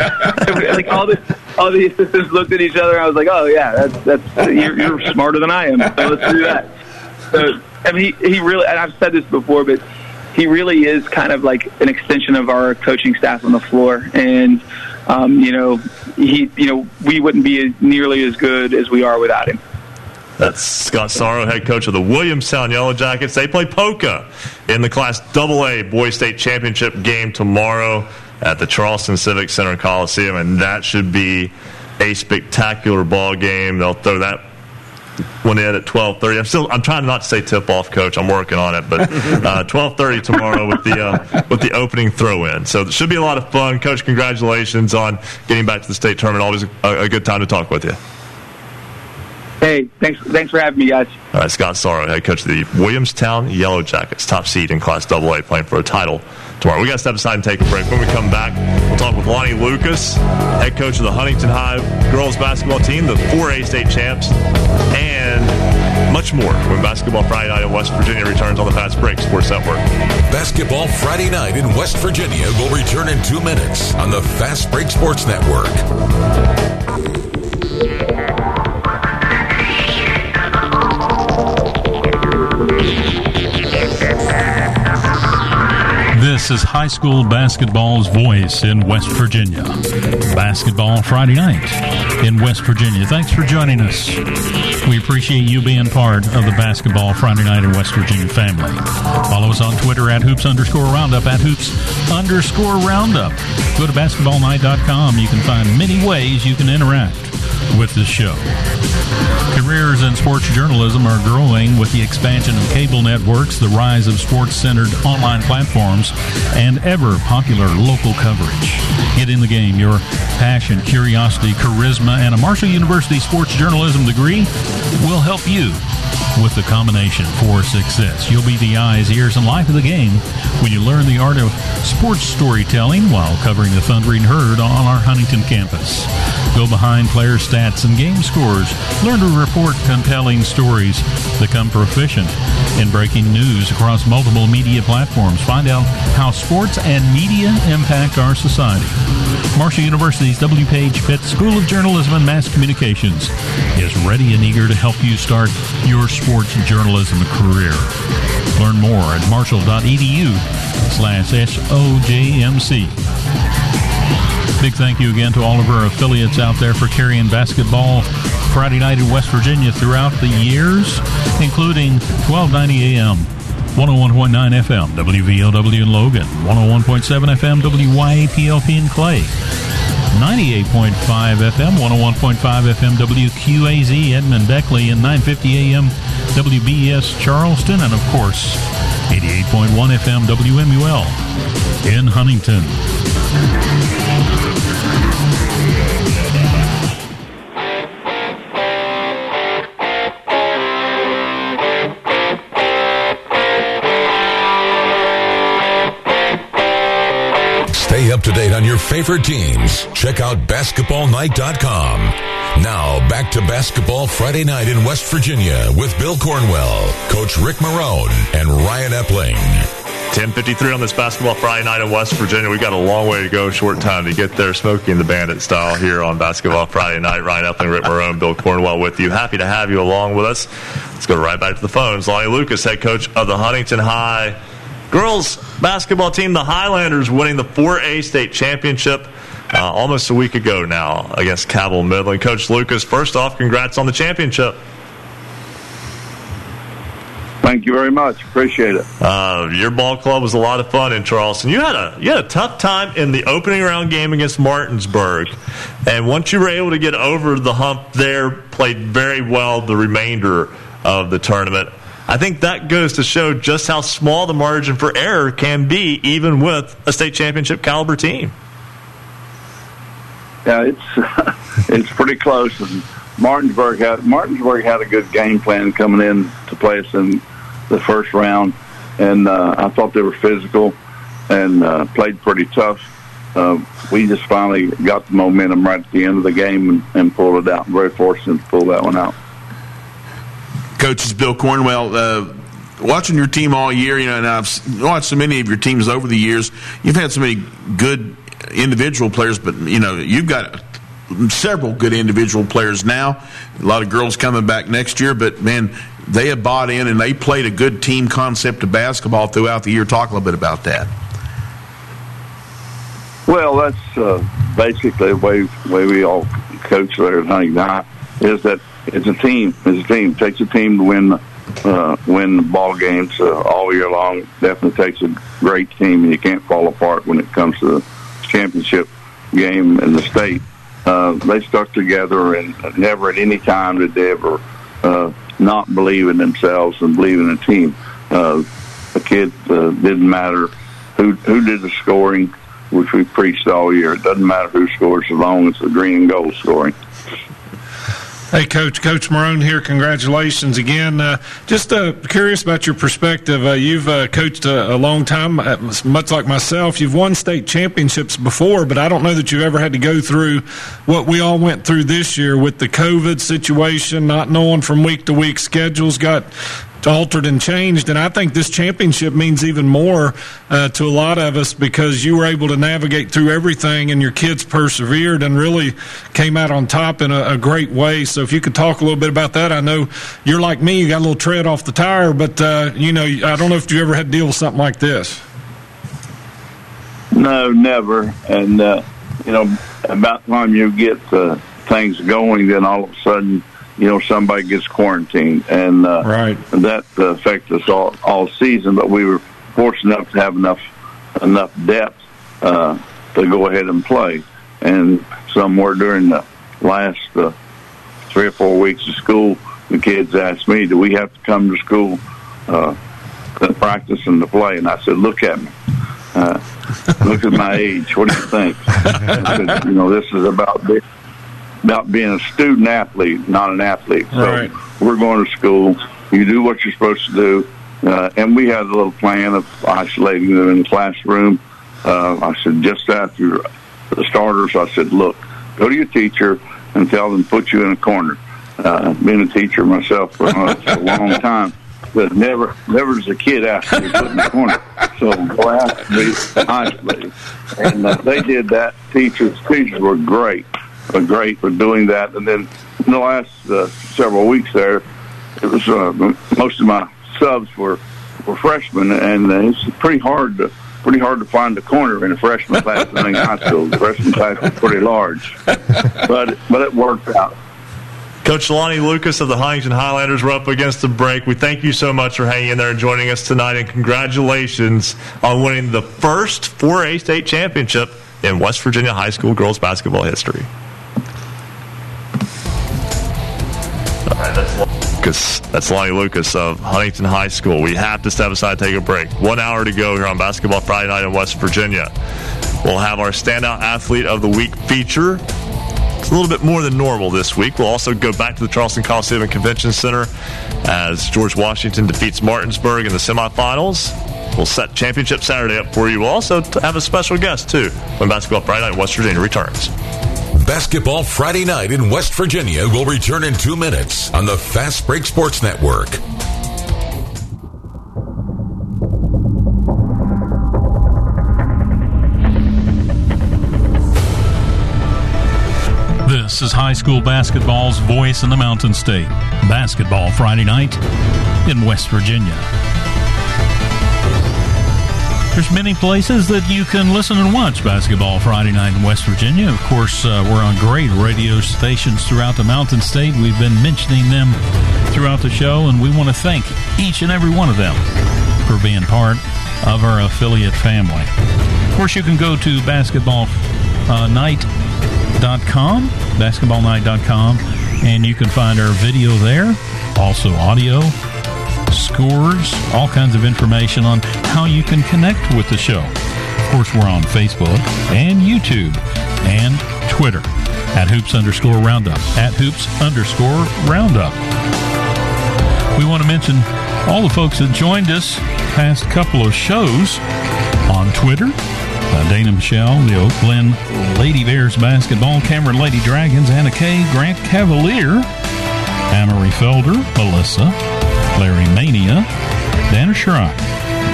Speaker 20: [LAUGHS] like all the all the assistants looked at each other. And I was like, "Oh yeah, that's that's you're, you're smarter than I am. So let's do that." So I mean, he he really. And I've said this before, but he really is kind of like an extension of our coaching staff on the floor, and um, you know, he you know we wouldn't be nearly as good as we are without him.
Speaker 2: That's Scott Sorrow, head coach of the Williamstown Yellow Jackets. They play Poca in the Class AA Boys State Championship game tomorrow at the Charleston Civic Center Coliseum, and that should be a spectacular ball game. They'll throw that one in at twelve thirty. I'm still I'm trying not to say tip off, coach. I'm working on it, but [LAUGHS] uh, twelve thirty tomorrow with the uh, with the opening throw in. So it should be a lot of fun, coach. Congratulations on getting back to the state tournament. Always a, a good time to talk with you.
Speaker 20: Hey, thanks thanks for having me, guys.
Speaker 2: All right, Scott Sorrow, head coach of the Williamstown Yellow Jackets, top seed in Class AA, playing for a title tomorrow. We got to step aside and take a break. When we come back, we'll talk with Lonnie Lucas, head coach of the Huntington High girls basketball team, the 4A state champs, and much more when Basketball Friday Night in West Virginia returns on the Fast Break Sports Network.
Speaker 7: Basketball Friday night in West Virginia will return in two minutes on the Fast Break Sports Network.
Speaker 8: This is high school basketball's voice in West Virginia. Basketball Friday night in West Virginia. Thanks for joining us. We appreciate you being part of the Basketball Friday night in West Virginia family. Follow us on Twitter at hoops underscore roundup at hoops underscore roundup. Go to basketballnight.com. You can find many ways you can interact with the show. Careers in sports journalism are growing with the expansion of cable networks, the rise of sports centered online platforms, and ever popular local coverage. Get in the game. Your passion, curiosity, charisma, and a Marshall University sports journalism degree will help you with the combination for success. You'll be the eyes, ears, and life of the game when you learn the art of sports storytelling while covering the Thundering Herd on our Huntington campus. Go behind player stats and game scores. Learn to report compelling stories. Become proficient in breaking news across multiple media platforms. Find out how sports and media impact our society. Marshall University's W. Page Pitt School of Journalism and Mass Communications is ready and eager to help you start your sports journalism career. Learn more at marshall.edu slash SOJMC. Big thank you again to all of our affiliates out there for carrying basketball Friday night in West Virginia throughout the years, including 1290 AM. 101.9 FM, WVLW in Logan, 101.7 FM, WYAPLP in Clay, 98.5 FM, 101.5 FM, WQAZ Edmund Beckley, and 950 AM, WBS Charleston, and of course, 88.1 FM, WMUL in Huntington.
Speaker 7: Stay up to date on your favorite teams. Check out basketballnight.com. Now, back to Basketball Friday night in West Virginia with Bill Cornwell, Coach Rick Marone, and Ryan Epling.
Speaker 2: 10:53 on this basketball Friday night in West Virginia. We got a long way to go, short time to get there. Smokey and the Bandit style here on basketball Friday night. Ryan Epling, Rick Marone, Bill Cornwell with you. Happy to have you along with us. Let's go right back to the phones. Lonnie Lucas, head coach of the Huntington High Girls basketball team, the Highlanders, winning the 4A state championship uh, almost a week ago now against Cabell Midland. Coach Lucas, first off, congrats on the championship.
Speaker 21: Thank you very much. Appreciate it.
Speaker 2: Uh, your ball club was a lot of fun in Charleston. You had a you had a tough time in the opening round game against Martinsburg, and once you were able to get over the hump there, played very well the remainder of the tournament. I think that goes to show just how small the margin for error can be, even with a state championship caliber team.
Speaker 21: Yeah, it's [LAUGHS] it's pretty close. And Martinsburg had Martinsburg had a good game plan coming in to play us in the first round, and uh, I thought they were physical and uh, played pretty tough. Uh, we just finally got the momentum right at the end of the game and, and pulled it out. Very fortunate to pull that one out.
Speaker 3: Coach is Bill Cornwell. Uh, watching your team all year, you know, and I've watched so many of your teams over the years. You've had so many good individual players, but you know, you've got several good individual players now. A lot of girls coming back next year, but man, they have bought in and they played a good team concept of basketball throughout the year. Talk a little bit about that.
Speaker 21: Well, that's uh, basically the way way we all coach there at Huntington High is that it's a team. It's a team. It takes a team to win uh, win the ball games uh, all year long. Definitely takes a great team, and you can't fall apart when it comes to the championship game in the state. Uh, they stuck together, and never at any time did they ever uh, not believe in themselves and believe in the team. Uh, the kid uh, didn't matter who who did the scoring, which we preached all year. It doesn't matter who scores as long as the green and gold scoring.
Speaker 5: Hey, Coach. Coach Marone here. Congratulations again. Uh, just uh, curious about your perspective. Uh, you've uh, coached a, a, long time, uh, much like myself. You've won state championships before, but I don't know that you've ever had to go through what we all went through this year with the COVID situation, not knowing from week to week schedules got altered and changed. And I think this championship means even more uh, to a lot of us because you were able to navigate through everything and your kids persevered and really came out on top in a, a great way. So if you could talk a little bit about that, I know you're like me, you got a little tread off the tire, but uh, you know, I don't know if you ever had to deal with something like this.
Speaker 21: No, never. And uh, you know, about the time you get uh, things going, then all of a sudden you know somebody gets quarantined, and uh,
Speaker 5: right
Speaker 21: that uh, affected us all all season. But we were fortunate enough to have enough enough depth uh, to go ahead and play. And somewhere during the last uh, three or four weeks of school, the kids asked me, "Do we have to come to school uh, to practice and to play?" And I said, "Look at me." Uh, look at my [LAUGHS] age. What do you think? Said, you know, this is about about being a student athlete, not an athlete. So
Speaker 5: right.
Speaker 21: we're going to school. You do what you're supposed to do. Uh, and we had a little plan of isolating them in the classroom. Uh, I said, just after the starters, I said, look, go to your teacher and tell them to put you in a corner. Uh, being a teacher myself for, uh, a long [LAUGHS] time, but never, never as a kid asked to put in a corner. So go to be isolated. And uh, they did that. Teachers, teachers were great great for doing that. And then in the last uh, several weeks there, it was uh, most of my subs were were freshmen, and uh, it's pretty hard to pretty hard to find a corner in a freshman class in high school. The freshman class was pretty large, but but it worked out.
Speaker 2: Coach Lonnie Lucas of the Huntington Highlanders, we're up against the break. We thank you so much for hanging in there and joining us tonight, and congratulations on winning the first 4A state championship in West Virginia high school girls basketball history. That's Lucas. That's Lonnie Lucas of Huntington High School. We have to step aside, take a break. One hour to go here on Basketball Friday night in West Virginia. We'll have our standout athlete of the week feature. It's a little bit more than normal this week. We'll also go back to the Charleston Coliseum and Convention Center as George Washington defeats Martinsburg in the semifinals. We'll set Championship Saturday up for you. We'll also have a special guest, too, when Basketball Friday night in West Virginia returns.
Speaker 7: Basketball Friday night in West Virginia will return in two minutes on the Fast Break Sports Network.
Speaker 8: This is high school basketball's voice in the Mountain State. Basketball Friday night in West Virginia. There's many places that you can listen and watch basketball Friday night in West Virginia. Of course, uh, we're on great radio stations throughout the Mountain State. We've been mentioning them throughout the show, and we want to thank each and every one of them for being part of our affiliate family. Of course, you can go to basketballnight.com, basketballnight.com, and you can find our video there, also audio, scores, all kinds of information on how you can connect with the show. Of course, we're on Facebook and YouTube and Twitter at hoops underscore roundup, at hoops underscore roundup. We want to mention all the folks that joined us past couple of shows on Twitter. Uh, Dana Michelle, the Oak Glen Lady Bears basketball, Cameron Lady Dragons, Anna Kay, Grant Cavalier, Amory Felder, Melissa, Larry Mania, Dana Schrock,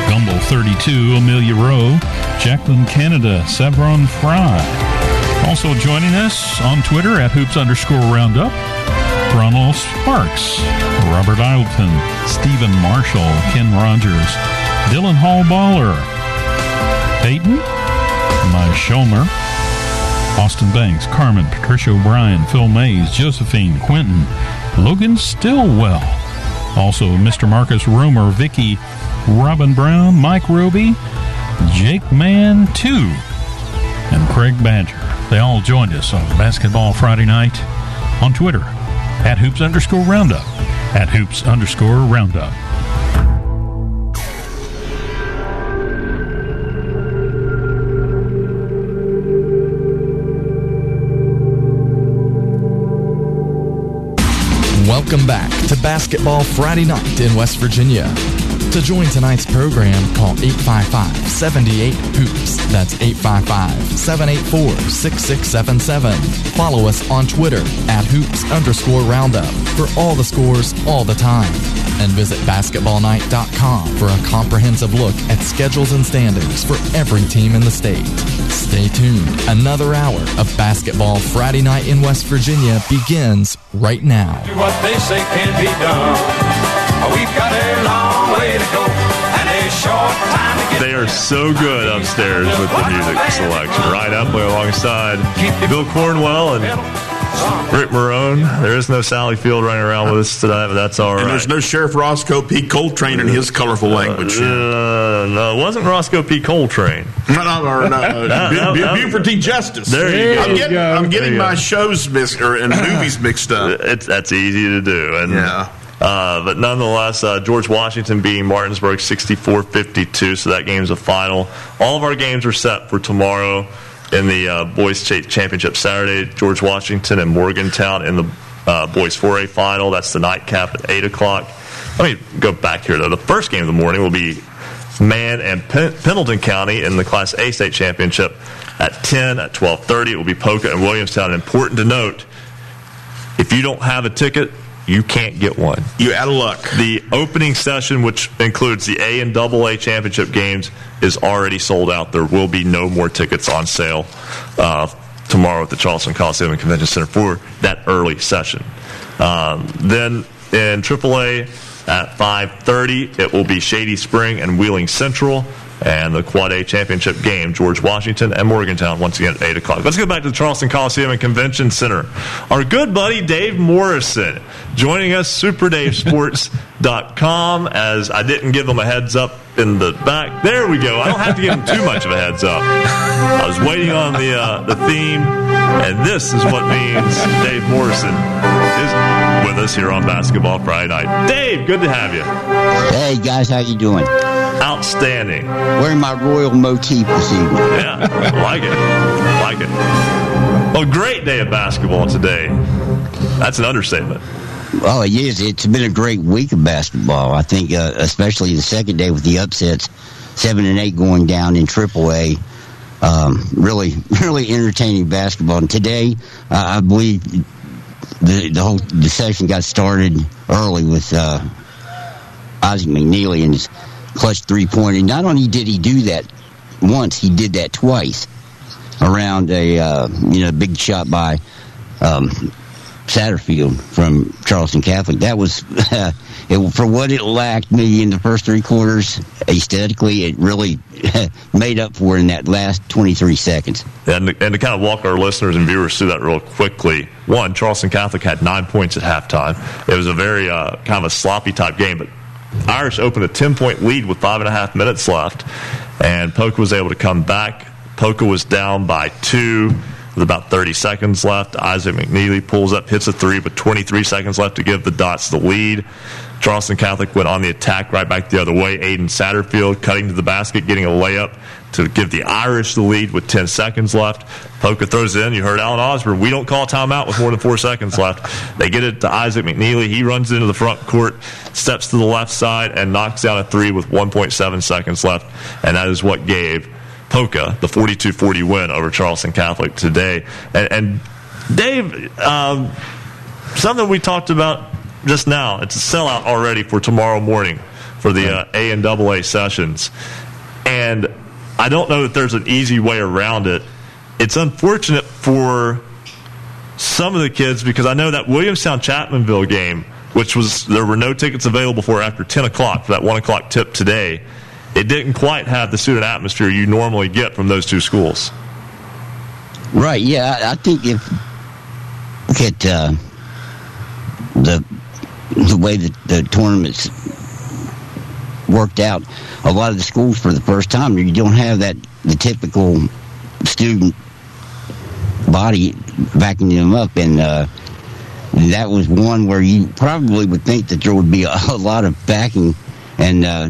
Speaker 8: Gumble 32, Amelia Rowe, Jacqueline Canada, Sevron Fry. Also joining us on Twitter at hoops underscore roundup, Ronald Sparks, Robert Ileton, Stephen Marshall, Ken Rogers, Dylan Hall Baller, Peyton, Mike Schomer, Austin Banks, Carmen, Patricia O'Brien, Phil Mays, Josephine, Quentin, Logan Stillwell, also Mr. Marcus Romer, Vicky, Robin Brown, Mike Roby, Jake Man 2, and Craig Badger. They all joined us on Basketball Friday night on Twitter at hoops underscore roundup. At hoops underscore roundup.
Speaker 1: Welcome back to Basketball Friday Night in West Virginia. To join tonight's program, call 855-78-HOOPS. That's 855-784-6677. Follow us on Twitter at hoops underscore roundup for all the scores all the time. And visit basketballnight.com for a comprehensive look at schedules and standings for every team in the state. Stay tuned. Another hour of Basketball Friday Night in West Virginia begins right now.
Speaker 22: Do what they say can be done. We've got a long way to go and a short time to get
Speaker 2: They are so good upstairs with the music selection. Ryan Epling alongside Bill Cornwell and Rick Marone. There is no Sally Field running around with us today, but that's all right.
Speaker 3: And there's no Sheriff Roscoe P. Coltrane in his colorful language.
Speaker 2: Uh, no, it wasn't Roscoe P. Coltrane.
Speaker 3: No, no, no, no. [LAUGHS] uh,
Speaker 2: That-
Speaker 3: Bu-
Speaker 2: that-
Speaker 3: Bu- Buford T. Justice.
Speaker 2: There you go.
Speaker 3: I'm getting, I'm getting my
Speaker 2: go.
Speaker 3: shows mixed or and movies mixed up. [LAUGHS]
Speaker 2: It's that's easy to do, and
Speaker 3: Yeah.
Speaker 2: Uh, but nonetheless, uh, George Washington beating Martinsburg 64-52, so that game's a final. All of our games are set for tomorrow in the uh, boys state championship Saturday. George Washington and Morgantown in the uh, boys 4A final. That's the nightcap at eight o'clock. Let me go back here though. The first game of the morning will be Man and Pen- Pendleton County in the Class A state championship at 10 at 12:30. It will be Poca and Williamstown. Important to note, if you don't have a ticket, you can't get one.
Speaker 3: You out of luck.
Speaker 2: The opening session, which includes the A and Double A championship games, is already sold out. There will be no more tickets on sale uh, tomorrow at the Charleston Coliseum and Convention Center for that early session. Um, then in AAA at 5:30, it will be Shady Spring and Wheeling Central. And the Quad A championship game, George Washington and Morgantown, once again at 8 o'clock. Let's go back to the Charleston Coliseum and Convention Center. Our good buddy Dave Morrison joining us, SuperDaveSports.com, as I didn't give him a heads up in the back. There we go. I don't have to give him too much of a heads up. I was waiting on the, uh, the theme, and this is what means Dave Morrison is with us here on Basketball Friday Night. Dave, good to have you.
Speaker 23: Hey guys, how you doing?
Speaker 2: Outstanding.
Speaker 23: Wearing my royal motif this evening.
Speaker 2: Yeah, like it. I like it. Well, great day of basketball today. That's an understatement.
Speaker 23: Oh, it is. It's been a great week of basketball. I think, uh, especially the second day with the upsets, seven and eight going down in AAA. Um, really, [LAUGHS] really entertaining basketball. And today, uh, I believe the the whole the session got started early with uh, Isaac McNeely and his clutch three pointer. Not only did he do that once, he did that twice around a uh, you know big shot by um, Satterfield from Charleston Catholic. That was [LAUGHS] it, for what it lacked maybe in the first three quarters, aesthetically, it really [LAUGHS] made up for in that last 23 seconds.
Speaker 2: And, and to kind of walk our listeners and viewers through that real quickly, one, Charleston Catholic had nine points at halftime. It was a very uh, kind of a sloppy type game, but Irish opened a 10 point lead with five and a half minutes left, and Poca was able to come back. Poca was down by two with about 30 seconds left. Isaac McNeely pulls up, hits a three with 23 seconds left to give the Dots the lead. Charleston Catholic went on the attack right back the other way. Aiden Satterfield cutting to the basket, getting a layup to give the Irish the lead with 10 seconds left. Poca throws it in. You heard Alan Osborne. We don't call timeout with more than four seconds left. They get it to Isaac McNeely. He runs into the front court, steps to the left side, and knocks down a three with 1.7 seconds left. And that is what gave Poca the 42 40 win over Charleston Catholic today. And, and Dave, um, something we talked about just now, it's a sellout already for tomorrow morning for the uh, A and double A sessions. And I don't know that there's an easy way around it. It's unfortunate for some of the kids because I know that Williamstown Chapmanville game, which was there were no tickets available for after 10 o'clock for that 1 o'clock tip today, it didn't quite have the student atmosphere you normally get from those two schools.
Speaker 23: Right. Yeah, I, I think if look at uh, the the way that the tournaments worked out, a lot of the schools for the first time you don't have that the typical student body backing them up, and uh, that was one where you probably would think that there would be a, [LAUGHS] a lot of backing, and uh,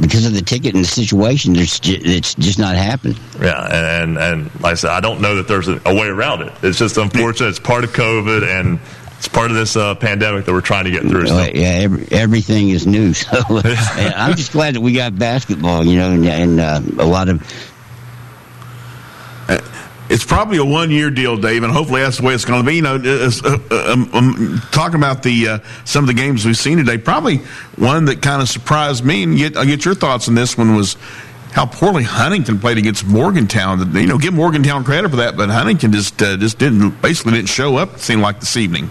Speaker 23: because of the ticket and the situation, it's just, it's just not happening.
Speaker 2: Yeah, and, and like I said, I don't know that there's a, a way around it. It's just unfortunate. It's part of COVID, and it's part of this uh, pandemic that we're trying to get through.
Speaker 23: Uh, yeah, every, everything is new. [LAUGHS] So [LAUGHS] I'm just glad that we got basketball, you know, and, and uh, a lot of
Speaker 3: It's probably a one year deal, Dave, and hopefully that's the way it's going to be. You know, uh, uh, um, um, talking about the uh, some of the games we've seen today, probably one that kind of surprised me, and get, I'll get your thoughts on this one was how poorly Huntington played against Morgantown. You know, give Morgantown credit for that, but Huntington just uh, just didn't basically didn't show up. It seemed like this evening.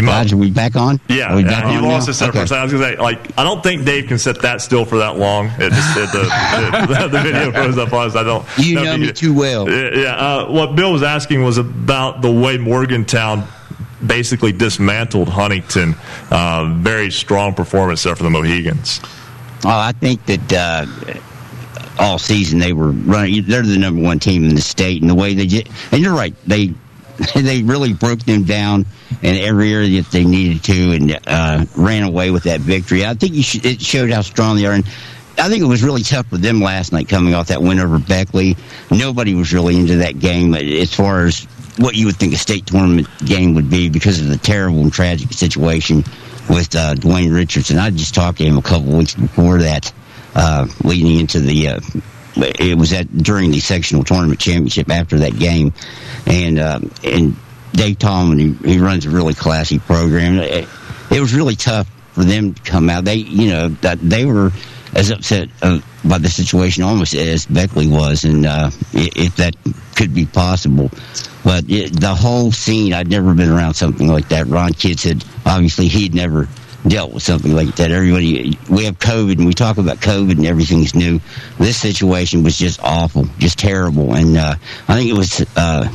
Speaker 23: He Roger, we back on?
Speaker 2: Yeah,
Speaker 23: Are we
Speaker 2: yeah,
Speaker 23: back
Speaker 2: he
Speaker 23: on
Speaker 2: lost
Speaker 23: now?
Speaker 2: his center
Speaker 23: Okay.
Speaker 2: for. I was gonna say, like, I don't think Dave can sit that still for that long. It just it, the, the, [LAUGHS] the video froze up on us. I don't.
Speaker 23: You
Speaker 2: if
Speaker 23: know me too well.
Speaker 2: Yeah, yeah. Uh, what Bill was asking was about the way Morgantown basically dismantled Huntington. Uh, very strong performance there for the Mohigans.
Speaker 23: Oh, I think that uh, all season they were running. They're the number one team in the state, and the way they just and you're right. They [LAUGHS] they really broke them down in every area that they needed to, and uh, ran away with that victory. I think should, it showed how strong they are. And I think it was really tough for them last night coming off that win over Beckley. Nobody was really into that game as far as what you would think a state tournament game would be because of the terrible and tragic situation with uh, Dwayne Richardson. I just talked to him a couple weeks before that, uh, leading into the. Uh, it was at during the sectional tournament championship after that game, and uh, and Dave Tallman he, he runs a really classy program. It, it was really tough for them to come out. They you know that they were as upset uh, by the situation almost as Beckley was, and uh, if that could be possible. But it, the whole scene, I'd never been around something like that. Ron Kidd said, obviously, he'd never dealt with something like that. Everybody, we have COVID, and we talk about COVID, and everything's new. This situation was just awful, just terrible, and uh, I think it was. Uh,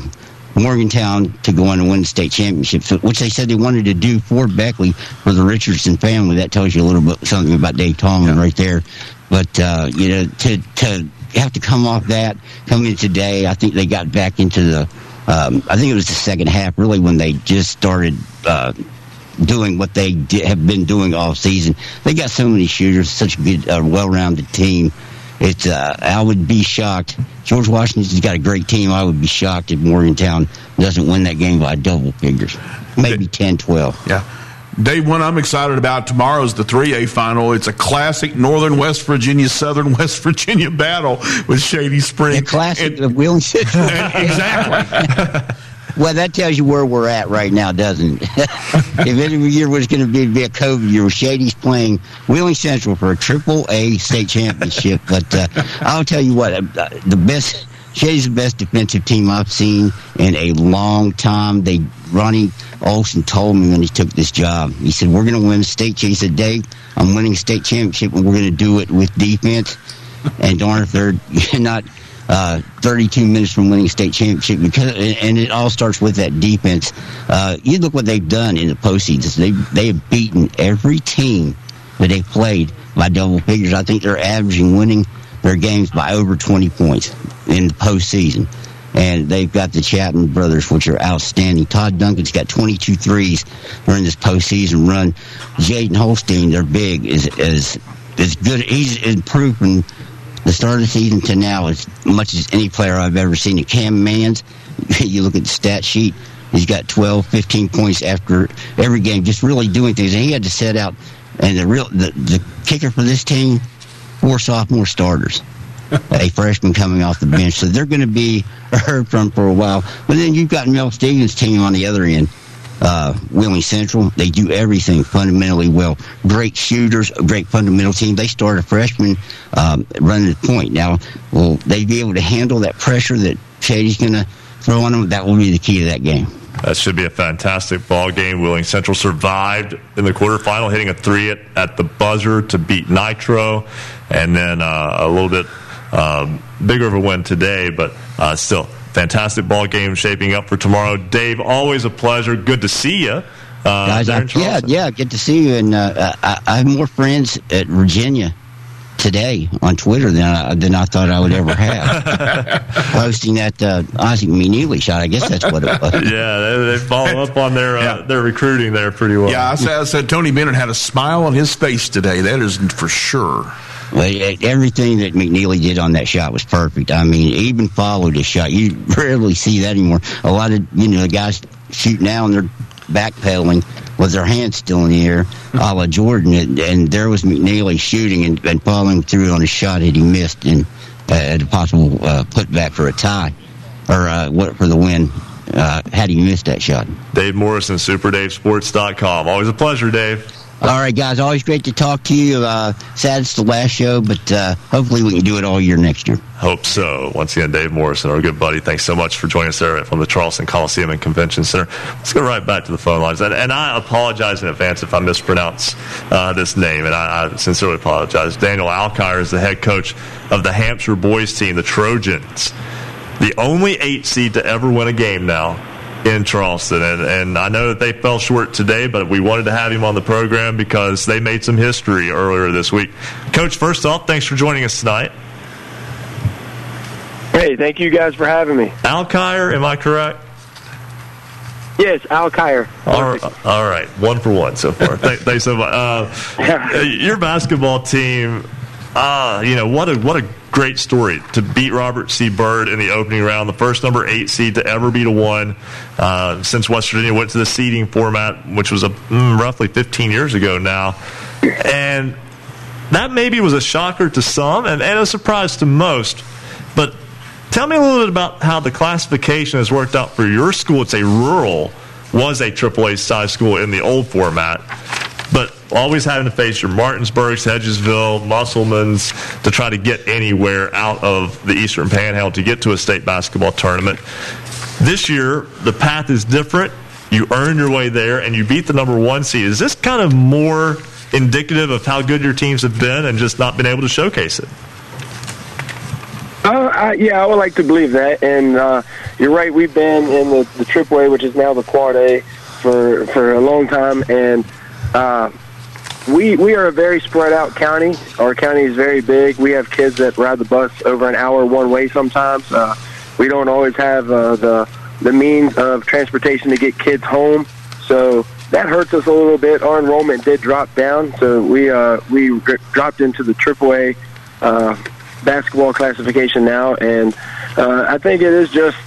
Speaker 23: Morgantown to go on and win the state championship, which they said they wanted to do for Beckley for the Richardson family. That tells you a little bit something about Dave Tallman right there. But uh, you know, to to have to come off that, coming in today, I think they got back into the. Um, I think it was the second half, really, when they just started. Uh, doing what they have been doing all season. They got so many shooters, such a good, uh, well-rounded team. It's uh, I would be shocked. George Washington's got a great team. I would be shocked if Morgantown doesn't win that game by double figures, maybe 10, 12.
Speaker 3: Yeah. Day one I'm excited about tomorrow's the 3A final. It's a classic Northern West Virginia, Southern West Virginia battle with Shady Spring.
Speaker 23: A classic of Wheeling [LAUGHS] Central.
Speaker 3: exactly. [LAUGHS]
Speaker 23: Well, that tells you where we're at right now, doesn't it? [LAUGHS] if any year was going to be, be a COVID year, Shady's playing Wheeling Central for a triple A state championship. [LAUGHS] But uh, I'll tell you what, uh, the best Shady's the best defensive team I've seen in a long time. They Ronnie Olson told me when he took this job. He said, "We're going to win state." He said, "Dave, I'm winning state championship, and we're going to do it with defense." And darn if they're [LAUGHS] not uh, 32 minutes from winning state championship because, and it all starts with that defense. Uh, you look what they've done in the postseason. They they have beaten every team that they played by double figures. I think they're averaging winning their games by over 20 points in the postseason. And they've got the Chapman brothers, which are outstanding. Todd Duncan's got 22 threes during this postseason run. Jaden Holstein, they're big, is is is good. He's improved from the start of the season to now as much as any player I've ever seen. And Cam Mans, [LAUGHS] you look at the stat sheet, he's got 12, 15 points after every game, just really doing things. And he had to set out, and the real the, the kicker for this team, four sophomore starters. [LAUGHS] a freshman coming off the bench, so they're going to be [LAUGHS] heard from for a while. But then you've got Mel Stevens' team on the other end, uh, Wheeling Central. They do everything fundamentally well. Great shooters, great fundamental team. They start a freshman um, running the point. Now, will they be able to handle that pressure that Shady's going to throw on them? That will be the key to that game.
Speaker 2: That should be a fantastic ball game. Wheeling Central survived in the quarterfinal, hitting a three at, at the buzzer to beat Nitro, and then uh, a little bit um, bigger of a win today, but uh, still fantastic ball game shaping up for tomorrow. Dave, always a pleasure. Good to see you. Uh,
Speaker 23: Guys,
Speaker 2: there
Speaker 23: I,
Speaker 2: in
Speaker 23: yeah, yeah, good to see you. And uh, I, I have more friends at Virginia today on Twitter than I, than I thought I would ever have. [LAUGHS] Posting that uh, Isaac McNeely shot, I guess that's what it was. [LAUGHS]
Speaker 2: yeah, they, they follow up on their uh, their recruiting there pretty well.
Speaker 3: Yeah, I said, I said Tony Bennett had a smile on his face today. That is for sure.
Speaker 23: Well, e- everything that McNeely did on that shot was perfect. I mean, even followed his shot. You [LAUGHS] rarely see that anymore. A lot of you know the guys shoot now and they're backpedaling with their hands still in the air, a la Jordan. And, and there was McNeely shooting and, and following through on a shot that he missed and uh, a possible uh, putback for a tie or uh, what for the win. Uh, had he missed that shot?
Speaker 2: Dave Morrison, SuperDaveSports.com. Always a pleasure, Dave.
Speaker 23: All right, guys. Always great to talk to you. Uh, sad it's the last show, but uh, hopefully we can do it all year next year.
Speaker 2: Hope so. Once again, Dave Morrison, our good buddy. Thanks so much for joining us there from the Charleston Coliseum and Convention Center. Let's go right back to the phone lines. And, and I apologize in advance if I mispronounce uh, this name, and I, I sincerely apologize. Daniel Alkire is the head coach of the Hampshire boys team, the Trojans, the only eight seed to ever win a game now in Charleston. And, and I know that they fell short today, but we wanted to have him on the program because they made some history earlier this week. Coach, first off, thanks for joining us tonight.
Speaker 24: Hey, thank you guys for having me.
Speaker 2: Alkire, am I correct?
Speaker 24: Yes, Al Kyer.
Speaker 2: All right, all right, one for one so far. Thank, thanks so much. Uh, [LAUGHS] your basketball team, uh, you know what a what a great story to beat Robert C. Byrd in the opening round, the first number eight seed to ever beat a one uh, since West Virginia went to the seeding format, which was a mm, roughly 15 years ago now, and that maybe was a shocker to some and, and a surprise to most, but. Tell me a little bit about how the classification has worked out for your school. It's a rural, was a AAA size school in the old format, but always having to face your Martinsburgs, Hedgesville, Musselmans to try to get anywhere out of the Eastern Panhandle to get to a state basketball tournament. This year, the path is different. You earn your way there, and you beat the number one seed. Is this kind of more indicative of how good your teams have been and just not been able to showcase it?
Speaker 24: Uh, I, yeah, I would like to believe that. And uh, you're right. We've been in the, the which is now the Quad A, for for a long time, and uh, we we are a very spread out county. Our county is very big. We have kids that ride the bus over an hour one way sometimes. Uh, we don't always have uh, the the means of transportation to get kids home, so that hurts us a little bit. Our enrollment did drop down, so we uh, we dr- dropped into the AAA. Uh, basketball classification now, and uh, I think it is just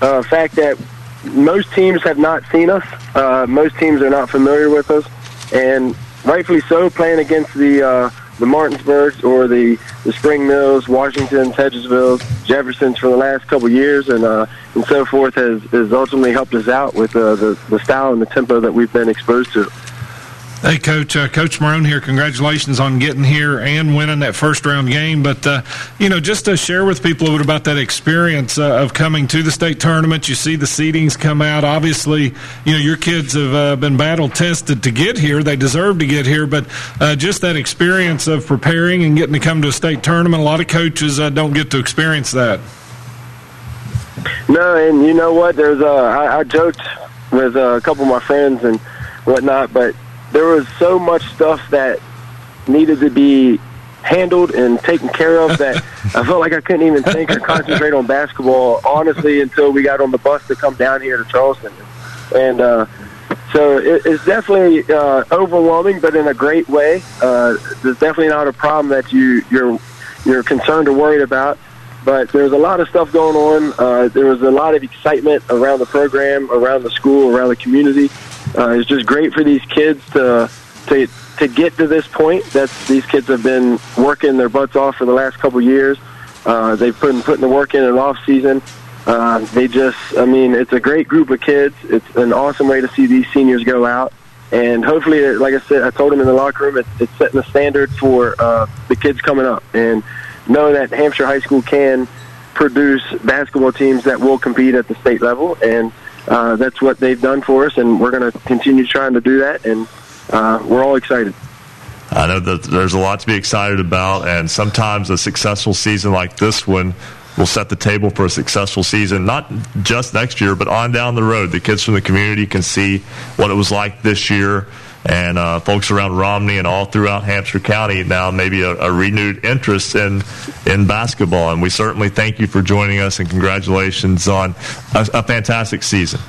Speaker 24: a fact that most teams have not seen us. Uh, most teams are not familiar with us, and rightfully so. Playing against the uh, the Martinsburgs or the the Spring Mills, Washingtons, Hedgesvilles, Jeffersons for the last couple years, and uh, and so forth has has ultimately helped us out with uh, the the style and the tempo that we've been exposed to.
Speaker 5: Hey, Coach. Uh, Coach Marone here. Congratulations on getting here and winning that first round game. But, uh, you know, just to share with people a little bit about that experience uh, of coming to the state tournament, you see the seedings come out. Obviously, you know, your kids have uh, been battle tested to get here. They deserve to get here. But uh, just that experience of preparing and getting to come to a state tournament, a lot of coaches uh, don't get to experience that.
Speaker 24: No, and you know what? There's I, I joked with a couple of my friends and whatnot, but there was so much stuff that needed to be handled and taken care of that I felt like I couldn't even think or concentrate on basketball honestly until we got on the bus to come down here to Charleston, and uh, so it, it's definitely uh, overwhelming, but in a great way. Uh, there's definitely not a problem that you you're you're concerned or worried about. But there's a lot of stuff going on. Uh, there was a lot of excitement around the program, around the school, around the community. Uh, it's just great for these kids to to to get to this point. That's these kids have been working their butts off for the last couple years. Uh, they've been putting the work in in off season. Uh, they just, I mean, it's a great group of kids. It's an awesome way to see these seniors go out. And hopefully, like I said, I told them in the locker room, it's, it's setting the standard for uh, the kids coming up. And knowing that Hampshire High School can produce basketball teams that will compete at the state level. And uh, that's what they've done for us. And we're going to continue trying to do that. And uh, we're all excited.
Speaker 2: I know that there's a lot to be excited about, and sometimes a successful season like this one will set the table for a successful season, not just next year, but on down the road. The kids from the community can see what it was like this year, and uh, folks around Romney and all throughout Hampshire County now maybe a, a renewed interest in in basketball. And we certainly thank you for joining us, and congratulations on a, a fantastic season.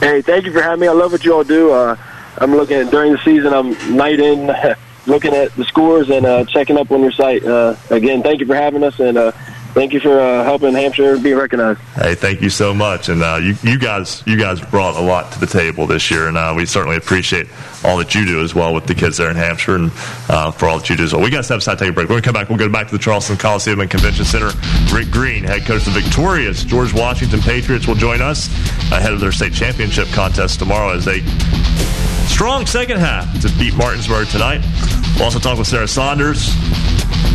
Speaker 24: Hey, thank you for having me. I love what you all do. Uh, I'm looking at, during the season. I'm night in, [LAUGHS] looking at the scores and uh, checking up on your site. Uh, again, thank you for having us, and uh, thank you for uh, helping Hampshire be recognized.
Speaker 2: Hey, thank you so much, and uh, you, you guys, you guys brought a lot to the table this year, and uh, we certainly appreciate all that you do as well with the kids there in Hampshire, and uh, for all that you do as well. We got to step aside, take a break. When we come back, we'll go back to the Charleston Coliseum and Convention Center. Rick Green, head coach of the victorious George Washington Patriots, will join us ahead of their state championship contest tomorrow as they strong second half to beat Martinsburg tonight. We'll also talk with Sarah Saunders,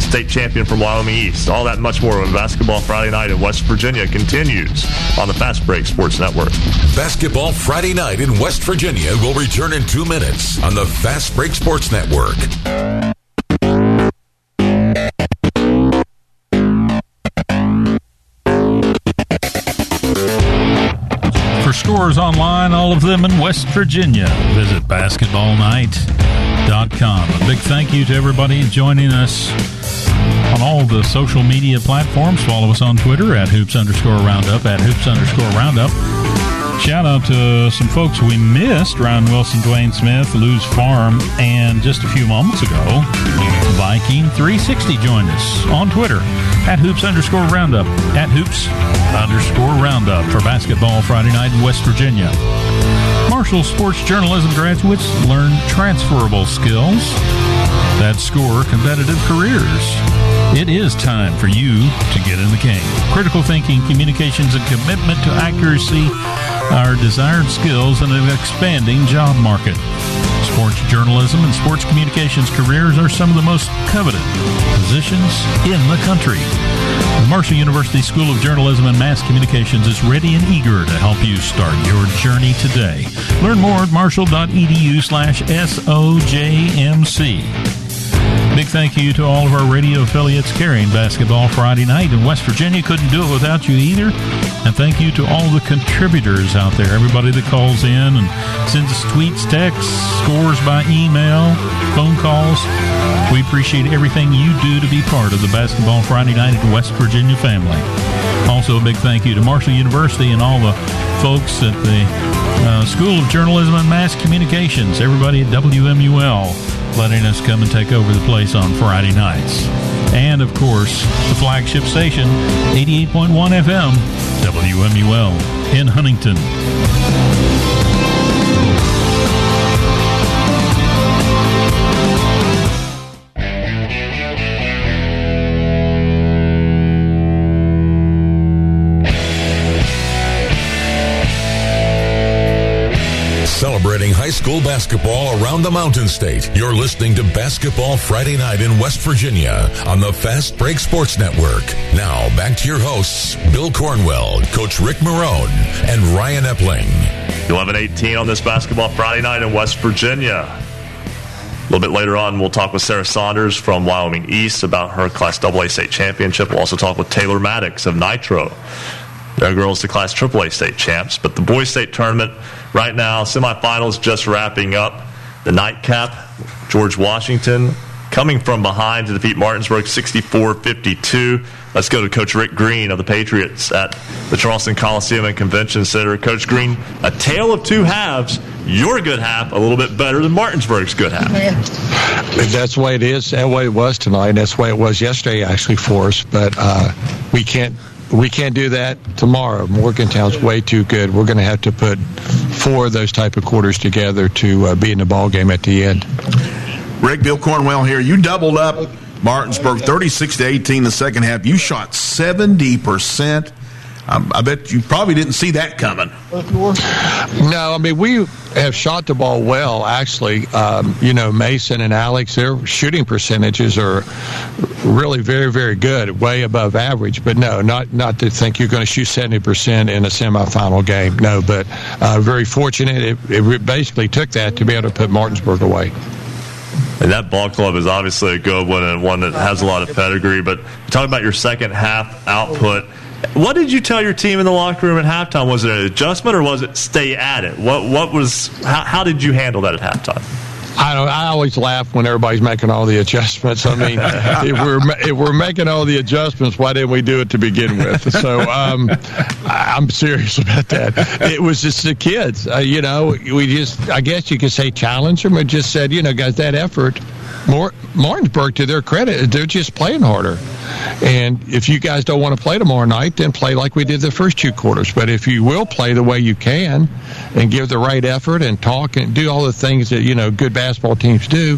Speaker 2: state champion from Wyoming East. All that and much more when Basketball Friday night in West Virginia continues on the Fast Break Sports Network.
Speaker 7: Basketball Friday night in West Virginia will return in two minutes on the Fast Break Sports Network.
Speaker 8: For scores online, all of them in West Virginia, visit basketballnight.com. A big thank you to everybody joining us on all the social media platforms. Follow us on Twitter at hoops underscore roundup, at hoops underscore roundup. Shout out to some folks we missed Ryan Wilson, Dwayne Smith, Lou's Farm, and just a few moments ago, Viking 360 joined us on Twitter at hoops underscore roundup, at hoops underscore roundup for basketball Friday night in West Virginia. Marshall Sports Journalism graduates learn transferable skills that score competitive careers. It is time for you to get in the game. Critical thinking, communications, and commitment to accuracy are desired skills in an expanding job market. Sports journalism and sports communications careers are some of the most coveted positions in the country. Marshall University School of Journalism and Mass Communications is ready and eager to help you start your journey today. Learn more at marshall.edu slash SOJMC. Big thank you to all of our radio affiliates carrying Basketball Friday night in West Virginia. Couldn't do it without you either. And thank you to all the contributors out there, everybody that calls in and sends us tweets, texts, scores by email, phone calls. We appreciate everything you do to be part of the Basketball Friday night in West Virginia family. Also, a big thank you to Marshall University and all the folks at the uh, School of Journalism and Mass Communications, everybody at WMUL letting us come and take over the place on Friday nights. And of course, the flagship station, 88.1 FM, WMUL in Huntington.
Speaker 7: School basketball around the Mountain State. You're listening to Basketball Friday Night in West Virginia on the Fast Break Sports Network. Now, back to your hosts, Bill Cornwell, Coach Rick Marone, and Ryan Epling.
Speaker 2: 11-18 on this Basketball Friday Night in West Virginia. A little bit later on, we'll talk with Sarah Saunders from Wyoming East about her Class AA state championship. We'll also talk with Taylor Maddox of Nitro. Their girls to Class AAA state champs. But the boys state tournament right now, semifinals just wrapping up. The nightcap, George Washington coming from behind to defeat Martinsburg 64-52. Let's go to Coach Rick Green of the Patriots at the Charleston Coliseum and Convention Center. Coach Green, a tale of two halves. Your good half a little bit better than Martinsburg's good half.
Speaker 25: That's the way it is. That way it was tonight. That's the way it was yesterday, actually, for us. But uh, we can't we can't do that tomorrow. Morgantown's way too good. We're going to have to put four of those type of quarters together to uh, be in the ball game at the end.
Speaker 3: Rick Bill Cornwell here. You doubled up Martinsburg 36 to 18 the second half. You shot 70 percent. Um, I bet you probably didn't see that coming.
Speaker 25: No, I mean we have shot the ball well. Actually, um, you know Mason and Alex, their shooting percentages are really very, very good, way above average. But no, not not to think you're going to shoot seventy percent in a semifinal game. No, but uh, very fortunate. It, it basically took that to be able to put Martinsburg away.
Speaker 2: And that ball club is obviously a good one and one that has a lot of pedigree. But talking about your second half output, what did you tell your team in the locker room at halftime? Was it an adjustment or was it stay at it? What what was how, how did you handle that at halftime?
Speaker 25: I don't. I always laugh when everybody's making all the adjustments. I mean, [LAUGHS] if we're if we're making all the adjustments, why didn't we do it to begin with? [LAUGHS] So um, I'm serious about that. It was just the kids. Uh, you know, we just. I guess you could say challenge them, or just said, you know, guys, that effort. Martinsburg, to their credit, they're just playing harder. And if you guys don't want to play tomorrow night, then play like we did the first two quarters. But if you will play the way you can and give the right effort and talk and do all the things that, you know, good basketball teams do,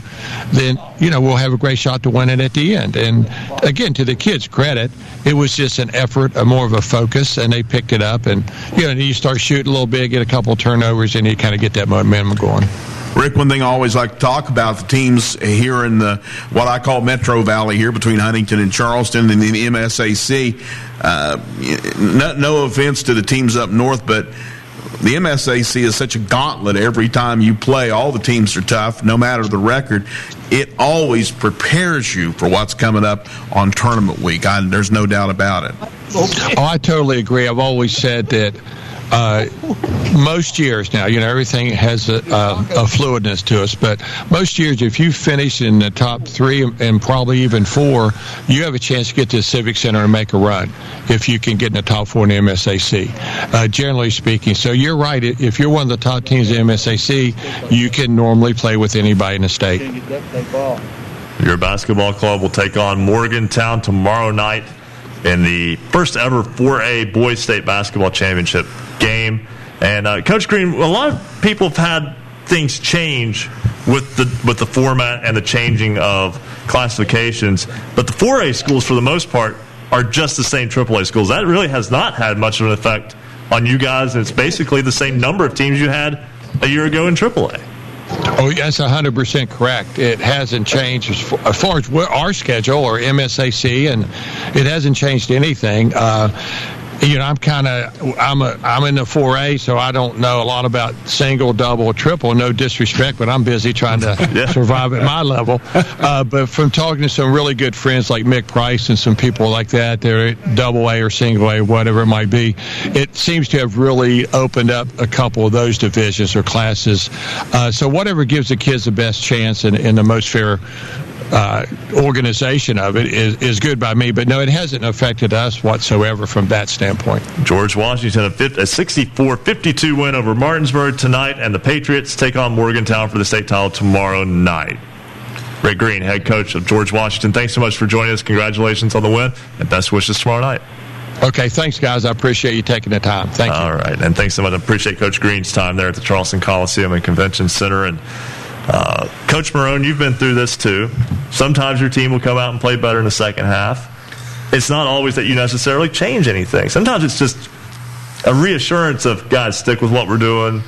Speaker 25: then, you know, we'll have a great shot to win it at the end. And again, to the kids' credit, it was just an effort, a more of a focus, and they picked it up. And, you know, you start shooting a little bit, get a couple turnovers, and you kind of get that momentum going.
Speaker 3: Rick, one thing I always like to talk about the teams here in the what I call Metro Valley here between Huntington and Charleston and the MSAC. Uh, no, no offense to the teams up north, but the MSAC is such a gauntlet every time you play. All the teams are tough, no matter the record. It always prepares you for what's coming up on tournament week. I, there's no doubt about it.
Speaker 25: Oh, I totally agree. I've always said that uh, most years now, you know, everything has a, a, a, fluidness to us, but most years, if you finish in the top three and probably even four, you have a chance to get to the Civic Center and make a run if you can get in the top four in the MSAC, uh, generally speaking. So you're right. If you're one of the top teams in MSAC, you can normally play with anybody in the state.
Speaker 2: Your basketball club will take on Morgantown tomorrow night in the first ever 4A Boys State Basketball Championship game. And uh, Coach Green, a lot of people have had things change with the with the format and the changing of classifications, but the 4A schools, for the most part, are just the same AAA schools. That really has not had much of an effect on you guys. and It's basically the same number of teams you had a year ago in AAA.
Speaker 25: Oh, that's 100% correct. It hasn't changed as far, as far as our schedule or MSAC, and it hasn't changed anything. Uh, you know, I'm kind of I'm a I'm in the 4A, so I don't know a lot about single, double, triple. No disrespect, but I'm busy trying to [LAUGHS] yeah. survive at my level. Uh, but from talking to some really good friends like Mick Price and some people like that, they're double A or single A, whatever it might be. It seems to have really opened up a couple of those divisions or classes. Uh, so whatever gives the kids the best chance and, and the most fair uh, organization of it is, is good by me. But no, it hasn't affected us whatsoever from that standpoint.
Speaker 2: George Washington, a 64 52 win over Martinsburg tonight, and the Patriots take on Morgantown for the state title tomorrow night. Rick Green, head coach of George Washington, thanks so much for joining us. Congratulations on the win, and best wishes tomorrow night.
Speaker 25: Okay, thanks, guys. I appreciate you taking the time. Thank you.
Speaker 2: All right, and thanks so much. I appreciate Coach Green's time there at the Charleston Coliseum and Convention Center. And uh, Coach Marone, you've been through this too. Sometimes your team will come out and play better in the second half. It's not always that you necessarily change anything. Sometimes it's just a reassurance of guys stick with what we're doing.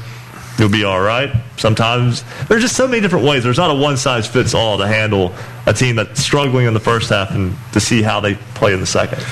Speaker 2: you'll be all right. Sometimes there's just so many different ways. There's not a one size fits all to handle a team that's struggling in the first half and to see how they play in the second.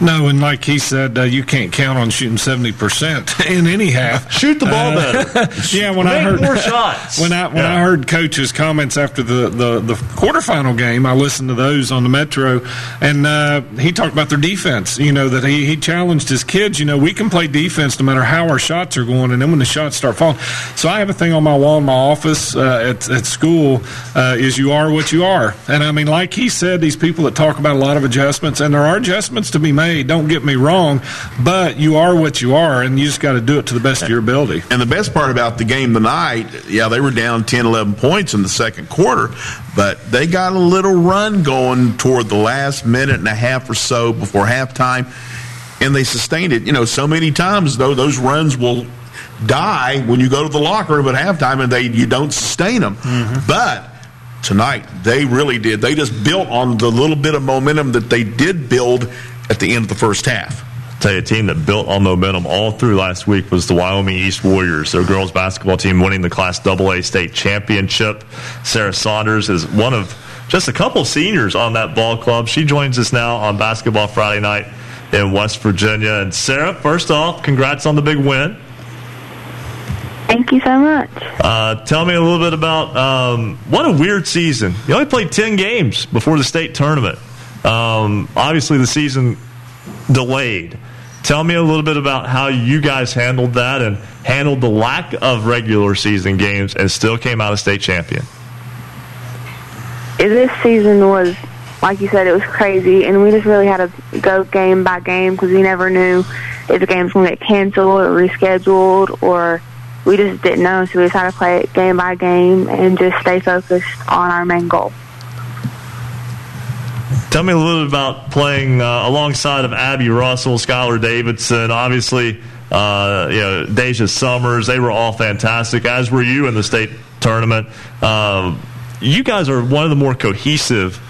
Speaker 5: No, and like he said, uh, you can't count on shooting seventy percent [LAUGHS] in any half.
Speaker 2: Shoot the ball better. [LAUGHS]
Speaker 5: yeah, when I heard
Speaker 2: more shots. [LAUGHS]
Speaker 5: when I when
Speaker 2: Yeah.
Speaker 5: I heard coach's comments after the, the the quarterfinal game, I listened to those on the Metro, and uh, he talked about their defense. You know that he he challenged his kids. You know we can play defense no matter how our shots are going, and then when the shots start falling. So I have a thing on my wall in my office uh, at at school uh, is you are what you are, and I mean like he said, these people that talk about a lot of adjustments, and there are adjustments to be made. Don't get me wrong, but you are what you are, and you just got to do it to the best of your ability.
Speaker 3: And the best part about the game tonight, yeah, they were down 10, 11 points in the second quarter, but they got a little run going toward the last minute and a half or so before halftime, and they sustained it. You know, so many times, though, those runs will die when you go to the locker room at halftime and they you don't sustain them. Mm-hmm. But tonight, they really did. They just built on the little bit of momentum that they did build at the end of the first half.
Speaker 2: tell you, a team that built on momentum all through last week was the Wyoming East Warriors. Their girls basketball team winning the Class AA state championship. Sarah Saunders is one of just a couple seniors on that ball club. She joins us now on Basketball Friday night in West Virginia. And Sarah, first off, congrats on the big win.
Speaker 26: Thank you so much.
Speaker 2: Uh, tell me a little bit about um, what a weird season. You only played 10 games before the state tournament. Um, obviously, the season delayed. Tell me a little bit about how you guys handled that and handled the lack of regular season games and still came out a state champion.
Speaker 26: This season was, like you said, it was crazy, and we just really had to go game by game because we never knew if the game was going to get canceled or rescheduled, or we just didn't know. So we just had to play it game by game and just stay focused on our main goal.
Speaker 2: Tell me a little bit about playing uh, alongside of Abby Russell, Skylar Davidson, obviously, uh, you know, Deja Summers. They were all fantastic, as were you in the state tournament. Um, you guys are one of the more cohesive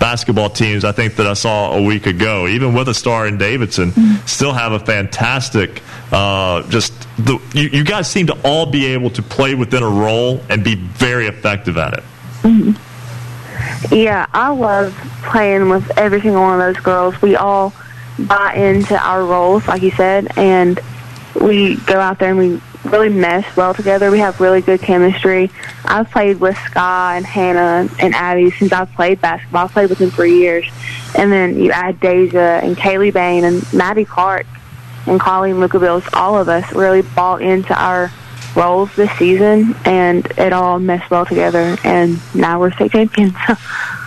Speaker 2: basketball teams I think that I saw a week ago. Even with a star in Davidson, still have a fantastic. Uh, just the, you, you guys seem to all be able to play within a role and be very effective at it.
Speaker 26: Yeah, I love playing with every single one of those girls. We all buy into our roles, like you said, and we go out there and we really mesh well together. We have really good chemistry. I've played with Sky and Hannah and Abby since I've played basketball. I've played with them for years. And then you add Deja and Kaylee Bain and Maddie Clark and Colleen Lucabills. All of us really bought into our roles this season, and it all meshed well together. And now we're state champions.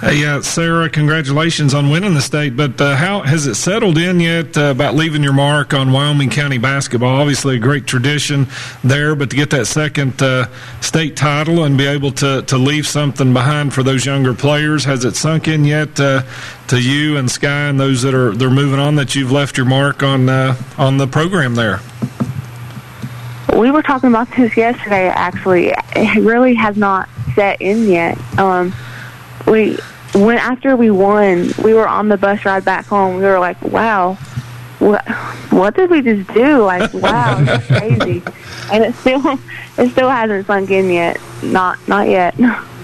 Speaker 5: Hey, [LAUGHS] uh, Sarah, congratulations on winning the state. But uh, how has it settled in yet uh, about leaving your mark on Wyoming County basketball? Obviously, a great tradition there, but to get that second uh, state title and be able to, to leave something behind for those younger players, has it sunk in yet uh, to you and Sky and those that are they're moving on that you've left your mark on uh, on the program there?
Speaker 26: We were talking about this yesterday. Actually, it really has not set in yet. Um, we when after we won, we were on the bus ride back home. We were like, "Wow, what what did we just do? Like, wow, that's [LAUGHS] crazy." And it still it still hasn't sunk in yet. Not not yet. [LAUGHS]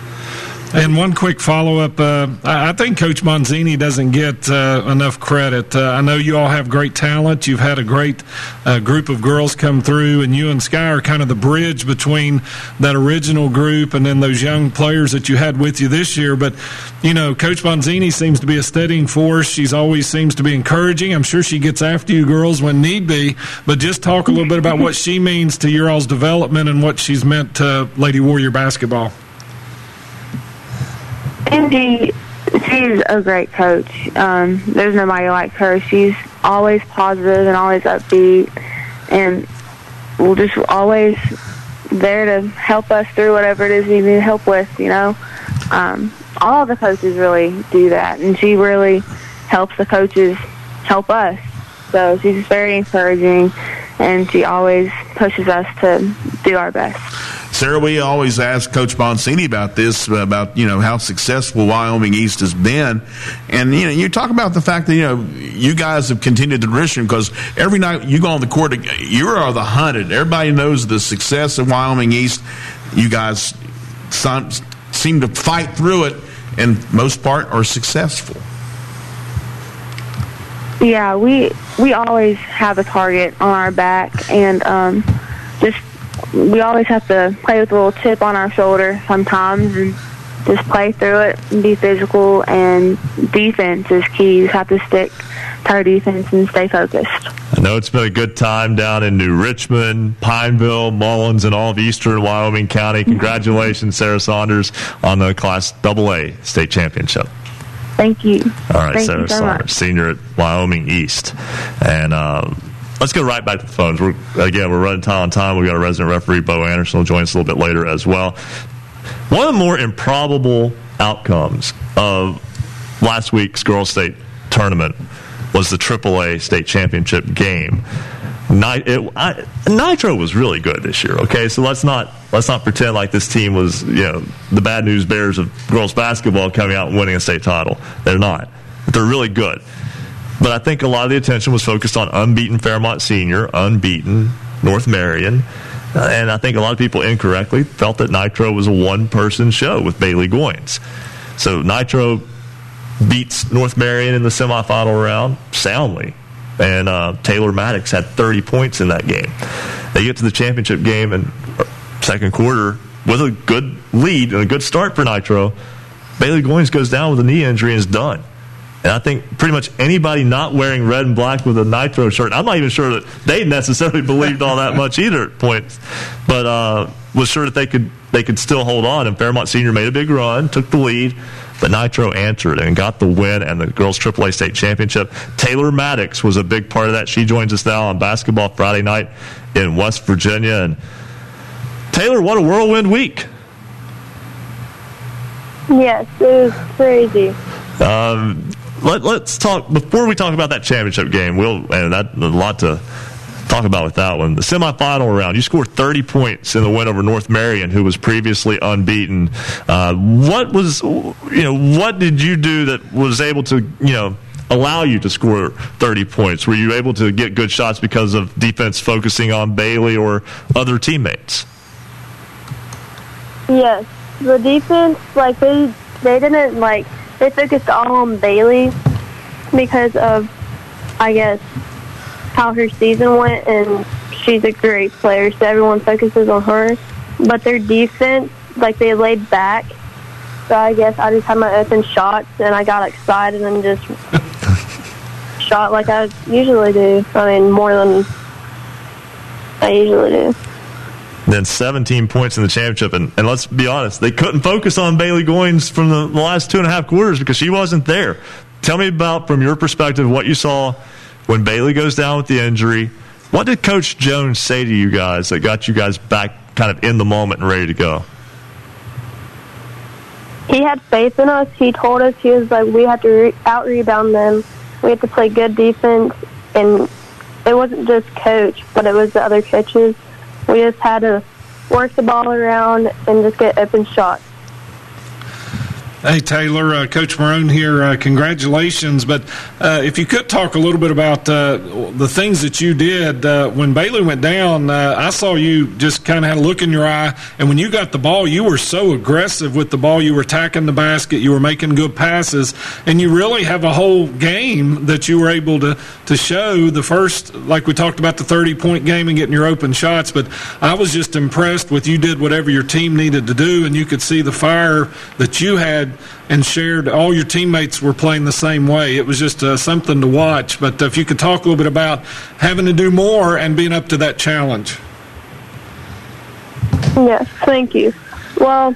Speaker 5: And one quick follow up. Uh, I think Coach Bonzini doesn't get uh, enough credit. Uh, I know you all have great talent. You've had a great uh, group of girls come through, and you and Sky are kind of the bridge between that original group and then those young players that you had with you this year. But, you know, Coach Bonzini seems to be a steadying force. She's always seems to be encouraging. I'm sure she gets after you girls when need be. But just talk a little bit about what she means to your all's development and what she's meant to Lady Warrior basketball.
Speaker 26: Angie, she's a great coach. Um, there's nobody like her. She's always positive and always upbeat, and will just always there to help us through whatever it is we need help with. You know, um, all the coaches really do that, and she really helps the coaches help us. So she's very encouraging, and she always pushes us to do our best.
Speaker 3: Sarah, we always ask Coach Bonzini about this, about you know how successful Wyoming East has been, and you know you talk about the fact that you know you guys have continued the tradition because every night you go on the court, you are the hunted. Everybody knows the success of Wyoming East. You guys seem to fight through it, and most part are successful.
Speaker 27: Yeah, we we always have a target on our back, and um, just we always have to play with a little chip on our shoulder sometimes, and just play through it and be physical. And defense is key. You have to stick to our defense and stay focused.
Speaker 2: I know it's been a good time down in New Richmond, Pineville, Mullens, and all of eastern Wyoming County. Congratulations, Sarah Saunders, on the Class AA state championship.
Speaker 27: Thank you.
Speaker 2: All right,
Speaker 27: Thank
Speaker 2: Sarah
Speaker 27: so
Speaker 2: Saunders,
Speaker 27: much.
Speaker 2: senior at Wyoming East, and uh, let's go right back to the phones. We're again we're running time on time. We've got a resident referee, Bo Anderson, will join us a little bit later as well. One of the more improbable outcomes of last week's girls' state tournament was the AAA state championship game. Nitro was really good this year. Okay, so let's not let's not pretend like this team was you know the bad news bears of girls basketball coming out and winning a state title. They're not. But they're really good. But I think a lot of the attention was focused on unbeaten Fairmont Senior, unbeaten North Marion. Uh, and I think a lot of people incorrectly felt that Nitro was a one person show with Bailey Goins. So Nitro beats North Marion in the semifinal round soundly. And uh, Taylor Maddox had 30 points in that game. They get to the championship game and second quarter with a good lead and a good start for Nitro. Bailey Goins goes down with a knee injury and is done. And I think pretty much anybody not wearing red and black with a Nitro shirt, I'm not even sure that they necessarily [LAUGHS] believed all that much either at points, but uh, was sure that they could they could still hold on. And Fairmont Senior made a big run, took the lead, but Nitro answered and got the win and the girls AAA state championship. Taylor Maddox was a big part of that. She joins us now on Basketball Friday night in West Virginia. And Taylor, what a whirlwind week!
Speaker 27: Yes, it was crazy.
Speaker 2: Um, let, us talk before we talk about that championship game. We'll and that a lot to talk about with that one. The semifinal round, you scored 30 points in the win over North Marion, who was previously unbeaten. Uh, what was you know what did you do that was able to you know allow you to score 30 points? Were you able to get good shots because of defense focusing on Bailey or other teammates?
Speaker 27: Yes, the defense like they they didn't like they focused all on Bailey because of I guess how her season went and she's a great player so everyone focuses on her. But their defense like they laid back. So I guess I just had my open shots and I got excited and just [LAUGHS] shot like I usually do. I mean more than I usually do.
Speaker 2: Then 17 points in the championship. And, and let's be honest, they couldn't focus on Bailey Goins from the, the last two and a half quarters because she wasn't there. Tell me about, from your perspective, what you saw when Bailey goes down with the injury. What did Coach Jones say to you guys that got you guys back kind of in the moment and ready to go?
Speaker 27: he had faith in us. He told us he was like, we have to re- out rebound them. We have to play good defense, and it wasn't just coach, but it was the other coaches. We just had to work the ball around and just get open shots.
Speaker 5: Hey, Taylor, uh, Coach Marone here. Uh, congratulations. But uh, if you could talk a little bit about uh, the things that you did uh, when Bailey went down, uh, I saw you just kind of had a look in your eye. And when you got the ball, you were so aggressive with the ball. You were attacking the basket, you were making good passes, and you really have a whole game that you were able to, to show. The first, like we talked about, the 30 point game and getting your open shots. But I was just impressed with you did whatever your team needed to do, and you could see the fire that you had and shared. All your teammates were playing the same way. It was just uh, something to watch. But if you could talk a little bit about having to do more and being up to that challenge.
Speaker 27: Yes, thank you. Well,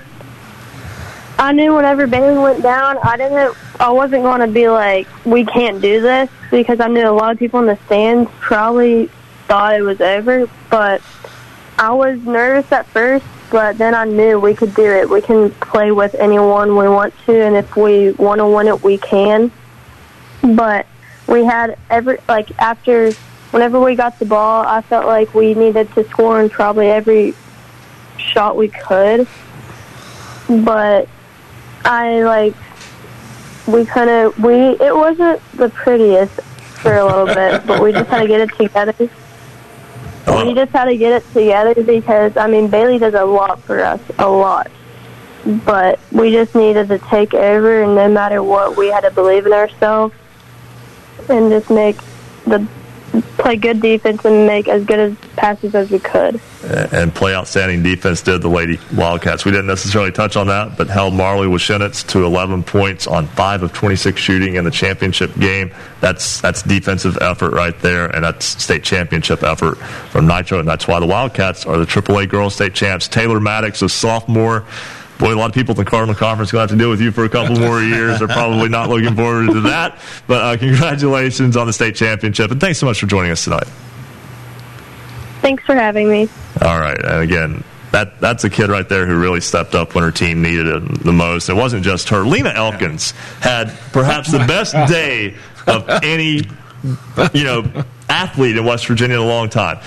Speaker 27: I knew whenever Bailey went down, I didn't, I wasn't going to be like, we can't do this because I knew a lot of people in the stands probably thought it was over. But I was nervous at first, but then I knew we could do it. We can play with anyone we want to, and if we want to win it, we can. But we had every like after whenever we got the ball, I felt like we needed to score in probably every
Speaker 26: shot we could, but I like we kind of we it wasn't the prettiest for a little bit, but we just had to get it together. We just had to get it together because I mean Bailey does a lot for us, a lot. But we just needed to take over, and no matter what, we had to believe in ourselves and just make the play good defense and make as good as passes as we could.
Speaker 2: and play outstanding defense did the Lady Wildcats. We didn't necessarily touch on that, but held Marley Washenitz to 11 points on 5 of 26 shooting in the championship game. That's that's defensive effort right there, and that's state championship effort from Nitro, and that's why the Wildcats are the AAA girls state champs. Taylor Maddox, a sophomore. Boy, a lot of people at the Cardinal Conference going to have to deal with you for a couple more [LAUGHS] years. They're probably not looking forward to that. But uh, congratulations on the state championship, and thanks so much for joining us tonight.
Speaker 26: Thanks for having me.
Speaker 2: All right, and again, that that's a kid right there who really stepped up when her team needed it the most. It wasn't just her. Lena Elkins had perhaps the best [LAUGHS] day of any you know athlete in West Virginia in a long time.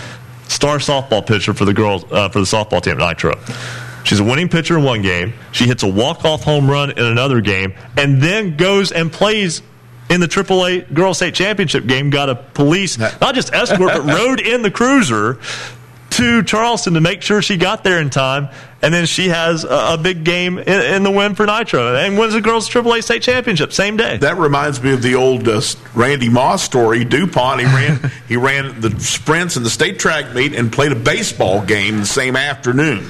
Speaker 2: Star softball pitcher for the girls uh, for the softball team at Nitro. She's a winning pitcher in one game. She hits a walk-off home run in another game, and then goes and plays in the AAA Girls State Championship game. Got a police, not just escort, but rode in the cruiser to Charleston to make sure she got there in time. And then she has a, a big game in, in the win for Nitro and wins the girls AAA State Championship same day.
Speaker 3: That reminds me of the old uh, Randy Moss story. Dupont he ran [LAUGHS] he ran the sprints in the state track meet and played a baseball game the same afternoon.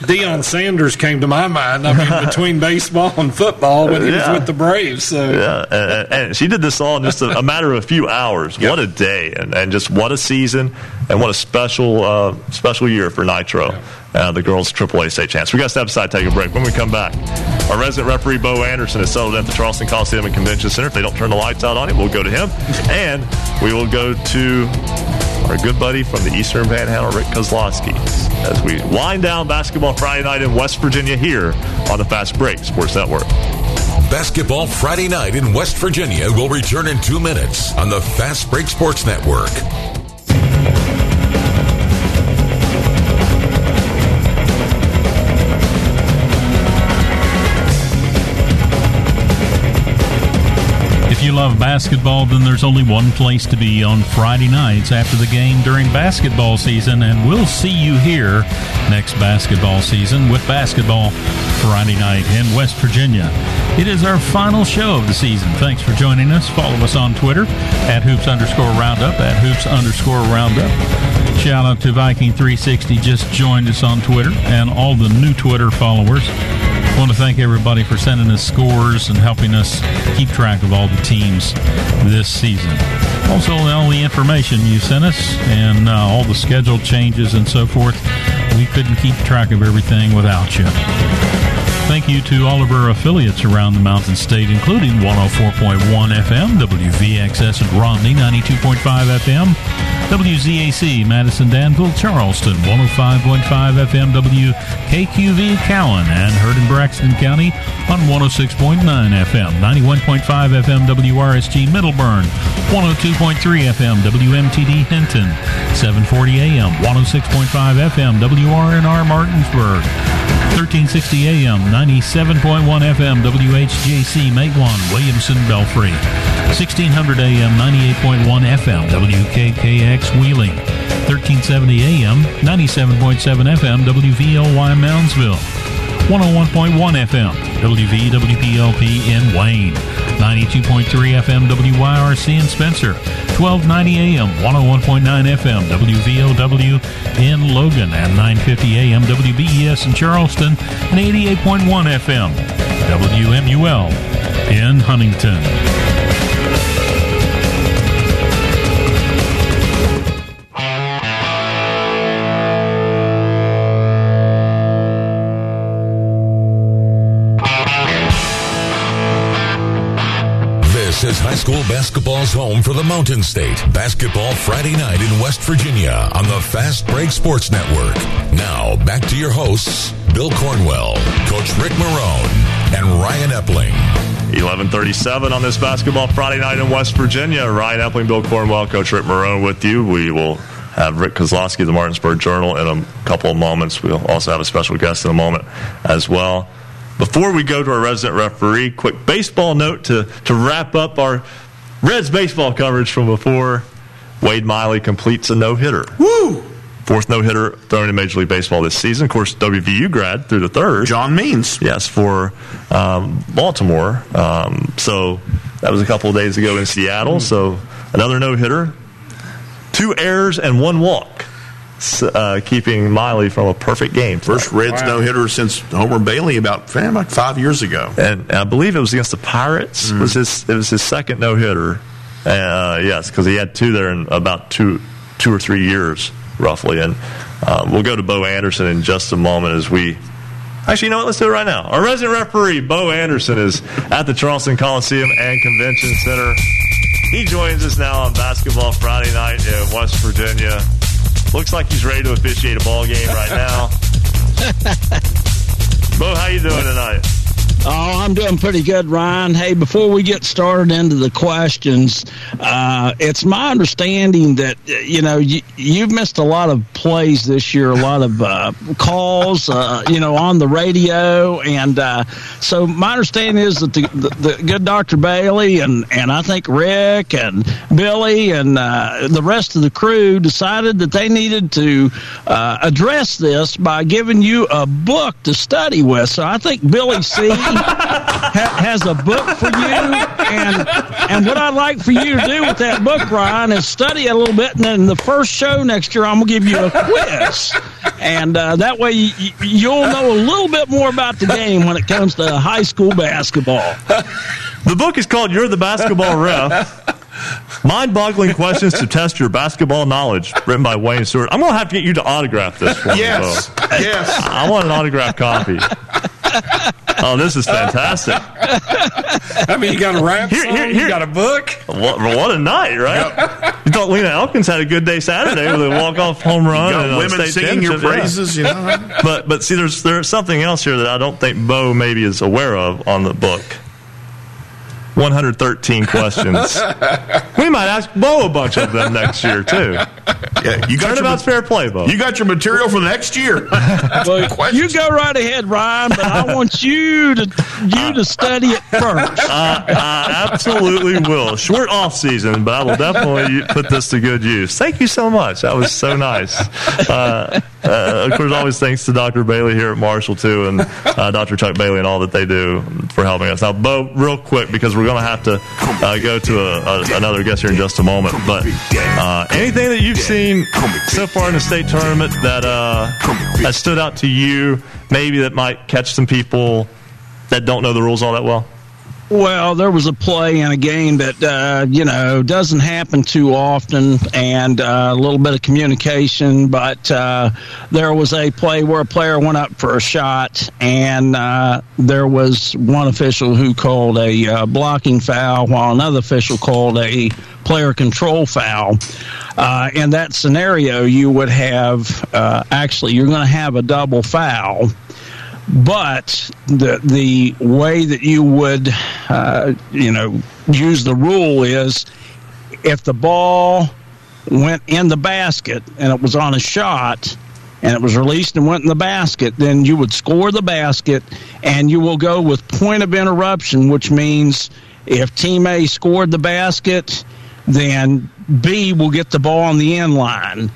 Speaker 5: Deion Sanders came to my mind. I mean, [LAUGHS] between baseball and football when he
Speaker 2: Yeah.
Speaker 5: was with the Braves. So
Speaker 2: Yeah, and, and she did this all in just a, a matter of a few hours. What a day, and, and just what a season, and what a special uh, special year for Nitro, uh, the girls' AAA state chance. We got to step aside, take a break. When we come back, our resident referee Bo Anderson is settled at the Charleston Coliseum and Convention Center. If they don't turn the lights out on him, we'll go to him, and we will go to our good buddy from the Eastern Panhandle, Rick Kozlowski, as we wind down basketball Friday night in West Virginia here on the Fast Break Sports Network.
Speaker 7: Basketball Friday night in West Virginia will return in two minutes on the Fast Break Sports Network.
Speaker 8: You love basketball, then there's only one place to be on Friday nights after the game during basketball season, and we'll see you here next basketball season with basketball Friday night in West Virginia. It is our final show of the season. Thanks for joining us. Follow us on Twitter at hoops underscore roundup at hoops underscore roundup. Shout out to Viking 360 just joined us on Twitter and all the new Twitter followers. I want to thank everybody for sending us scores and helping us keep track of all the teams this season. Also, all the information you sent us and uh, all the schedule changes and so forth. We couldn't keep track of everything without you. Thank you to all of our affiliates around the Mountain State, including 104.1 FM, WVXS at Romney, 92.5 FM, WZAC, Madison Danville, Charleston, 105.5 FM, WKQV, Cowen, and heard in Braxton County on 106.9 FM, 91.5 FM, WRSG, Middlebourne, 102.3 FM, WMTD, Hinton, 740 AM, 106.5 FM, WRNR, Martinsburg, 1360 AM, 97.1 FM, WHJC, Matewan, Williamson, Belfry, 1600 AM, 98.1 FM, WKKX, Wheeling, 1370 AM, 97.7 FM, WVLY, Moundsville, 101.1 FM, WVWPLP in Wayne, 92.3 FM, WYRC in Spencer, 1290 AM, 101.9 FM, WVOW in Logan, and 950 AM, WBES in Charleston, and 88.1 FM, WMUL in Huntington.
Speaker 7: This is high school basketball's home for the Mountain State. Basketball Friday night in West Virginia on the Fast Break Sports Network. Now, back to your hosts, Bill Cornwell, Coach Rick Marone, and Ryan Epling.
Speaker 2: 1137 on this basketball Friday night in West Virginia. Ryan Epling, Bill Cornwell, Coach Rick Marone with you. We will have Rick Kozlowski of the Martinsburg Journal in a couple of moments. We'll also have a special guest in a moment as well. Before we go to our resident referee, quick baseball note to, to wrap up our Reds baseball coverage from before. Wade Miley completes a no hitter.
Speaker 3: Woo!
Speaker 2: Fourth no hitter thrown in Major League Baseball this season. Of course, WVU grad threw the third.
Speaker 3: John Means.
Speaker 2: Yes, for um, Baltimore. Um, so that was a couple of days ago in Seattle. So another no hitter, two errors, and one walk. Uh, keeping Miley from a perfect game.
Speaker 3: First Reds wow. no hitter since Homer Bailey about fam, like five years ago,
Speaker 2: and I believe it was against the Pirates. Mm. Was his it was his second no hitter? Uh, yes, because he had two there in about two two or three years roughly. And um, we'll go to Bo Anderson in just a moment as we. Actually, you know what? Let's do it right now. Our resident referee, Bo Anderson, is at the Charleston Coliseum and Convention Center. He joins us now on Basketball Friday night in West Virginia. Looks like he's ready to officiate a ball game right now. [LAUGHS] Bo, how you doing tonight?
Speaker 28: Oh, I'm doing pretty good, Ryan. Hey, before we get started into the questions, uh, it's my understanding that you know you, have missed a lot of plays this year, a lot of uh, calls, uh, you know, on the radio, and uh, so my understanding is that the, the, the, good Doctor Bailey and and I think Rick and Billy and uh, the rest of the crew decided that they needed to uh, address this by giving you a book to study with. So I think Billy C ha- has a book for you, and and what I'd like for you to do with that book, Ryan, is study it a little bit, and then the first show next year, I'm gonna give you a quiz, and uh, that way you, you'll know a little bit more about the game when it comes to high school basketball.
Speaker 2: The book is called "You're the Basketball Ref." Mind boggling questions to test your basketball knowledge, written by Wayne Stewart. I'm going to have to get you to autograph this for
Speaker 3: yes.
Speaker 2: me.
Speaker 3: Yes. Yes.
Speaker 2: I want an autographed copy. [LAUGHS] oh, this is fantastic.
Speaker 5: I mean, you got a rap here, here, here. you got a book.
Speaker 2: What, what a night, right? Yep. You thought Lena Elkins had a good day Saturday with a walk-off home run and
Speaker 3: women singing your praises, yeah. you know.
Speaker 2: But but see, there's there's something else here that I don't think Bo maybe is aware of on the book. 113 questions. [LAUGHS] we might ask Bo a bunch of them next year too.
Speaker 3: Yeah, you got
Speaker 2: about fair play, Bo.
Speaker 3: You got your material for next year. [LAUGHS]
Speaker 28: well, you go right ahead, Ryan, but I want you to you to study it first.
Speaker 2: Uh, I absolutely will. Short off season, but I will definitely put this to good use. Thank you so much. That was so nice. Uh, uh, of course, always thanks to Dr. Bailey here at Marshall too, and uh, Dr. Chuck Bailey and all that they do for helping us. Now, Bo, real quick because we're going to have to uh, go to a, a, another guest here in just a moment. But uh, anything that you've seen so far in the state tournament that uh, that stood out to you, maybe that might catch some people that don't know the rules all that well.
Speaker 28: Well, there was a play in a game that uh, you know doesn't happen too often, and uh, a little bit of communication. But uh, there was a play where a player went up for a shot, and uh, there was one official who called a uh, blocking foul, while another official called a player control foul. Uh, in that scenario, you would have actually you're going to have a double foul but the the way that you would uh, you know use the rule is if the ball went in the basket and it was on a shot and it was released and went in the basket, then you would score the basket and you will go with point of interruption, which means if team A scored the basket, then B will get the ball on the end line.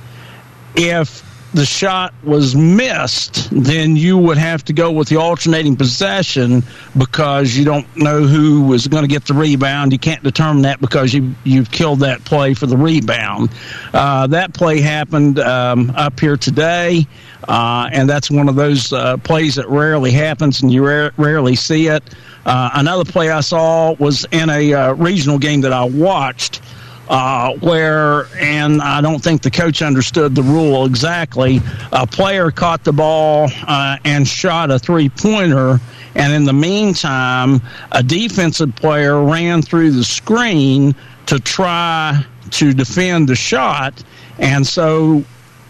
Speaker 28: If the shot was missed, then you would have to go with the alternating possession because you don't know who was going to get the rebound. You can't determine that because you you've killed that play for the rebound. Uh, that play happened um, up here today, uh, and that's one of those uh, plays that rarely happens, and you ra- rarely see it. Uh, another play I saw was in a uh, regional game that I watched uh, where, and I don't think the coach understood the rule exactly. A player caught the ball uh, and shot a three pointer, and in the meantime, a defensive player ran through the screen to try to defend the shot. And so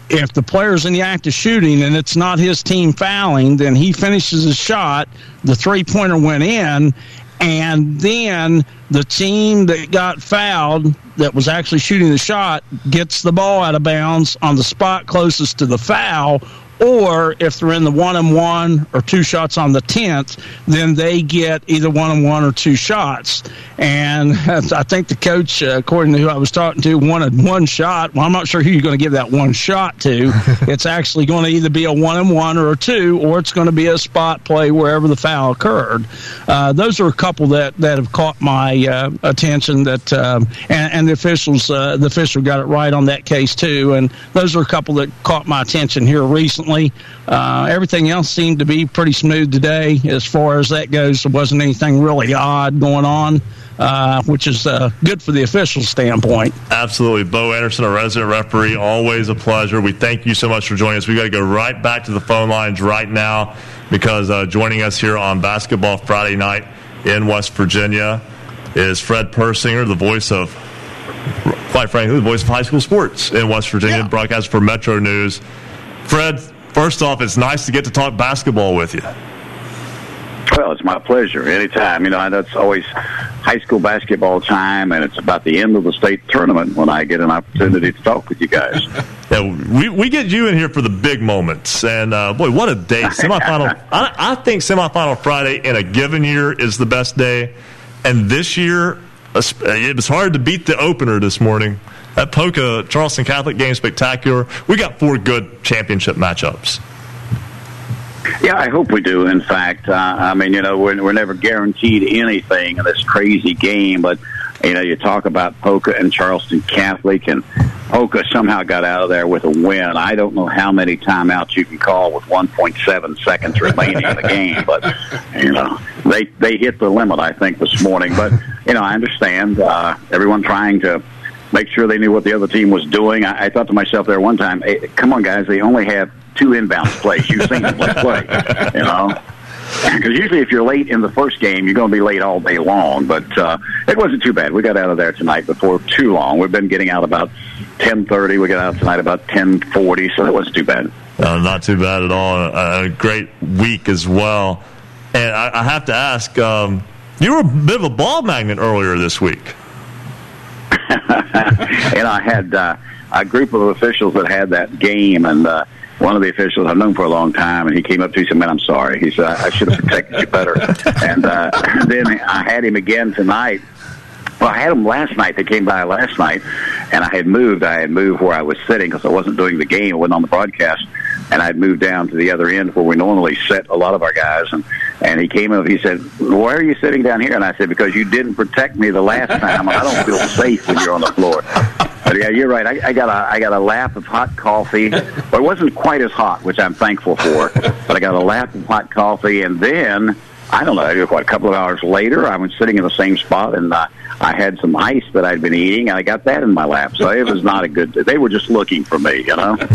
Speaker 28: if the player's in the act of shooting and it's not his team fouling, then he finishes his shot. The three pointer went in, and then the team that got fouled that was actually shooting the shot gets the ball out of bounds on the spot closest to the foul or if they're in the one and one or two shots on the 10th, then they get either one and one or two shots. And [LAUGHS] I think the coach, uh, according to who I was talking to, wanted one shot. Well, I'm not sure who you're going to give that one shot to. [LAUGHS] it's actually going to either be a one and one or a two, or it's going to be a spot play wherever the foul occurred. Uh, those are a couple that, that have caught my uh, attention. That um, and, and, the officials, uh, the official got it right on that case too. And those are a couple that caught my attention here recently recently. Uh, everything else seemed to be pretty smooth today as far as that goes. There wasn't anything really odd going on. Uh, which is uh, good for the official standpoint.
Speaker 2: Absolutely. Bo Anderson, a resident referee, always a pleasure. We thank you so much for joining us. we got to go right back to the phone lines right now because uh, joining us here on Basketball Friday night in West Virginia is Fred Persinger, the voice of, quite frankly, the voice of high school sports in West Virginia, yeah. broadcast for Metro News. Fred, First off, it's nice to get to talk basketball with you.
Speaker 29: Well, it's my pleasure. Anytime. You know, that's always high school basketball time, and it's about the end of the state tournament when I get an opportunity to talk with you guys. [LAUGHS]
Speaker 2: yeah, we, we get you in here for the big moments. And, uh, boy, what a day. Semifinal. [LAUGHS] I, I think semifinal Friday in a given year is the best day. And this year, it was hard to beat the opener this morning that Poca Charleston Catholic game spectacular. We got four good championship matchups.
Speaker 29: Yeah, I hope we do. In fact, uh, I mean, you know, we're, we're never guaranteed anything in this crazy game, but you know, you talk about Poca and Charleston Catholic, and Poca somehow got out of there with a win. I don't know how many timeouts you can call with 1.7 seconds remaining in the game, but you know, they they hit the limit. I think this morning, but you know, I understand uh, everyone trying to make sure they knew what the other team was doing. I, I thought to myself there one time, hey, come on, guys, they only have two inbounds plays. You've seen them. Let's play. You know? [LAUGHS] Because usually, if you're late in the first game, you're going to be late all day long. But uh, it wasn't too bad. We got out of there tonight before too long. We've been getting out about 10:30. We got out tonight about 10:40, so it wasn't too bad.
Speaker 2: Uh, not too bad at all. A, a great week as well. And I, I have to ask, um, you were a bit of a ball magnet earlier this week. [LAUGHS]
Speaker 29: and I had uh, a group of officials that had that game, and uh, one of the officials I've known for a long time, and he came up to me and said, "Man, I'm sorry." He said, "I should have protected you better." [LAUGHS] and uh, [LAUGHS] then I had him again tonight. Well, I had him last night. They came by last night, and I had moved. I had moved where I was sitting because I wasn't doing the game. I wasn't on the broadcast and I'd moved down to the other end where we normally sit a lot of our guys. And and he came up. He said, "Why are you sitting down here?" And I said, "Because you didn't protect me the last time. I don't feel safe when you're on the floor." But yeah, you're right. I, I got a I got a lap of hot coffee. But it wasn't quite as hot, which I'm thankful for. But I got a lap of hot coffee, and then I don't know. What a couple of hours later, I was sitting in the same spot, and uh, I had some ice that I'd been eating, and I got that in my lap. So it was not a good. They were just looking for me, you know. [LAUGHS]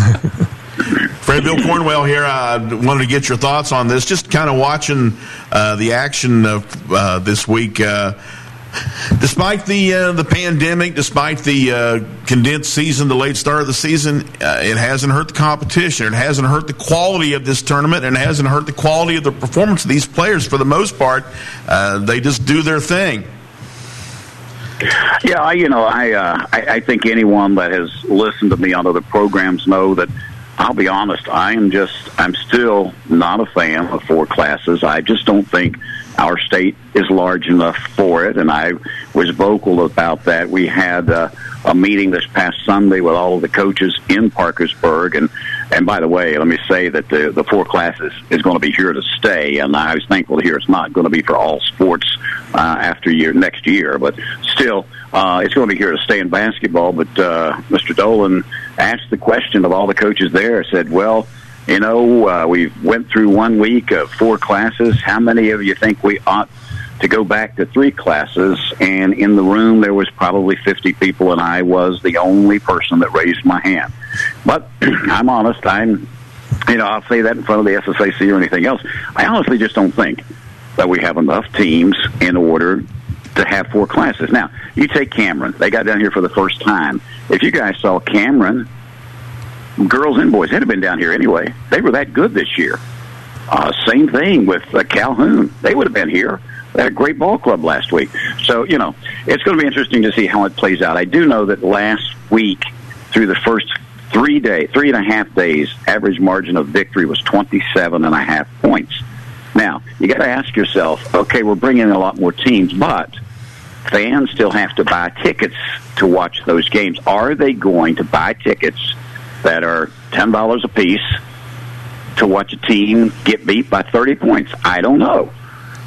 Speaker 3: Fred Bill Cornwell here. I wanted to get your thoughts on this. Just kind of watching uh, the action of uh, this week. Uh, despite the uh, the pandemic, despite the uh, condensed season, the late start of the season, uh, it hasn't hurt the competition. It hasn't hurt the quality of this tournament, and it hasn't hurt the quality of the performance of these players. For the most part, they just do their thing.
Speaker 29: Yeah, I, you know, I, uh, I I think anyone that has listened to me on other programs know that I'll be honest, I am just I'm still not a fan of four classes. I just don't think our state is large enough for it, and I was vocal about that. We had uh, a meeting this past Sunday with all of the coaches in Parkersburg, and and by the way, let me say that the the four classes is going to be here to stay, and I was thankful to hear it's not going to be for all sports uh, after year next year, but still, uh, it's going to be here to stay in basketball. But uh, Mr. Dolan asked the question of all the coaches there. Said, "Well." You know, uh, we went through one week of four classes. How many of you think we ought to go back to three classes? And in the room, there was probably 50 people, and I was the only person that raised my hand. But [CLEARS THROAT] I'm honest. I'm, you know, I'll say that in front of the SSAC or anything else. I honestly just don't think that we have enough teams in order to have four classes. Now, you take Cameron. They got down here for the first time. If you guys saw Cameron girls and boys. They'd have been down here anyway. They were that good this year. Uh, same thing with uh, Calhoun. They would have been here. They had a great ball club last week. So, you know, it's going to be interesting to see how it plays out. I do know that last week, through the first three day, three and a half days, average margin of victory was 27 and a half points. Now, you got to ask yourself, okay, we're bringing in a lot more teams, but fans still have to buy tickets to watch those games. Are they going to buy tickets that are $10 a piece to watch a team get beat by 30 points? I don't know.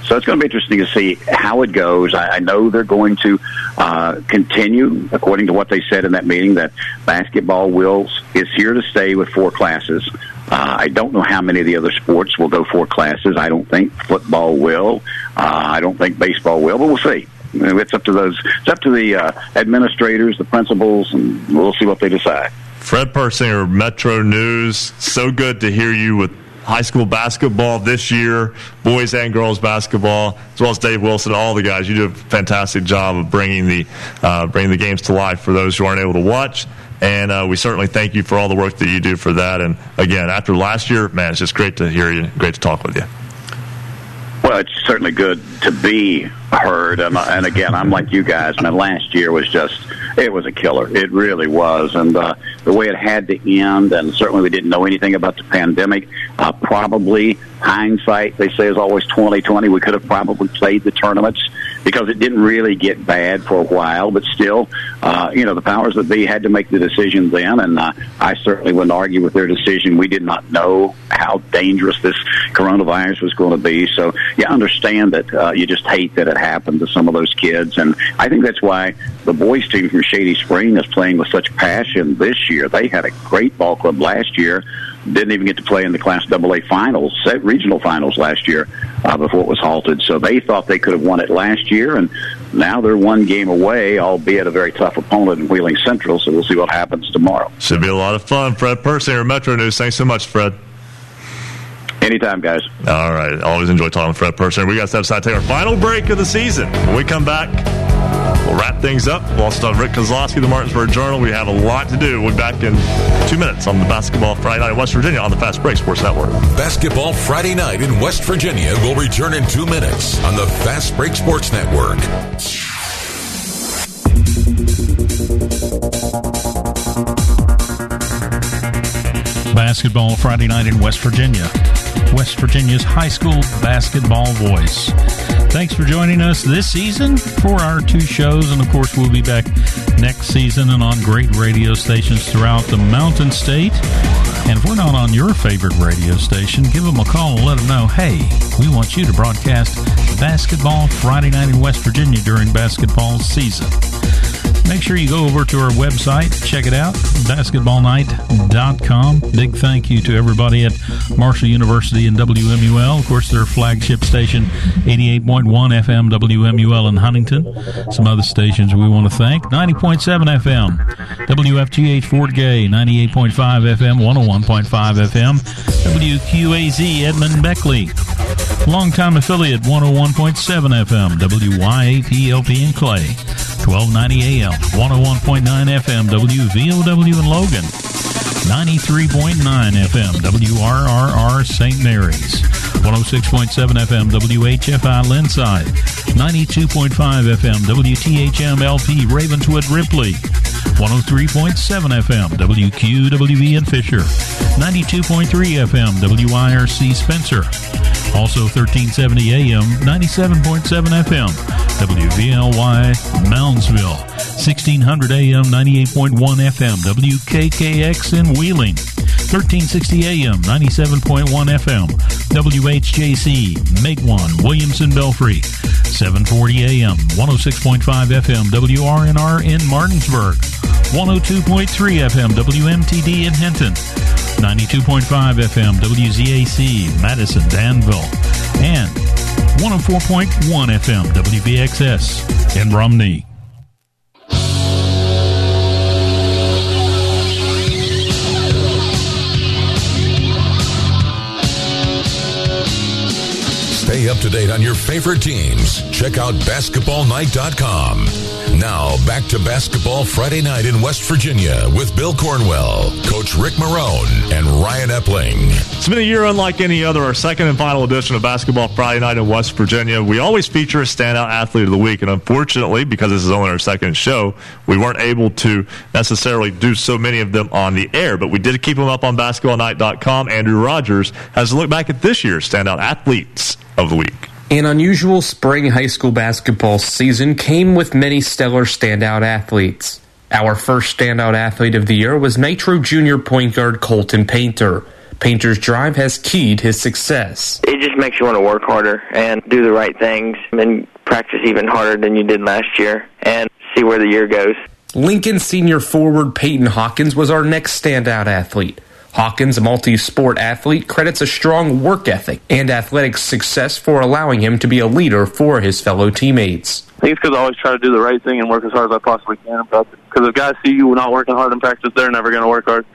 Speaker 29: So it's going to be interesting to see how it goes. I, I know they're going to uh, continue, according to what they said in that meeting, that basketball will is here to stay with four classes. Uh, I don't know how many of the other sports will go four classes. I don't think football will. Uh, I don't think baseball will, but we'll see. It's up to those. It's up to the uh, administrators, the principals, and we'll see what they decide.
Speaker 2: Fred Persinger, Metro News. So good to hear you with high school basketball this year, boys and girls basketball, as well as Dave Wilson, all the guys. You do a fantastic job of bringing the uh, bringing the games to life for those who aren't able to watch. And uh, we certainly thank you for all the work that you do for that. And again, after last year, man, it's just great to hear you. Great to talk with you.
Speaker 29: Well, it's certainly good to be heard. And, and again, I'm like you guys. Man, last year was just it was a killer. It really was, and uh, the way it had to end, and certainly we didn't know anything about the pandemic. Uh, probably hindsight, they say, is always twenty twenty. We could have probably played the tournaments because it didn't really get bad for a while, but still, uh, you know, the powers that be had to make the decision then, and uh, I certainly wouldn't argue with their decision. We did not know how dangerous this coronavirus was going to be, so you understand that uh, you just hate that it happened to some of those kids, and I think that's why the boys team from Shady Spring is playing with such passion this year. They had a great ball club last year didn't even get to play in the Class AA finals, regional finals last year uh, before it was halted. So they thought they could have won it last year, and now they're one game away, albeit a very tough opponent in Wheeling Central. So we'll see what happens tomorrow.
Speaker 2: Should be a lot of fun. Fred Persinger, Metro News. Thanks so much, Fred.
Speaker 29: Anytime, guys.
Speaker 2: All right. Always enjoy talking with Fred Persinger. We got to step aside, take our final break of the season. When we come back, We'll wrap things up. We'll also talk Rick Kozlowski, the Martinsburg Journal. We have a lot to do. We'll be back in two minutes on the Basketball Friday Night in West Virginia on the Fast Break Sports Network.
Speaker 7: Basketball Friday Night in West Virginia will return in two minutes on the Fast Break Sports Network.
Speaker 8: Basketball Friday night in West Virginia. West Virginia's high school basketball voice. Thanks for joining us this season for our two shows. And of course, we'll be back next season and on great radio stations throughout the Mountain State. And if we're not on your favorite radio station, give them a call and let them know hey, we want you to broadcast basketball Friday night in West Virginia during basketball season. Make sure you go over to our website, check it out, basketballnight.com. Big thank you to everybody at Marshall University and WMUL. Of course, their flagship station, 88.1 FM WMUL in Huntington. Some other stations we want to thank 90.7 FM, WFGH Fort Gay, 98.5 FM, 101.5 FM, WQAZ Edmund Beckley. Longtime affiliate 101.7 FM, WYAPLP in Clay. 1290 AM, 101.9 FM, WVOW in Logan, 93.9 FM, WRRR St. Mary's, 106.7 FM, WHFI Lindside, 92.5 FM, WTHM LP Ravenswood Ripley, 103.7 FM, WQWV in Fisher, 92.3 FM, WIRC Spencer, also 1370 AM, 97.7 FM, WVLY Moundsville, 1600 AM, 98.1 FM, WKKX in Wheeling, 1360 AM, 97.1 FM, WHJC, Matewan, Williamson Belfry, 740 AM, 106.5 FM, WRNR in Martinsburg, 102.3 FM, WMTD in Hinton, 92.5 FM, WZAC, Madison, Danville, and 104.1 FM, WBXS in Romney.
Speaker 7: Stay up to date on your favorite teams. Check out basketballnight.com. Now, back to Basketball Friday night in West Virginia with Bill Cornwell, Coach Rick Marone, and Ryan Epling.
Speaker 2: It's been a year unlike any other, our second and final edition of Basketball Friday night in West Virginia. We always feature a standout athlete of the week, and unfortunately, because this is only our second show, we weren't able to necessarily do so many of them on the air, but we did keep them up on basketballnight.com. Andrew Rogers has a look back at this year's standout athletes of the week.
Speaker 30: An unusual spring high school basketball season came with many stellar standout athletes. Our first standout athlete of the year was Nitro Junior point guard Colton Painter. Painter's drive has keyed his success.
Speaker 31: It just makes you want to work harder and do the right things and practice even harder than you did last year and see where the year goes.
Speaker 30: Lincoln senior forward Peyton Hawkins was our next standout athlete. Hawkins, a multi sport athlete, credits a strong work ethic and athletic success for allowing him to be a leader for his fellow teammates.
Speaker 32: I think it's because I always try to do the right thing and work as hard as I possibly can. Because if guys see you not working hard in practice, they're never going to work hard.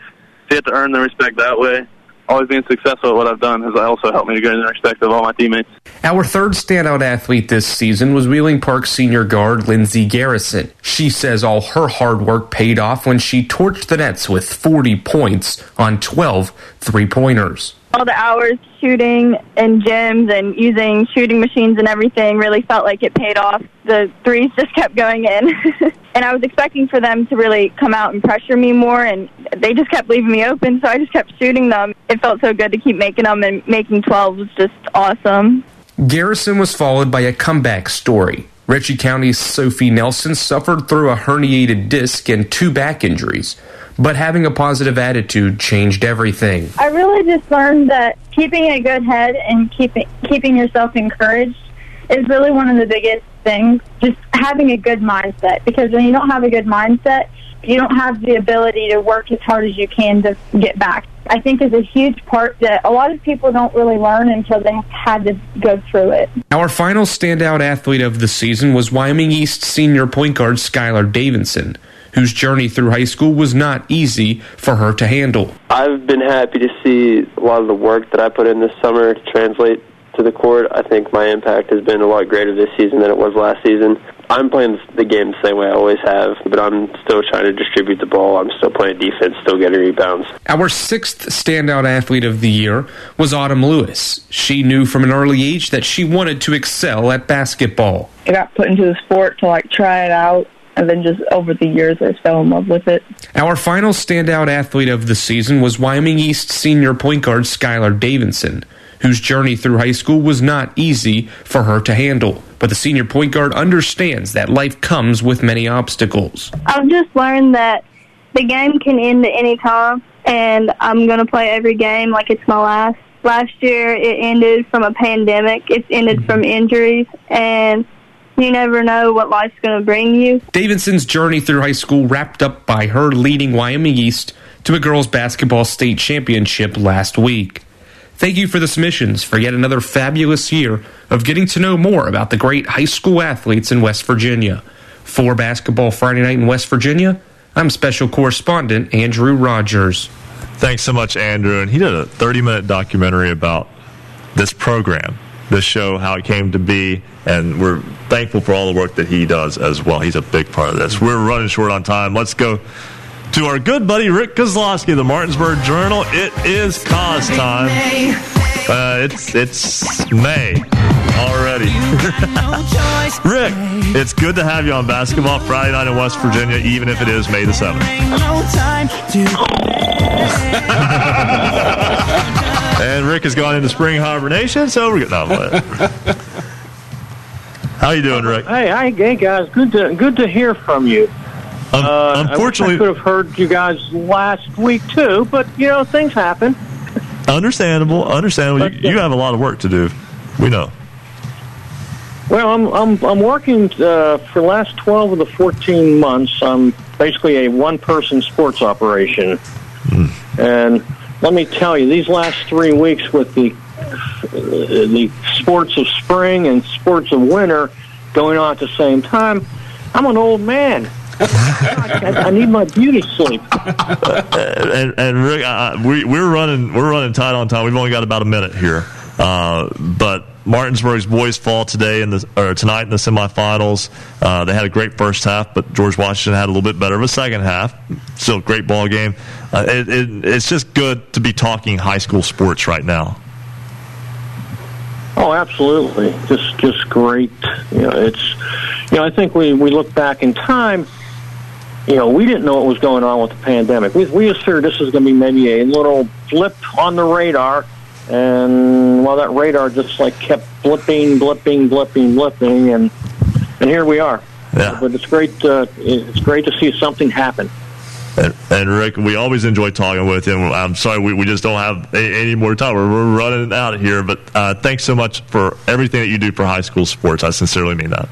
Speaker 32: So you have to earn their respect that way. Always being successful at what I've done has also helped me to gain the respect of all my teammates.
Speaker 30: Our third standout athlete this season was Wheeling Park senior guard Lindsey Garrison. She says all her hard work paid off when she torched the nets with 40 points on 12 three pointers.
Speaker 27: All the hours shooting in gyms and using shooting machines and everything really felt like it paid off. The threes [LAUGHS] just kept going in. [LAUGHS] and I was expecting for them to really come out and pressure me more, and they just kept leaving me open, so I just kept shooting them. It felt so good to keep making them, and making 12 was just awesome.
Speaker 30: Garrison was followed by a comeback story. Ritchie County's Sophie Nelson suffered through a herniated disc and two back injuries, but having a positive attitude changed everything.
Speaker 27: I really just learned that keeping a good head and keeping keeping yourself encouraged is really one of the biggest things. Just having a good mindset because when you don't have a good mindset, you don't have the ability to work as hard as you can to get back. I think is a huge part that a lot of people don't really learn until they had to go through it.
Speaker 30: Our final standout athlete of the season was Wyoming East senior point guard Skylar Davidson, whose journey through high school was not easy for her to handle.
Speaker 33: I've been happy to see a lot of the work that I put in this summer translate to the court. I think my impact has been a lot greater this season than it was last season. I'm playing the game the same way I always have, but I'm still trying to distribute the ball. I'm still playing defense, still getting rebounds.
Speaker 30: Our sixth standout athlete of the year was Autumn Lewis. She knew from an early age that she wanted to excel at basketball.
Speaker 34: I got put into the sport to like try it out, and then just over the years I fell in love with it.
Speaker 30: Our final standout athlete of the season was Wyoming East senior point guard Skylar Davidson, whose journey through high school was not easy for her to handle. But the senior point guard understands that life comes with many obstacles.
Speaker 27: I've just learned that the game can end at any time, and I'm going to play every game like it's my last. Last year, it ended from a pandemic. It's ended from mm-hmm. injuries, and you never know what life's going to bring you.
Speaker 30: Davidson's journey through high school wrapped up by her leading Wyoming East to a girls basketball state championship last week. Thank you for the submissions for yet another fabulous year of getting to know more about the great high school athletes in West Virginia. For Basketball Friday Night in West Virginia, I'm Special Correspondent Andrew Rogers.
Speaker 2: Thanks so much, Andrew. And he did a 30 minute documentary about this program, this show, how it came to be. And we're thankful for all the work that he does as well. He's a big part of this. We're running short on time. Let's go to our good buddy Rick Kozlowski, the Martinsburg Journal. It is cause time. Uh, it's it's May already. [LAUGHS] Rick, it's good to have you on Basketball Friday night in West Virginia, even if it is May the 7th. [LAUGHS] and Rick has gone into spring hibernation, so we're getting out of it. [LAUGHS] How you doing, Rick?
Speaker 35: Hey, hi, hey guys, good to good to hear from you.
Speaker 2: Um,
Speaker 35: uh,
Speaker 2: unfortunately-
Speaker 35: I, I could have heard you guys last week too, but you know things happen.
Speaker 2: Understandable, understandable. You, you have a lot of work to do. We know.
Speaker 35: Well, I'm I'm I'm working uh, for the last twelve of the fourteen months. I'm basically a one-person sports operation, and let me tell you, these last three weeks with the the sports of spring and sports of winter going on at the same time, I'm an old man. I, I need my beauty sleep. [LAUGHS]
Speaker 2: And and Rick, uh, we we're running we're running tight on time. We've only got about a minute here. Uh, but Martinsburg's boys fall today in the or tonight in the semifinals. Uh, they had a great first half, but George Washington had a little bit better of a second half. Still a great ball game. Uh, it, it, it's just good to be talking high school sports right now.
Speaker 35: Oh, absolutely. Just just great. You know, it's you know, I think we we look back in time. You know, we didn't know what was going on with the pandemic. We we assumed this was going to be maybe a little blip on the radar, and well, that radar just like kept blipping, blipping, blipping, blipping, and and here we are.
Speaker 2: Yeah.
Speaker 35: But it's great. Uh, it's great to see something happen.
Speaker 2: And, and Rick, we always enjoy talking with you. I'm sorry we, we just don't have a, any more time. We're, we're running out of here. But uh, thanks so much for everything that you do for high school sports. I sincerely mean that.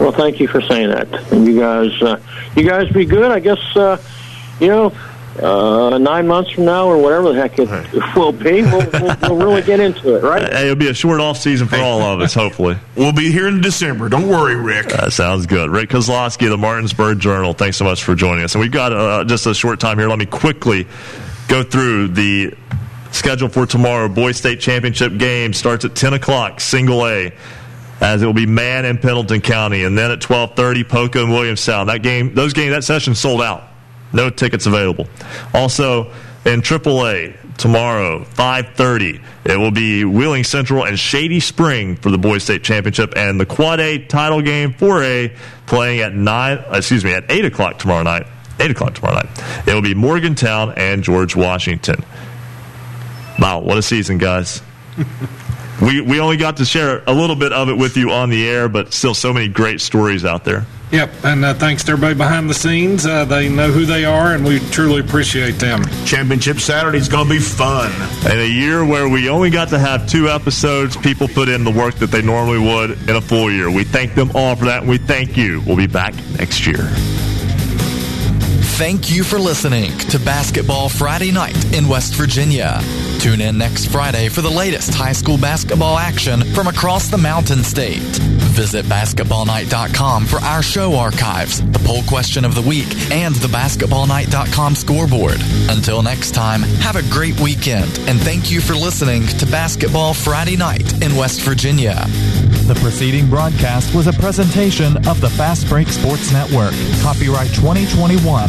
Speaker 35: Well, thank you for saying that. And you guys, uh, you guys be good. I guess uh, you know. Uh, nine months from now, or whatever the heck it [LAUGHS] will be, we'll, we'll, we'll really get into it, right?
Speaker 2: Hey, it'll be a short off season for all of us, hopefully.
Speaker 3: We'll be here in December. Don't worry, Rick.
Speaker 2: That sounds good. Rick Kozlowski, the Martinsburg Journal. Thanks so much for joining us. And we've got uh, just a short time here. Let me quickly go through the schedule for tomorrow. Boys State Championship game starts at 10 o'clock, single A. As it will be Man and Pendleton County, and then at twelve thirty, Poca and Williamstown. That game, those game, that session sold out. No tickets available. Also, in AAA tomorrow, 5:30, it will be Wheeling Central and Shady Spring for the Boys State Championship, and the Quad A title game 4A playing at nine. Excuse me, at eight o'clock tomorrow night. Eight o'clock tomorrow night. It will be Morgantown and George Washington. Wow, what a season, guys! [LAUGHS] we we only got to share a little bit of it with you on the air, but still so many great stories out there.
Speaker 5: Yep, and uh, thanks to everybody behind the scenes. Uh, they know who they are, and we truly appreciate them.
Speaker 3: Championship Saturday is going to be fun.
Speaker 2: In a year where we only got to have two episodes, people put in the work that they normally would in a full year. We thank them all for that, and we thank you. We'll be back next year.
Speaker 1: Thank you for listening to Basketball Friday Night in West Virginia. Tune in next Friday for the latest high school basketball action from across the Mountain State. Visit basketballnight.com for our show archives, the poll question of the week, and the basketballnight.com scoreboard. Until next time, have a great weekend, and thank you for listening to Basketball Friday Night in West Virginia. The preceding broadcast was a presentation of the Fast Break Sports Network. Copyright 2021,